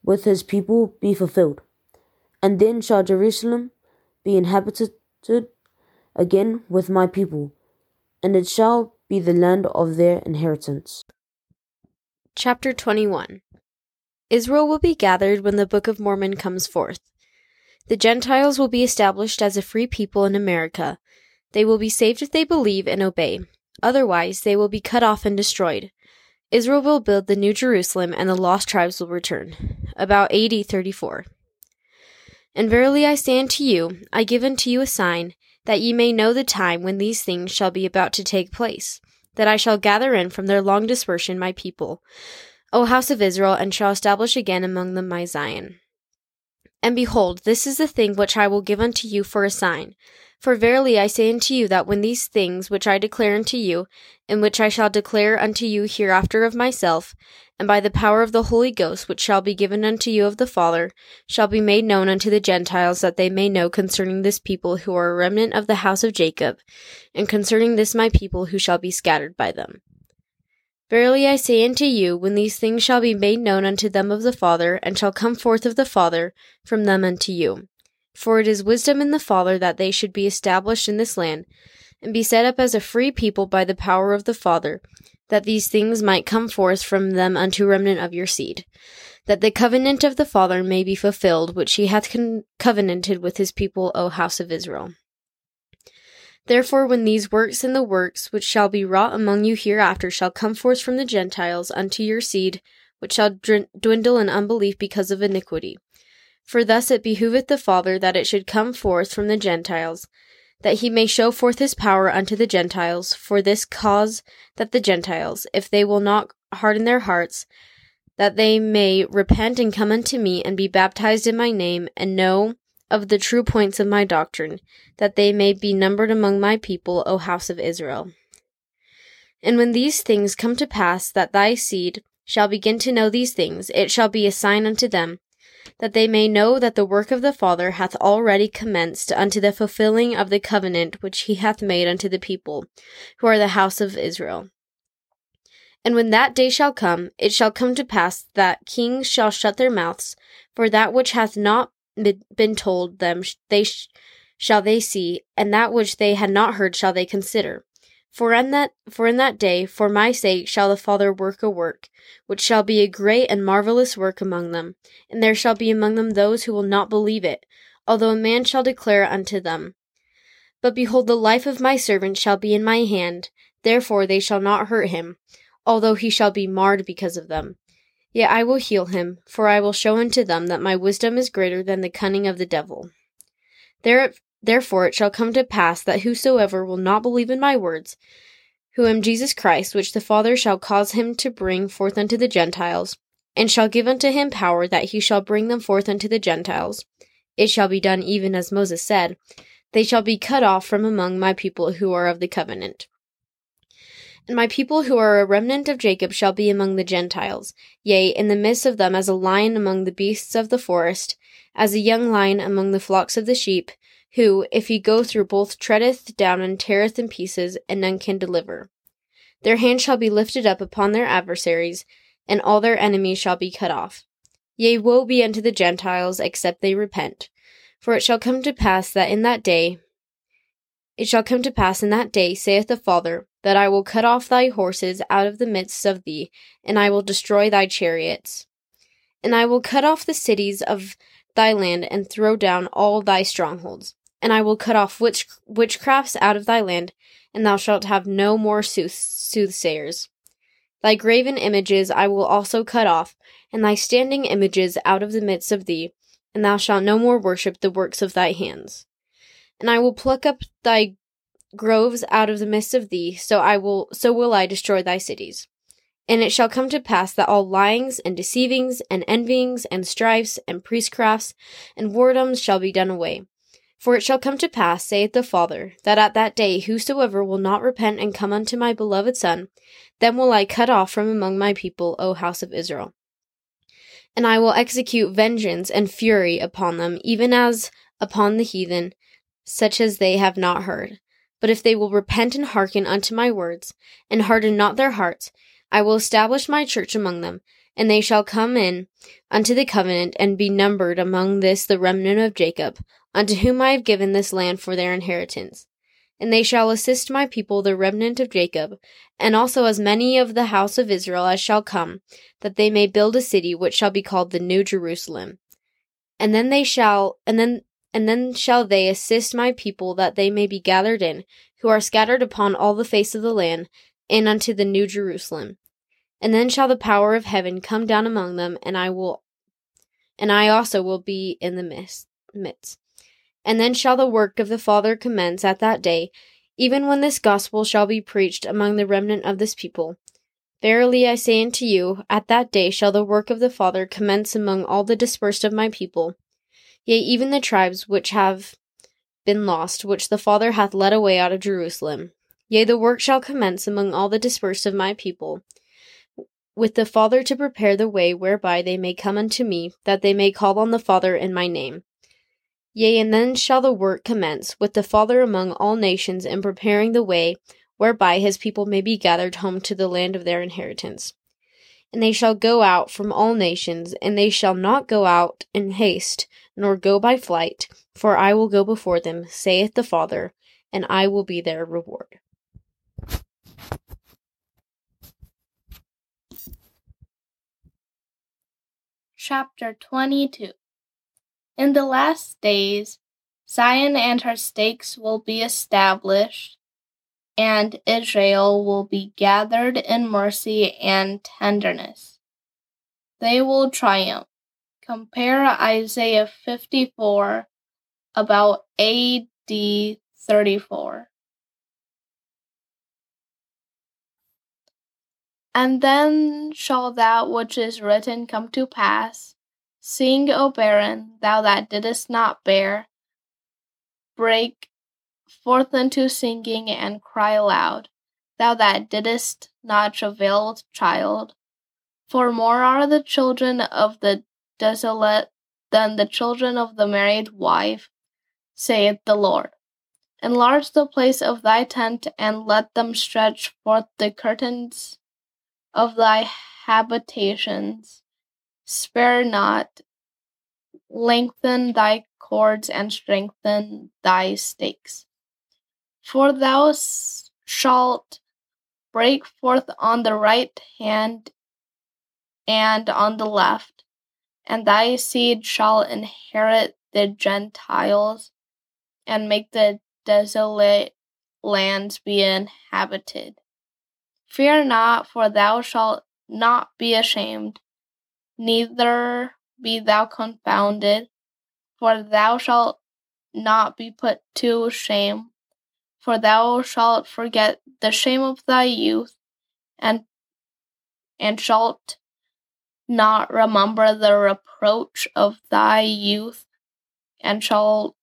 with his people be fulfilled, and then shall Jerusalem be inhabited again with my people, and it shall be the land of their inheritance.
Chapter 21 Israel will be gathered when the Book of Mormon comes forth. The Gentiles will be established as a free people in America. They will be saved if they believe and obey. Otherwise, they will be cut off and destroyed. Israel will build the New Jerusalem, and the lost tribes will return. About AD 34. And verily I say unto you, I give unto you a sign, that ye may know the time when these things shall be about to take place, that I shall gather in from their long dispersion my people, O house of Israel, and shall establish again among them my Zion. And behold, this is the thing which I will give unto you for a sign. For verily I say unto you that when these things which I declare unto you, and which I shall declare unto you hereafter of myself, and by the power of the Holy Ghost which shall be given unto you of the Father, shall be made known unto the Gentiles, that they may know concerning this people who are a remnant of the house of Jacob, and concerning this my people who shall be scattered by them. Verily I say unto you, when these things shall be made known unto them of the Father, and shall come forth of the Father, from them unto you. For it is wisdom in the Father that they should be established in this land, and be set up as a free people by the power of the Father, that these things might come forth from them unto remnant of your seed, that the covenant of the Father may be fulfilled, which he hath con- covenanted with his people, O house of Israel. Therefore, when these works and the works which shall be wrought among you hereafter shall come forth from the Gentiles unto your seed, which shall dwindle in unbelief because of iniquity. For thus it behoveth the Father that it should come forth from the Gentiles, that he may show forth his power unto the Gentiles, for this cause that the Gentiles, if they will not harden their hearts, that they may repent and come unto me and be baptized in my name, and know of the true points of my doctrine, that they may be numbered among my people, O house of Israel. And when these things come to pass, that thy seed shall begin to know these things, it shall be a sign unto them, that they may know that the work of the Father hath already commenced unto the fulfilling of the covenant which he hath made unto the people, who are the house of Israel. And when that day shall come, it shall come to pass that kings shall shut their mouths, for that which hath not been told them they sh- shall they see, and that which they had not heard shall they consider. For in that for in that day, for my sake, shall the Father work a work, which shall be a great and marvelous work among them, and there shall be among them those who will not believe it, although a man shall declare unto them. But behold, the life of my servant shall be in my hand, therefore they shall not hurt him, although he shall be marred because of them. Yet I will heal him, for I will show unto them that my wisdom is greater than the cunning of the devil. There, therefore it shall come to pass that whosoever will not believe in my words, who am Jesus Christ, which the Father shall cause him to bring forth unto the Gentiles, and shall give unto him power that he shall bring them forth unto the Gentiles, it shall be done even as Moses said, they shall be cut off from among my people who are of the covenant. And my people who are a remnant of Jacob shall be among the Gentiles, yea, in the midst of them as a lion among the beasts of the forest, as a young lion among the flocks of the sheep, who, if he go through both, treadeth down and teareth in pieces, and none can deliver. Their hand shall be lifted up upon their adversaries, and all their enemies shall be cut off. Yea, woe be unto the Gentiles, except they repent. For it shall come to pass that in that day, it shall come to pass in that day, saith the Father, that I will cut off thy horses out of the midst of thee, and I will destroy thy chariots. And I will cut off the cities of thy land, and throw down all thy strongholds. And I will cut off witch- witchcrafts out of thy land, and thou shalt have no more sooth- soothsayers. Thy graven images I will also cut off, and thy standing images out of the midst of thee, and thou shalt no more worship the works of thy hands. And I will pluck up thy groves out of the midst of thee, so I will so will I destroy thy cities. And it shall come to pass that all lyings and deceivings and envyings and strifes and priestcrafts and whoredoms shall be done away. For it shall come to pass, saith the Father, that at that day whosoever will not repent and come unto my beloved Son, then will I cut off from among my people, O house of Israel. And I will execute vengeance and fury upon them, even as upon the heathen, such as they have not heard. But if they will repent and hearken unto my words, and harden not their hearts, I will establish my church among them, and they shall come in unto the covenant, and be numbered among this the remnant of Jacob, unto whom I have given this land for their inheritance. And they shall assist my people, the remnant of Jacob, and also as many of the house of Israel as shall come, that they may build a city which shall be called the New Jerusalem. And then they shall, and then and then shall they assist my people that they may be gathered in, who are scattered upon all the face of the land, and unto the new Jerusalem. And then shall the power of heaven come down among them, and I will, and I also will be in the midst. And then shall the work of the Father commence at that day, even when this gospel shall be preached among the remnant of this people. Verily I say unto you, at that day shall the work of the Father commence among all the dispersed of my people Yea, even the tribes which have been lost, which the Father hath led away out of Jerusalem. Yea, the work shall commence among all the dispersed of my people, with the Father to prepare the way whereby they may come unto me, that they may call on the Father in my name. Yea, and then shall the work commence with the Father among all nations in preparing the way whereby his people may be gathered home to the land of their inheritance. And they shall go out from all nations, and they shall not go out in haste, nor go by flight, for I will go before them, saith the Father, and I will be their reward.
Chapter 22 in the last days, Zion and her stakes will be established, and Israel will be gathered in mercy and tenderness. They will triumph. Compare Isaiah 54 about AD 34. And then shall that which is written come to pass. Sing, O barren, thou that didst not bear. Break forth into singing and cry aloud, thou that didst not travail child. For more are the children of the desolate than the children of the married wife, saith the Lord. Enlarge the place of thy tent, and let them stretch forth the curtains of thy habitations. Spare not, lengthen thy cords, and strengthen thy stakes. For thou shalt break forth on the right hand and on the left, and thy seed shall inherit the Gentiles and make the desolate lands be inhabited. Fear not, for thou shalt not be ashamed, neither be thou confounded, for thou shalt not be put to shame, for thou shalt forget the shame of thy youth, and and shalt not remember the reproach of thy youth, and shalt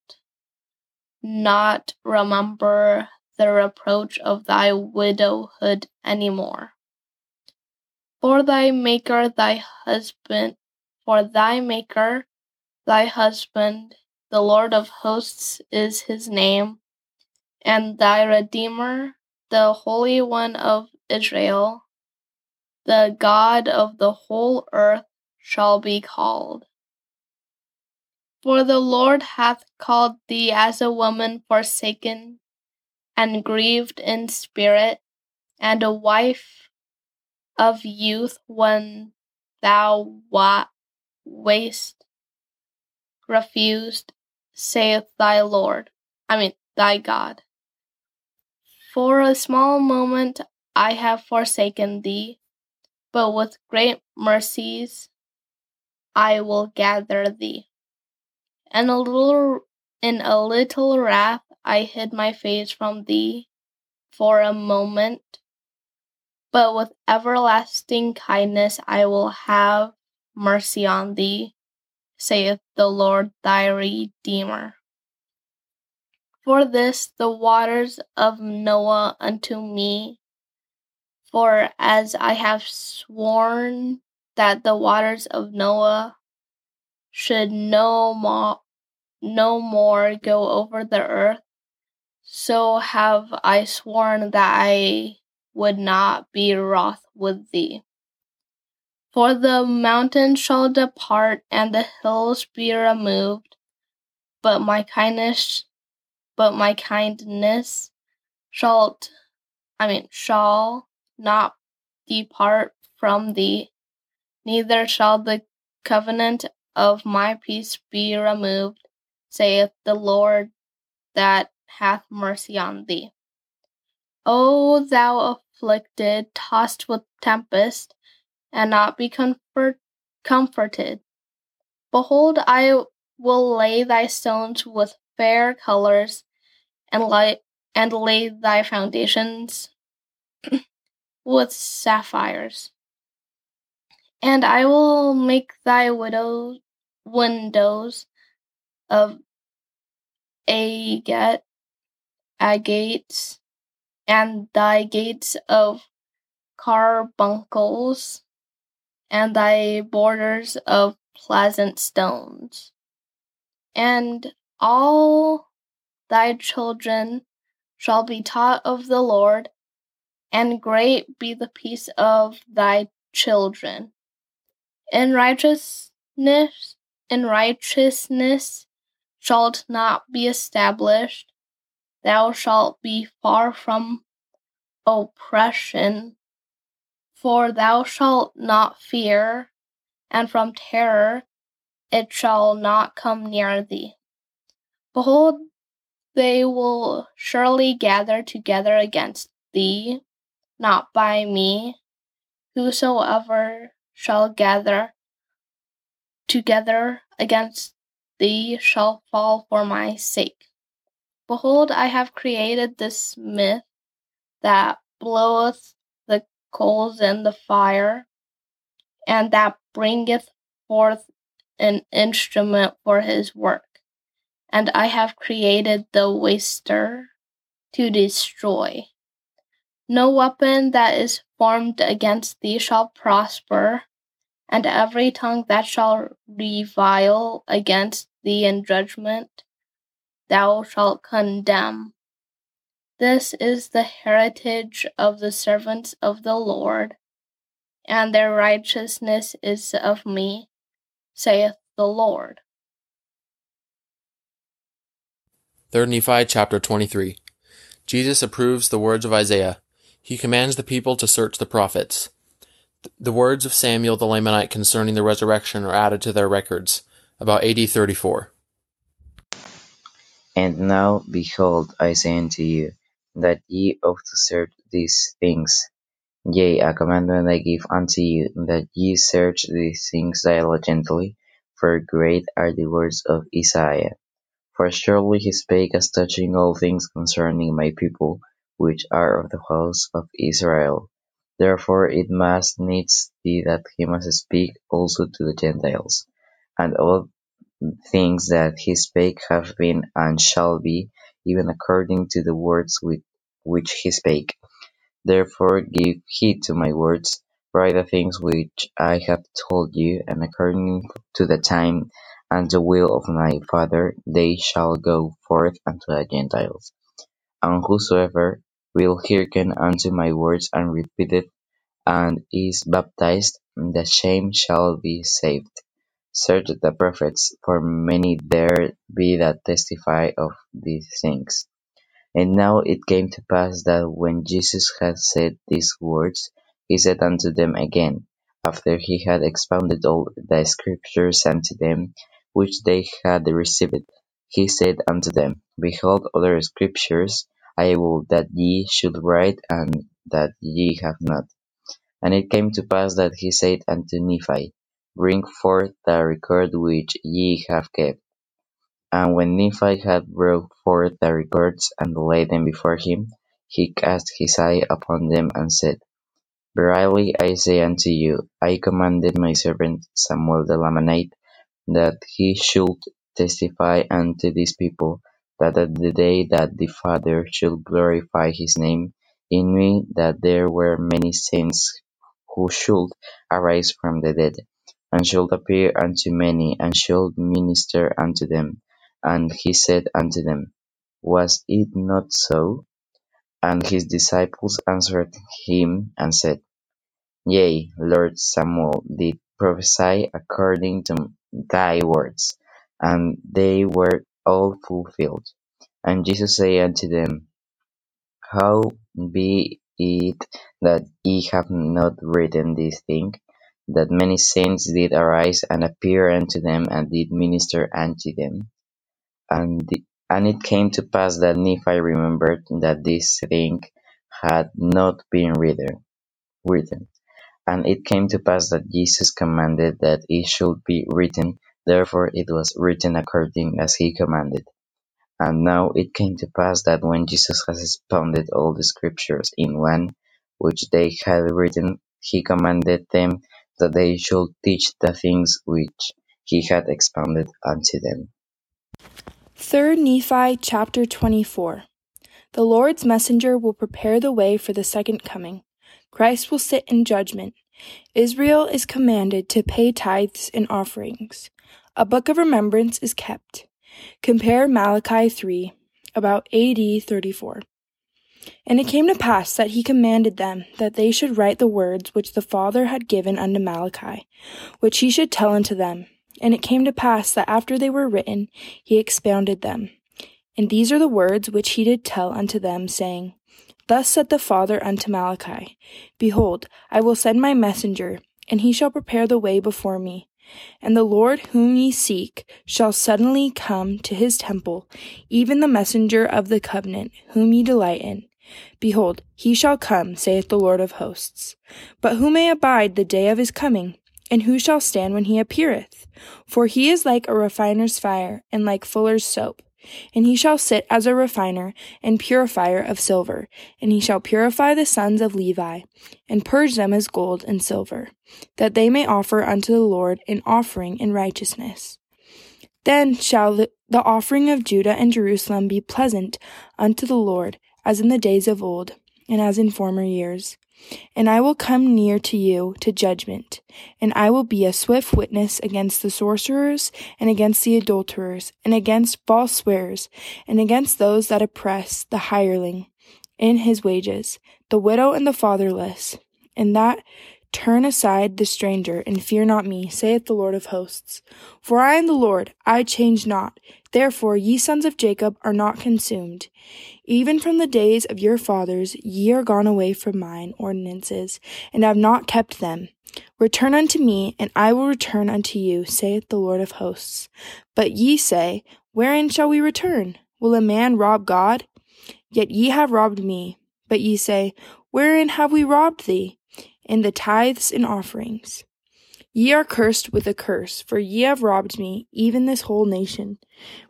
not remember the reproach of thy widowhood any more. For thy Maker, thy husband, for thy Maker, thy husband, the Lord of hosts is his name, and thy Redeemer, the Holy One of Israel, the God of the whole earth shall be called. For the Lord hath called thee as a woman forsaken and grieved in spirit, and a wife of youth when thou wa- wast refused, saith thy Lord, I mean thy God. For a small moment I have forsaken thee, but with great mercies I will gather thee. And a little in a little wrath I hid my face from thee for a moment, but with everlasting kindness I will have mercy on thee, saith the Lord thy Redeemer. For this the waters of Noah unto me, for as I have sworn that the waters of Noah should no more no more go over the earth, so have I sworn that I would not be wroth with thee. For the mountains shall depart and the hills be removed, but my kindness but my kindness shall I mean shall not depart from thee, neither shall the covenant of my peace be removed, saith the Lord that hath mercy on thee. O thou afflicted, tossed with tempest, and not be comfort, comforted. Behold, I will lay thy stones with fair colors, and lay, and lay thy foundations with sapphires. And I will make thy widow windows of agate, agates, and thy gates of carbuncles, and thy borders of pleasant stones. And all thy children shall be taught of the Lord, and great be the peace of thy children. In righteousness, in righteousness shalt not be established. Thou shalt be far from oppression, for thou shalt not fear, and from terror it shall not come near thee. Behold, they will surely gather together against thee, not by me. Whosoever shall gather together against thee shall fall for my sake. Behold, I have created this smith that bloweth the coals in the fire, and that bringeth forth an instrument for his work. And I have created the waster to destroy. No weapon that is formed against thee shall prosper, and every tongue that shall revile against thee in judgment thou shalt condemn. This is the heritage of the servants of the Lord, and their righteousness is of me, saith the Lord.
3 Nephi chapter 23. Jesus approves the words of Isaiah. He commands the people to search the prophets. The words of Samuel the Lamanite concerning the resurrection are added to their records, about AD 34.
And now, behold, I say unto you, that ye ought to search these things. Yea, a commandment I give unto you, that ye search these things diligently, for great are the words of Isaiah. For surely he spake as touching all things concerning my people, which are of the house of Israel. Therefore it must needs be that he must speak also to the Gentiles. And all things that he spake have been and shall be, even according to the words with which he spake. Therefore give heed to my words, write the things which I have told you, and according to the time and the will of my Father, they shall go forth unto the Gentiles. And whosoever will hearken unto my words and repeat it, and is baptized, the same shall be saved. Search the prophets, for many there be that testify of these things. And now it came to pass that when Jesus had said these words, he said unto them again, after he had expounded all the scriptures unto them which they had received, he said unto them, Behold, other scriptures I will that ye should write, and that ye have not. And it came to pass that he said unto Nephi, Bring forth the record which ye have kept. And when Nephi had brought forth the records and laid them before him, he cast his eye upon them and said, Verily I say unto you, I commanded my servant Samuel the Lamanite that he should testify unto this people, that at the day that the Father should glorify his name in me, that there were many saints who should arise from the dead and shall appear unto many, and shall minister unto them. And he said unto them, Was it not so? And his disciples answered him and said, Yea, Lord Samuel did prophesy according to thy words, and they were all fulfilled. And Jesus said unto them, How be it that ye have not written this thing? That many saints did arise and appear unto them and did minister unto them. And, the, and it came to pass that Nephi remembered that this thing had not been written. written. And it came to pass that Jesus commanded that it should be written, therefore it was written according as he commanded. And now it came to pass that when Jesus had expounded all the scriptures in one, which they had written, he commanded them that they should teach the things which he had expounded unto them.
3 Nephi chapter 24 The Lord's messenger will prepare the way for the second coming. Christ will sit in judgment. Israel is commanded to pay tithes and offerings. A book of remembrance is kept. Compare Malachi 3, about AD 34. And it came to pass that he commanded them that they should write the words which the Father had given unto Malachi, which he should tell unto them. And it came to pass that after they were written, he expounded them. And these are the words which he did tell unto them, saying, Thus said the Father unto Malachi, Behold, I will send my messenger, and he shall prepare the way before me. And the Lord whom ye seek shall suddenly come to his temple, even the messenger of the covenant, whom ye delight in. Behold, he shall come, saith the Lord of hosts. But who may abide the day of his coming? And who shall stand when he appeareth? For he is like a refiner's fire, and like fuller's soap. And he shall sit as a refiner and purifier of silver, and he shall purify the sons of Levi, and purge them as gold and silver, that they may offer unto the Lord an offering in righteousness. Then shall the, offering of Judah and Jerusalem be pleasant unto the Lord, as in the days of old, and as in former years. And I will come near to you to judgment, and I will be a swift witness against the sorcerers, and against the adulterers, and against false swearers, and against those that oppress the hireling in his wages, the widow and the fatherless, and that turn aside the stranger, and fear not me, saith the Lord of hosts. For I am the Lord, I change not. Therefore ye sons of Jacob are not consumed. Even from the days of your fathers ye are gone away from mine ordinances, and have not kept them. Return unto me, and I will return unto you, saith the Lord of hosts. But ye say, Wherein shall we return? Will a man rob God? Yet ye have robbed me. But ye say, Wherein have we robbed thee? In the tithes and offerings. Ye are cursed with a curse, for ye have robbed me, even this whole nation.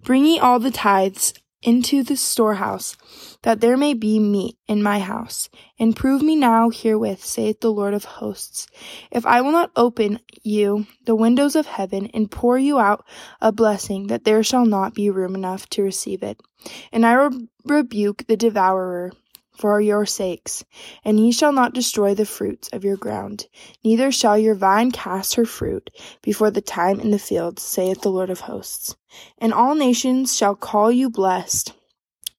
Bring ye all the tithes into the storehouse, that there may be meat in my house. And prove me now herewith, saith the Lord of hosts, if I will not open you the windows of heaven and pour you out a blessing, that there shall not be room enough to receive it. And I re- rebuke the devourer for your sakes, and ye shall not destroy the fruits of your ground, neither shall your vine cast her fruit before the time in the field, saith the Lord of hosts. And all nations shall call you blessed,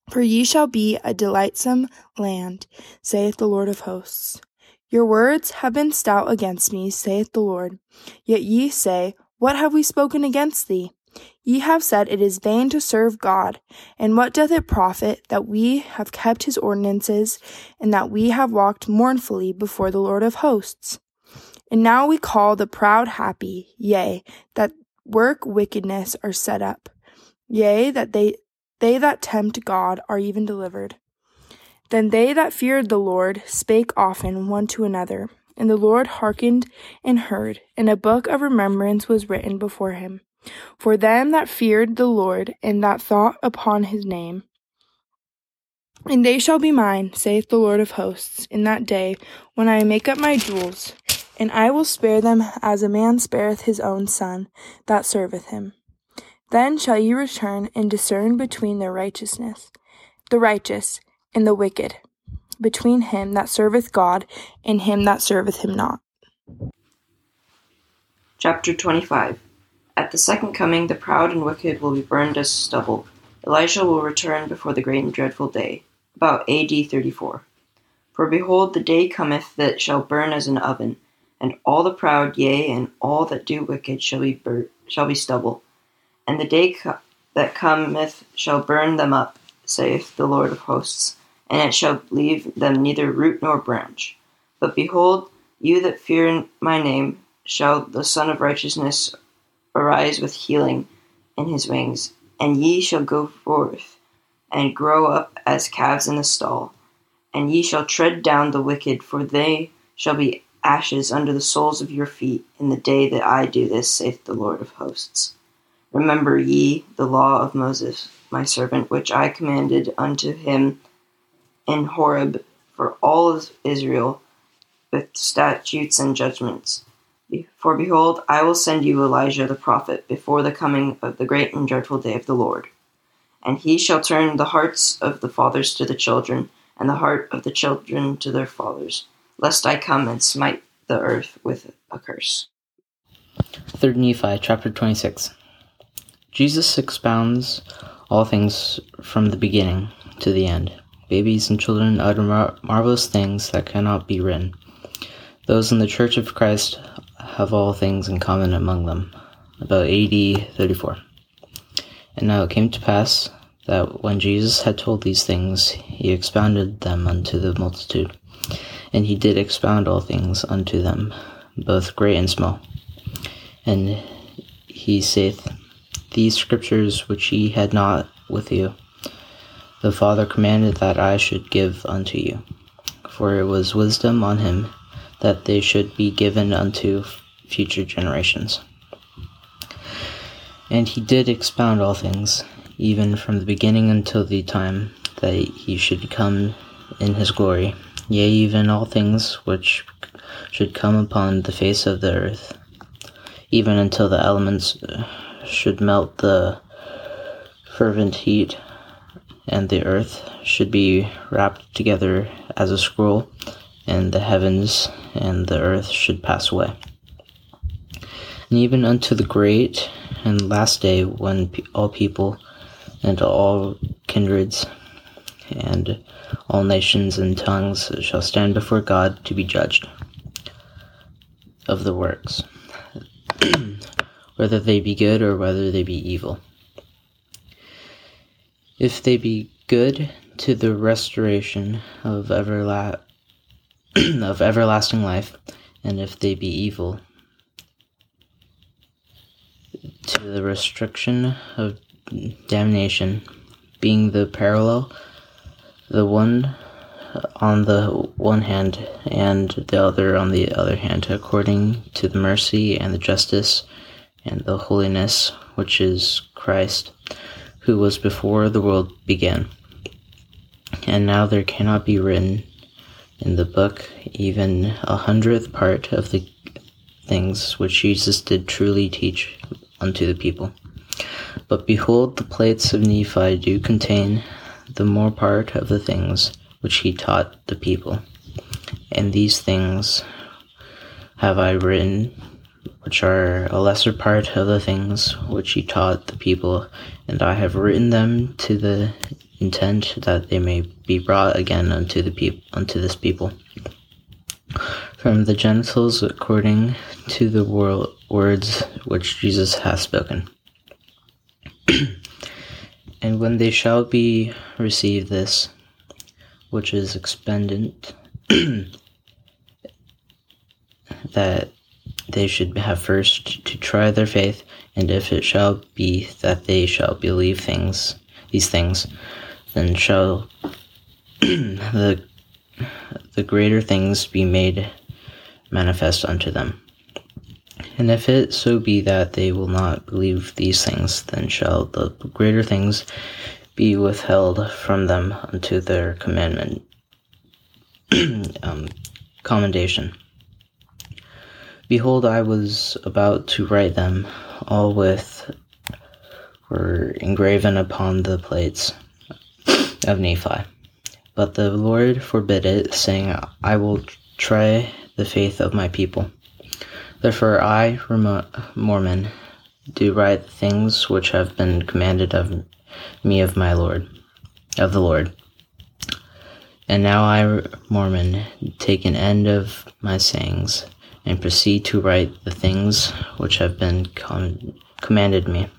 for ye shall be a delightsome land, saith the Lord of hosts. Your words have been stout against me, saith the Lord. Yet ye say, What have we spoken against thee? Ye have said it is vain to serve God. And what doth it profit that we have kept his ordinances, and that we have walked mournfully before the Lord of hosts? And now we call the proud happy, yea, that work wickedness are set up, yea, that they, they that tempt God are even delivered. Then they that feared the Lord spake often one to another, and the Lord hearkened and heard, and a book of remembrance was written before him for them that feared the Lord, and that thought upon his name. And they shall be mine, saith the Lord of hosts, in that day when I make up my jewels, and I will spare them as a man spareth his own son that serveth him. Then shall ye return and discern between the righteousness, the righteous, and the wicked, between him that serveth God and him that serveth him not.
Chapter 25 At the second coming, the proud and wicked will be burned as stubble. Elijah will return before the great and dreadful day. About AD 34. For behold, the day cometh that shall burn as an oven, and all the proud, yea, and all that do wicked shall be bur- shall be stubble. And the day co- that cometh shall burn them up, saith the Lord of hosts, and it shall leave them neither root nor branch. But behold, you that fear my name, shall the Sun of Righteousness arise with healing in his wings, and ye shall go forth and grow up as calves in the stall. And ye shall tread down the wicked, for they shall be ashes under the soles of your feet in the day that I do this, saith the Lord of hosts. Remember ye the law of Moses, my servant, which I commanded unto him in Horeb for all Israel with statutes and judgments. For behold, I will send you Elijah the prophet before the coming of the great and dreadful day of the Lord. And he shall turn the hearts of the fathers to the children, and the heart of the children to their fathers, lest I come and smite the earth with a curse.
3 Nephi chapter 26 Jesus expounds all things from the beginning to the end. Babies and children utter mar- marvelous things that cannot be written. Those in the Church of Christ have all things in common among them. About AD 34. And now it came to pass that when Jesus had told these things, he expounded them unto the multitude. And he did expound all things unto them both great and small. And he saith, These scriptures which ye had not with you, the Father commanded that I should give unto you. For it was wisdom on him that they should be given unto future generations. And he did expound all things, even from the beginning until the time that he should come in his glory, yea, even all things which should come upon the face of the earth, even until the elements uh, should melt the fervent heat, and the earth should be wrapped together as a scroll, and the heavens and the earth should pass away. And even unto the great and last day, when all people and all kindreds and all nations and tongues shall stand before God to be judged of the works, whether they be good or whether they be evil. If they be good, to the restoration of everla- of everlasting life, and if they be evil, to the restriction of damnation, being the parallel, the one on the one hand and the other on the other hand, according to the mercy and the justice and the holiness which is Christ, who was before the world began. And now there cannot be written in the book even a hundredth part of the things which Jesus did truly teach unto the people. But behold, the plates of Nephi do contain the more part of the things which he taught the people. And these things have I written, which are a lesser part of the things which he taught the people, and I have written them to the intent that they may be brought again unto the peop- unto this people. From the Gentiles according to the wor- words which Jesus hath spoken. and when they shall be received this, which is expendent, that they should have first to try their faith, and if it shall be that they shall believe things, these things, then shall the the greater things be made manifest unto them. And if it so be that they will not believe these things, then shall the greater things be withheld from them unto their commandment, um, commendation. Behold, I was about to write them all with were engraven upon the plates of Nephi. But the Lord forbid it, saying, I will try the faith of my people. Therefore I, Mormon, do write the things which have been commanded of me of my Lord, of the Lord. And now I, Mormon, take an end of my sayings, and proceed to write the things which have been com- commanded me.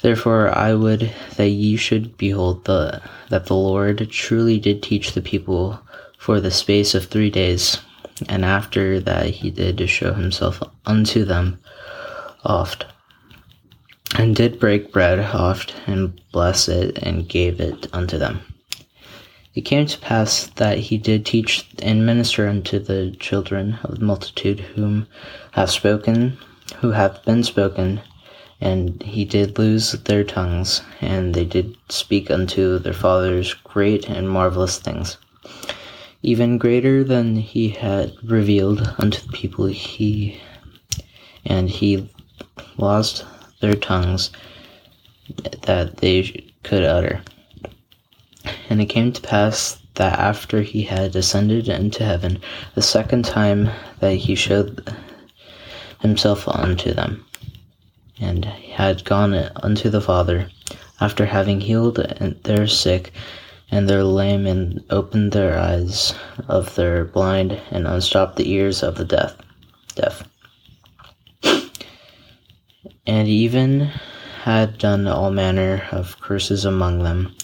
Therefore I would that ye should behold the that the Lord truly did teach the people for the space of three days, and after that he did show himself unto them oft, and did break bread oft, and bless it, and gave it unto them. It came to pass that he did teach and minister unto the children of the multitude whom have spoken, who have been spoken, and he did lose their tongues, and they did speak unto their fathers great and marvelous things, even greater than he had revealed unto the people. He and he lost their tongues that they could utter. And it came to pass that after he had ascended into heaven the second time that he showed himself unto them and had gone unto the Father, after having healed their sick and their lame, and opened their eyes of their blind, and unstopped the ears of the deaf. deaf. And even had done all manner of curses among them,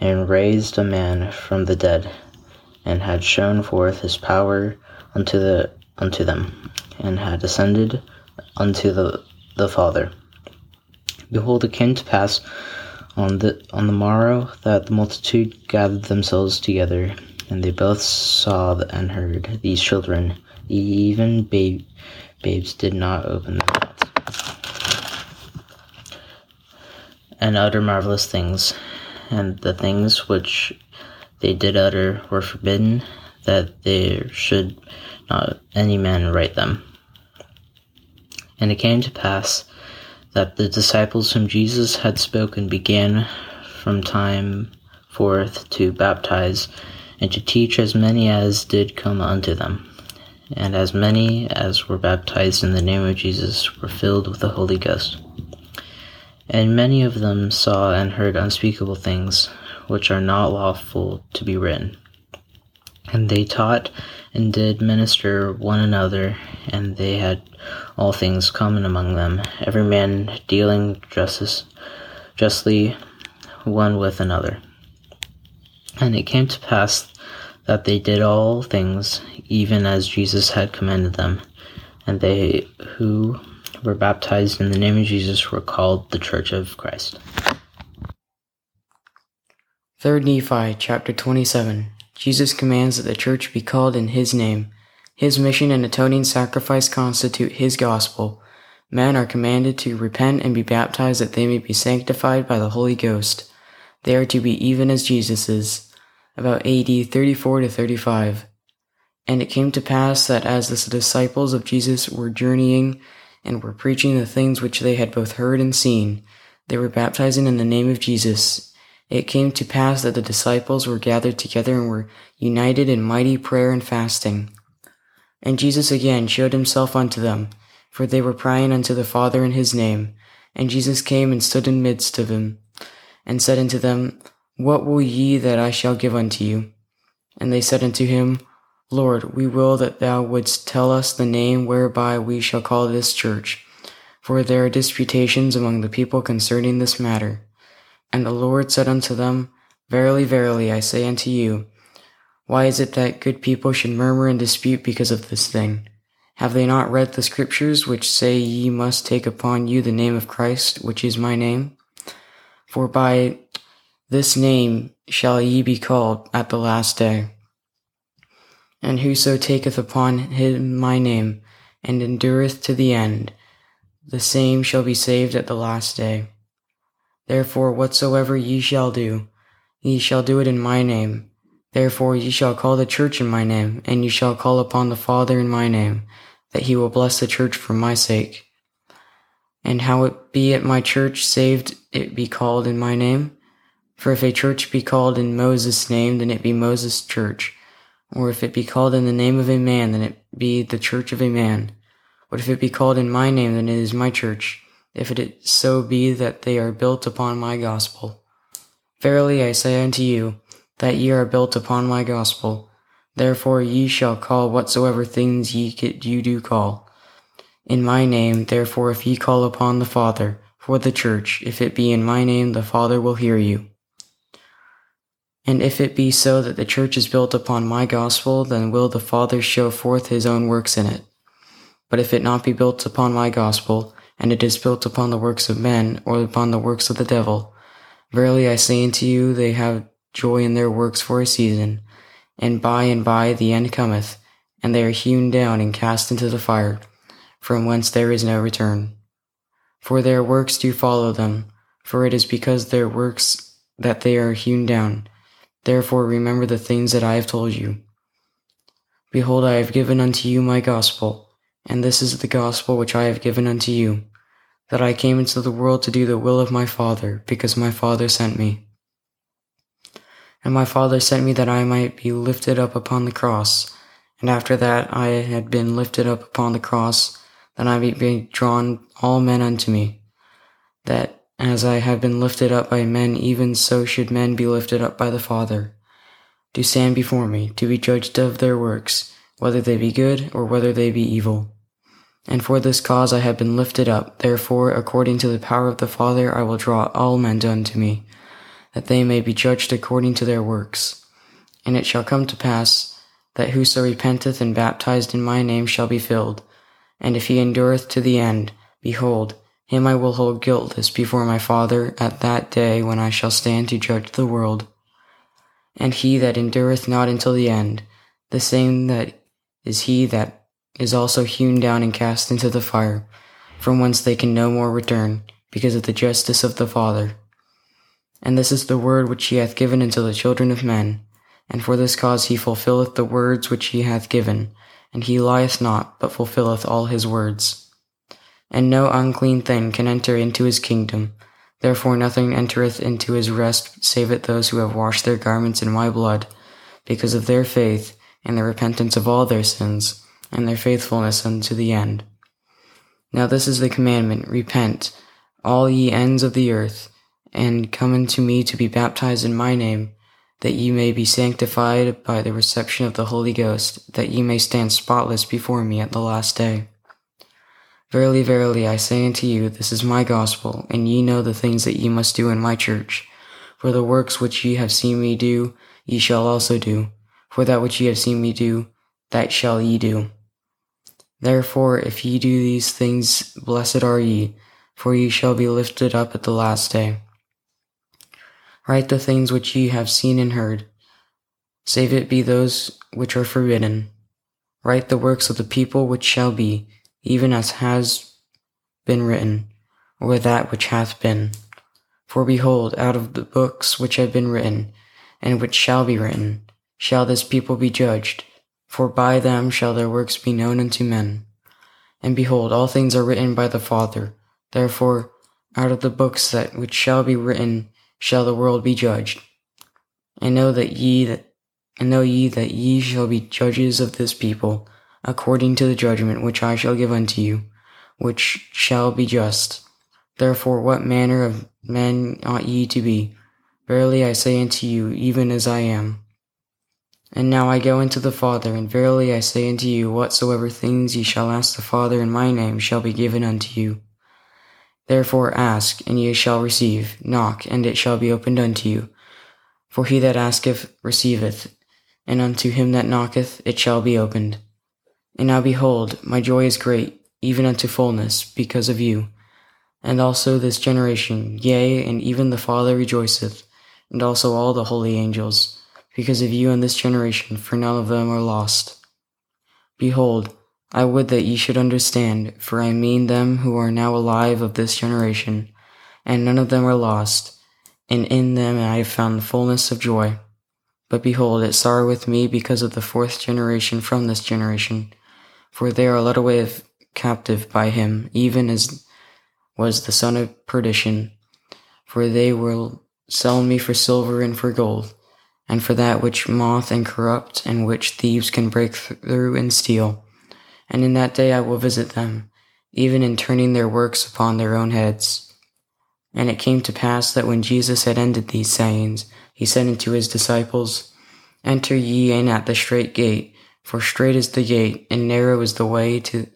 and raised a man from the dead, and had shown forth his power unto the unto them, and had ascended unto the the Father. Behold, it came to pass on the on the morrow that the multitude gathered themselves together, and they both saw and heard these children, even babe, babes, did not open their mouths, and utter marvelous things, and the things which they did utter were forbidden, that there should not any man write them. And it came to pass that the disciples whom Jesus had spoken began from time forth to baptize and to teach as many as did come unto them. And as many as were baptized in the name of Jesus were filled with the Holy Ghost. And many of them saw and heard unspeakable things, which are not lawful to be written. And they taught and did minister one another, and they had all things common among them, every man dealing justice, justly one with another. And it came to pass that they did all things even as Jesus had commanded them, and they who were baptized in the name of Jesus were called the Church of Christ.
3 Nephi chapter 27 Jesus commands that the church be called in his name. His mission and atoning sacrifice constitute his gospel. Men are commanded to repent and be baptized that they may be sanctified by the Holy Ghost. They are to be even as Jesus is. About AD 34 to 35. And it came to pass that as the disciples of Jesus were journeying and were preaching the things which they had both heard and seen, they were baptizing in the name of Jesus. It came to pass that the disciples were gathered together and were united in mighty prayer and fasting. And Jesus again showed himself unto them, for they were praying unto the Father in his name. And Jesus came and stood in midst of them, and said unto them, What will ye that I shall give unto you? And they said unto him, Lord, we will that thou wouldst tell us the name whereby we shall call this church, for there are disputations among the people concerning this matter. And the Lord said unto them, Verily, verily, I say unto you, why is it that good people should murmur and dispute because of this thing? Have they not read the scriptures which say ye must take upon you the name of Christ, which is my name? For by this name shall ye be called at the last day. And whoso taketh upon him my name, and endureth to the end, the same shall be saved at the last day. Therefore, whatsoever ye shall do, ye shall do it in my name. Therefore, ye shall call the church in my name, and ye shall call upon the Father in my name, that he will bless the church for my sake. And how it be at my church saved it be called in my name? For if a church be called in Moses' name, then it be Moses' church. Or if it be called in the name of a man, then it be the church of a man. But if it be called in my name, then it is my church if it so be that they are built upon my gospel. Verily I say unto you, that ye are built upon my gospel. Therefore ye shall call whatsoever things ye you do call. In my name, therefore if ye call upon the Father, for the church, if it be in my name, the Father will hear you. And if it be so that the church is built upon my gospel, then will the Father show forth his own works in it. But if it not be built upon my gospel, and it is built upon the works of men, or upon the works of the devil. Verily I say unto you, they have joy in their works for a season, and by and by the end cometh, and they are hewn down and cast into the fire, from whence there is no return. For their works do follow them, for it is because their works that they are hewn down. Therefore remember the things that I have told you. Behold, I have given unto you my gospel, and this is the gospel which I have given unto you, that I came into the world to do the will of my Father, because my Father sent me. And my Father sent me that I might be lifted up upon the cross, and after that I had been lifted up upon the cross, then I might be drawn all men unto me, that as I have been lifted up by men, even so should men be lifted up by the Father, to stand before me, to be judged of their works, whether they be good or whether they be evil. And for this cause I have been lifted up, therefore, according to the power of the Father, I will draw all men unto me, that they may be judged according to their works. And it shall come to pass, that whoso repenteth and baptized in my name shall be filled. And if he endureth to the end, behold, him I will hold guiltless before my Father at that day when I shall stand to judge the world. And he that endureth not until the end, the same that is he that is also hewn down and cast into the fire, from whence they can no more return, because of the justice of the Father. And this is the word which he hath given unto the children of men, and for this cause he fulfilleth the words which he hath given, and he lieth not, but fulfilleth all his words. And no unclean thing can enter into his kingdom. Therefore nothing entereth into his rest save it those who have washed their garments in my blood, because of their faith, and the repentance of all their sins, and their faithfulness unto the end. Now this is the commandment, repent, all ye ends of the earth, and come unto me to be baptized in my name, that ye may be sanctified by the reception of the Holy Ghost, that ye may stand spotless before me at the last day. Verily, verily, I say unto you, this is my gospel, and ye know the things that ye must do in my church. For the works which ye have seen me do, ye shall also do. For that which ye have seen me do, that shall ye do. Therefore, if ye do these things, blessed are ye, for ye shall be lifted up at the last day. Write the things which ye have seen and heard, save it be those which are forbidden. Write the works of the people which shall be, even as has been written, or that which hath been. For behold, out of the books which have been written, and which shall be written, shall this people be judged, for by them shall their works be known unto men. And behold, all things are written by the Father. Therefore, out of the books that which shall be written shall the world be judged. And know that ye that and know ye that ye shall be judges of this people, according to the judgment which I shall give unto you, which shall be just. Therefore, what manner of men ought ye to be? Verily I say unto you, even as I am. And now I go unto the Father, and verily I say unto you, whatsoever things ye shall ask the Father in my name shall be given unto you. Therefore ask, and ye shall receive, knock, and it shall be opened unto you. For he that asketh receiveth, and unto him that knocketh it shall be opened. And now behold, my joy is great, even unto fullness, because of you. And also this generation, yea, and even the Father rejoiceth, and also all the holy angels, because of you and this generation, for none of them are lost. Behold, I would that ye should understand, for I mean them who are now alive of this generation, and none of them are lost, and in them I have found the fullness of joy. But behold, it sorroweth me because of the fourth generation from this generation, for they are led away captive by him, even as was the son of perdition. For they will sell me for silver and for gold, and for that which moth and corrupt, and which thieves can break through and steal. And in that day I will visit them, even in turning their works upon their own heads. And it came to pass that when Jesus had ended these sayings, he said unto his disciples, Enter ye in at the strait gate, for strait is the gate, and narrow is the way to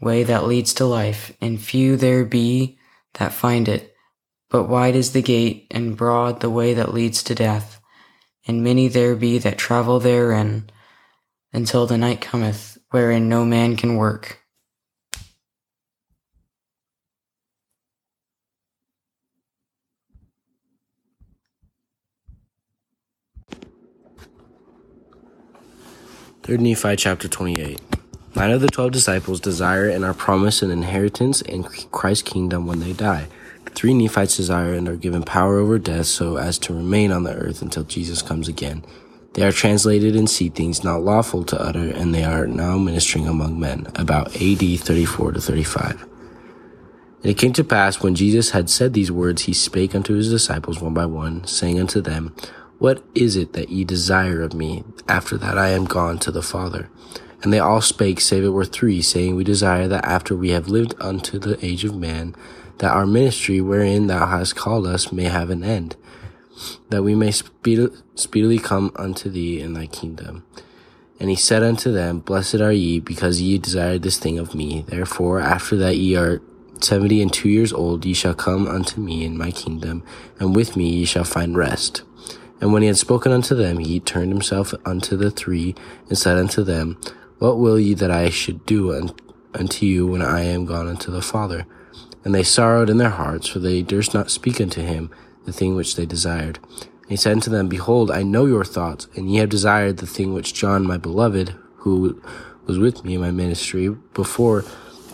way that leads to life, and few there be that find it. But wide is the gate, and broad the way that leads to death, and many there be that travel therein, until the night cometh, wherein no man can work.
Third Nephi chapter 28. Nine of the twelve disciples desire and are promised an inheritance in Christ's kingdom when they die. Three Nephites desire and are given power over death so as to remain on the earth until Jesus comes again. They are translated and see things not lawful to utter, and they are now ministering among men. About AD 34 to 35. And it came to pass when Jesus had said these words, he spake unto his disciples one by one, saying unto them, What is it that ye desire of me after that I am gone to the Father? And they all spake, save it were three, saying, We desire that after we have lived unto the age of man, that our ministry wherein thou hast called us may have an end, that we may speed- speedily come unto thee in thy kingdom. And he said unto them, Blessed are ye, because ye desired this thing of me. Therefore, after that ye are seventy and two years old, ye shall come unto me in my kingdom, and with me ye shall find rest. And when he had spoken unto them, he turned himself unto the three, and said unto them, What will ye that I should do unto you when I am gone unto the Father? And they sorrowed in their hearts, for they durst not speak unto him the thing which they desired. And he said unto them, Behold, I know your thoughts, and ye have desired the thing which John my beloved, who was with me in my ministry before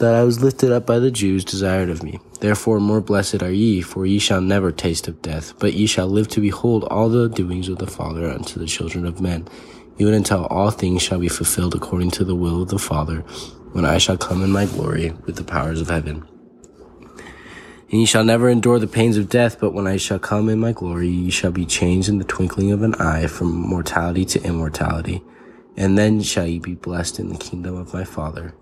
that I was lifted up by the Jews, desired of me. Therefore more blessed are ye, for ye shall never taste of death, but ye shall live to behold all the doings of the Father unto the children of men, even until all things shall be fulfilled according to the will of the Father, when I shall come in my glory with the powers of heaven. And ye shall never endure the pains of death, but when I shall come in my glory, ye shall be changed in the twinkling of an eye from mortality to immortality. And then shall ye be blessed in the kingdom of my Father.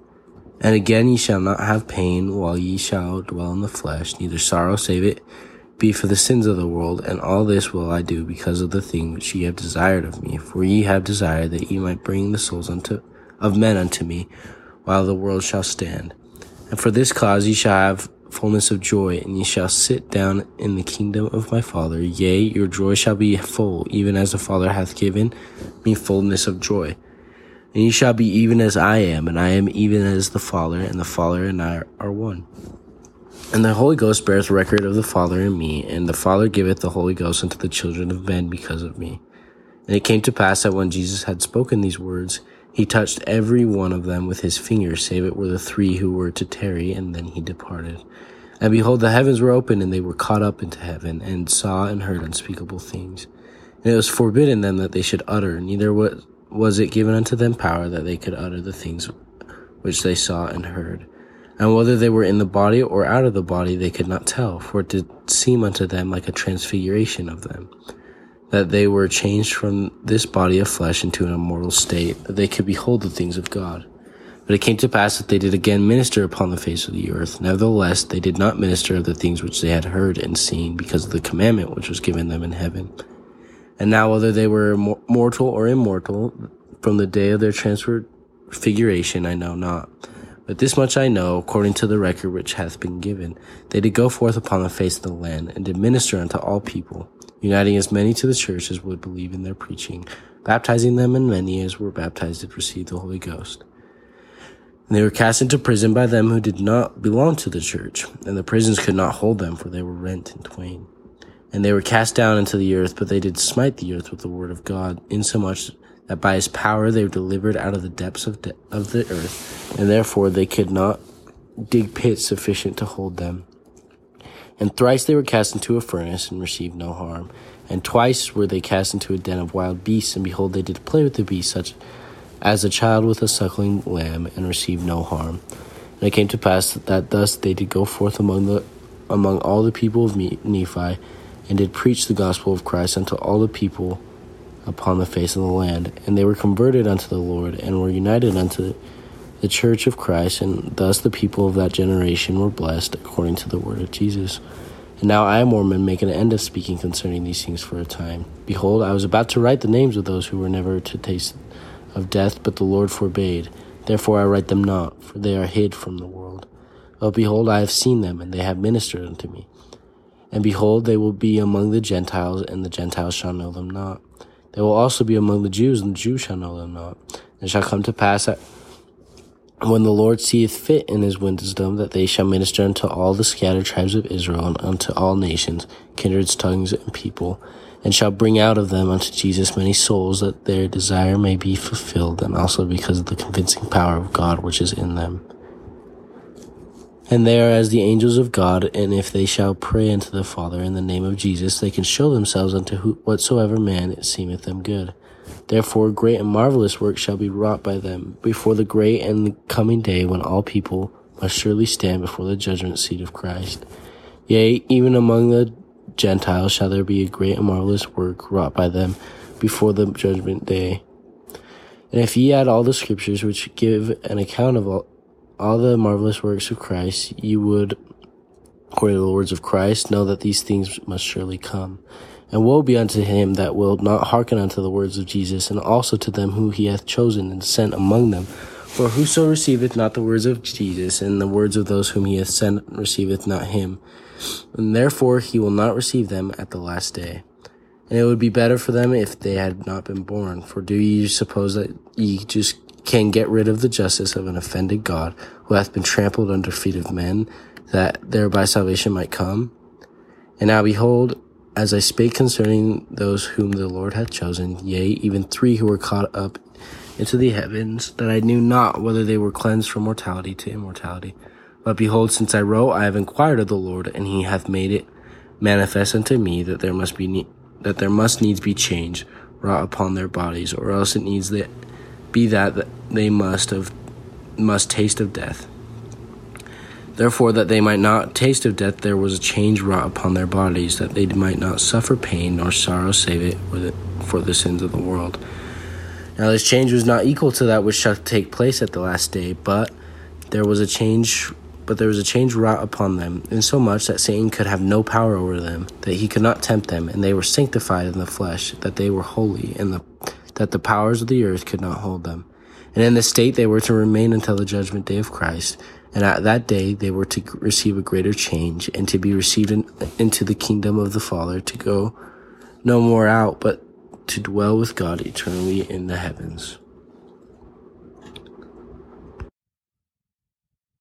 And again ye shall not have pain while ye shall dwell in the flesh, neither sorrow save it be for the sins of the world, and all this will I do because of the thing which ye have desired of me. For ye have desired that ye might bring the souls unto of men unto me, while the world shall stand. And for this cause ye shall have fullness of joy, and ye shall sit down in the kingdom of my Father. Yea, your joy shall be full, even as the Father hath given me fullness of joy. And ye shall be even as I am, and I am even as the Father, and the Father and I are one. And the Holy Ghost beareth record of the Father and me, and the Father giveth the Holy Ghost unto the children of men because of me. And it came to pass that when Jesus had spoken these words, he touched every one of them with his finger, save it were the three who were to tarry, and then he departed. And behold, the heavens were opened, and they were caught up into heaven, and saw and heard unspeakable things. And it was forbidden them that they should utter, neither was it given unto them power that they could utter the things which they saw and heard. And whether they were in the body or out of the body, they could not tell, for it did seem unto them like a transfiguration of them, that they were changed from this body of flesh into an immortal state, that they could behold the things of God. But it came to pass that they did again minister upon the face of the earth. Nevertheless, they did not minister of the things which they had heard and seen, because of the commandment which was given them in heaven. And now, whether they were mortal or immortal, from the day of their transfiguration, I know not. But this much I know, according to the record which hath been given, they did go forth upon the face of the land, and did minister unto all people, uniting as many to the church as would believe in their preaching, baptizing them, and many as were baptized did receive the Holy Ghost. And they were cast into prison by them who did not belong to the church, and the prisons could not hold them, for they were rent in twain. And they were cast down into the earth, but they did smite the earth with the word of God, insomuch that by his power they were delivered out of the depths of, de- of the earth, and therefore they could not dig pits sufficient to hold them. And thrice they were cast into a furnace and received no harm. And twice were they cast into a den of wild beasts, and behold, they did play with the beasts, such as a child with a suckling lamb, and received no harm. And it came to pass that thus they did go forth among the among all the people of Nephi, and did preach the gospel of Christ unto all the people upon the face of the land. And they were converted unto the Lord, and were united unto the church of Christ, and thus the people of that generation were blessed according to the word of Jesus. And now I, Mormon, make an end of speaking concerning these things for a time. Behold, I was about to write the names of those who were never to taste of death, but the Lord forbade. Therefore I write them not, for they are hid from the world. But behold, I have seen them, and they have ministered unto me. And behold, they will be among the Gentiles, and the Gentiles shall know them not. They will also be among the Jews, and the Jews shall know them not. And it shall come to pass that when the Lord seeth fit in his wisdom that they shall minister unto all the scattered tribes of Israel, and unto all nations, kindreds, tongues, and people, and shall bring out of them unto Jesus many souls, that their desire may be fulfilled, and also because of the convincing power of God which is in them. And they are as the angels of God, and if they shall pray unto the Father in the name of Jesus, they can show themselves unto whatsoever man it seemeth them good. Therefore, great and marvelous works shall be wrought by them before the great and the coming day when all people must surely stand before the judgment seat of Christ. Yea, even among the Gentiles shall there be a great and marvelous work wrought by them before the judgment day. And if ye add all the scriptures which give an account of all, all the marvelous works of Christ, you would, according to the words of Christ, know that these things must surely come. And woe be unto him that will not hearken unto the words of Jesus, and also to them who he hath chosen and sent among them. For whoso receiveth not the words of Jesus, and the words of those whom he hath sent receiveth not him, and therefore he will not receive them at the last day. and it would be better for them if they had not been born. For do ye suppose that ye just can get rid of the justice of an offended God, who hath been trampled under feet of men, that thereby salvation might come? And now behold, as I spake concerning those whom the Lord hath chosen, yea, even three who were caught up into the heavens, that I knew not whether they were cleansed from mortality to immortality. But behold, since I wrote, I have inquired of the Lord, and he hath made it manifest unto me that there must be ne- that there must needs be change wrought upon their bodies, or else it needs that be that they must have must taste of death. Therefore, that they might not taste of death, there was a change wrought upon their bodies, that they might not suffer pain nor sorrow, save it for the sins of the world. Now, this change was not equal to that which shall take place at the last day, but there was a change. But there was a change wrought upon them, insomuch that Satan could have no power over them, that he could not tempt them, and they were sanctified in the flesh, that they were holy, and the, that the powers of the earth could not hold them. And in this state they were to remain until the judgment day of Christ. And at that day they were to receive a greater change and to be received in, into the kingdom of the Father to go no more out, but to dwell with God eternally in the heavens.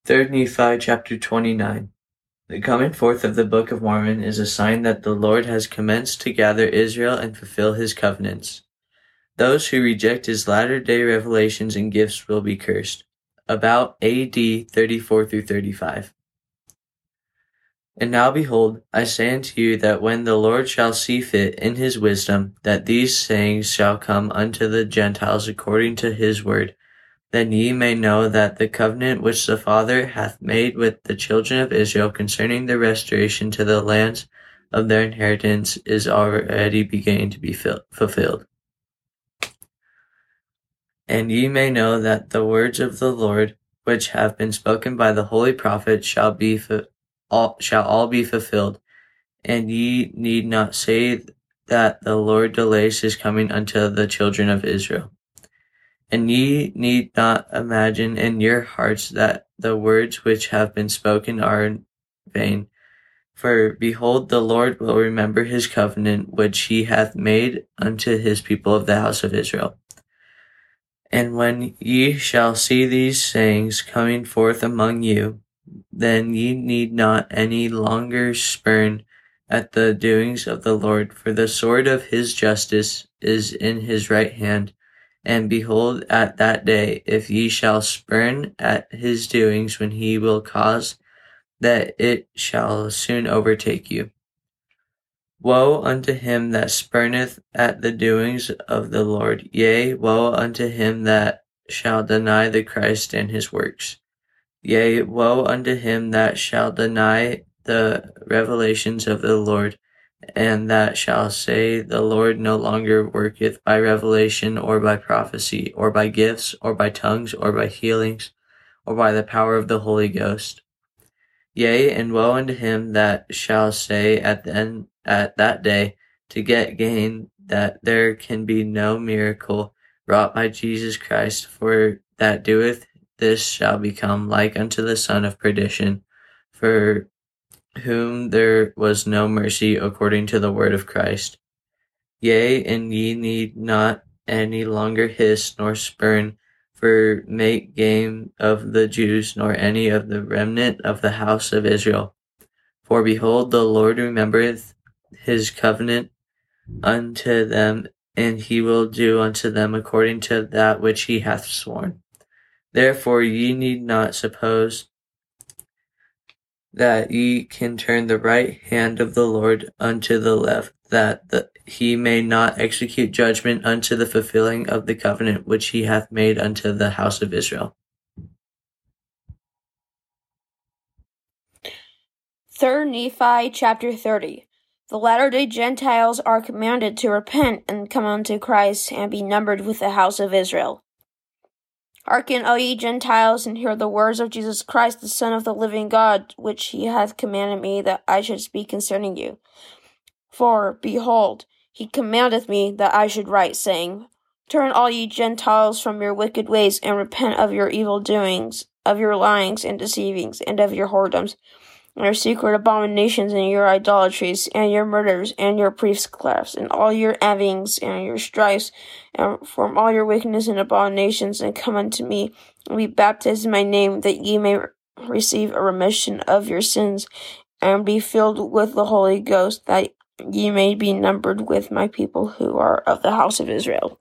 Third Nephi chapter 29 The coming forth of the Book of Mormon is a sign that the Lord has commenced to gather Israel and fulfill his covenants. Those who reject his latter day revelations and gifts will be cursed about AD 34 through 35. And now behold, I say unto you that when the Lord shall see fit in his wisdom that these sayings shall come unto the Gentiles according to his word, then ye may know that the covenant which the Father hath made with the children of Israel concerning the restoration to the lands of their inheritance is already beginning to be fulfilled. And ye may know that the words of the Lord, which have been spoken by the holy prophet, shall be fu- all, shall all be fulfilled. And ye need not say that the Lord delays his coming unto the children of Israel. And ye need not imagine in your hearts that the words which have been spoken are in vain. For behold, the Lord will remember his covenant which he hath made unto his people of the house of Israel. And when ye shall see these sayings coming forth among you, then ye need not any longer spurn at the doings of the Lord, for the sword of his justice is in his right hand. And behold, at that day, if ye shall spurn at his doings, when he will cause that it shall soon overtake you. Woe unto him that spurneth at the doings of the Lord. Yea, woe unto him that shall deny the Christ and his works. Yea, woe unto him that shall deny the revelations of the Lord, and that shall say, The Lord no longer worketh by revelation, or by prophecy, or by gifts, or by tongues, or by healings, or by the power of the Holy Ghost. Yea, and woe unto him that shall say at the end at that day to get gain that there can be no miracle wrought by Jesus Christ, for that doeth this shall become like unto the son of perdition, for whom there was no mercy according to the word of Christ. Yea, and ye need not any longer hiss nor spurn, for make game of the Jews, nor any of the remnant of the house of Israel. For behold, the Lord remembereth his covenant unto them, and he will do unto them according to that which he hath sworn. Therefore ye need not suppose that ye can turn the right hand of the Lord unto the left, that the, he may not execute judgment unto the fulfilling of the covenant which he hath made unto the house of Israel.
Third Nephi chapter 30 The latter day Gentiles are commanded to repent and come unto Christ and be numbered with the house of Israel. Hearken, O ye Gentiles, and hear the words of Jesus Christ, the Son of the living God, which he hath commanded me that I should speak concerning you. For, behold, he commandeth me that I should write, saying, Turn all ye Gentiles from your wicked ways, and repent of your evil doings, of your lyings and deceivings, and of your whoredoms. Your secret abominations and your idolatries and your murders and your priestcrafts and all your envyings and your strifes and from all your wickedness and abominations and come unto me and be baptized in my name that ye may receive a remission of your sins and be filled with the Holy Ghost that ye may be numbered with my people who are of the house of Israel.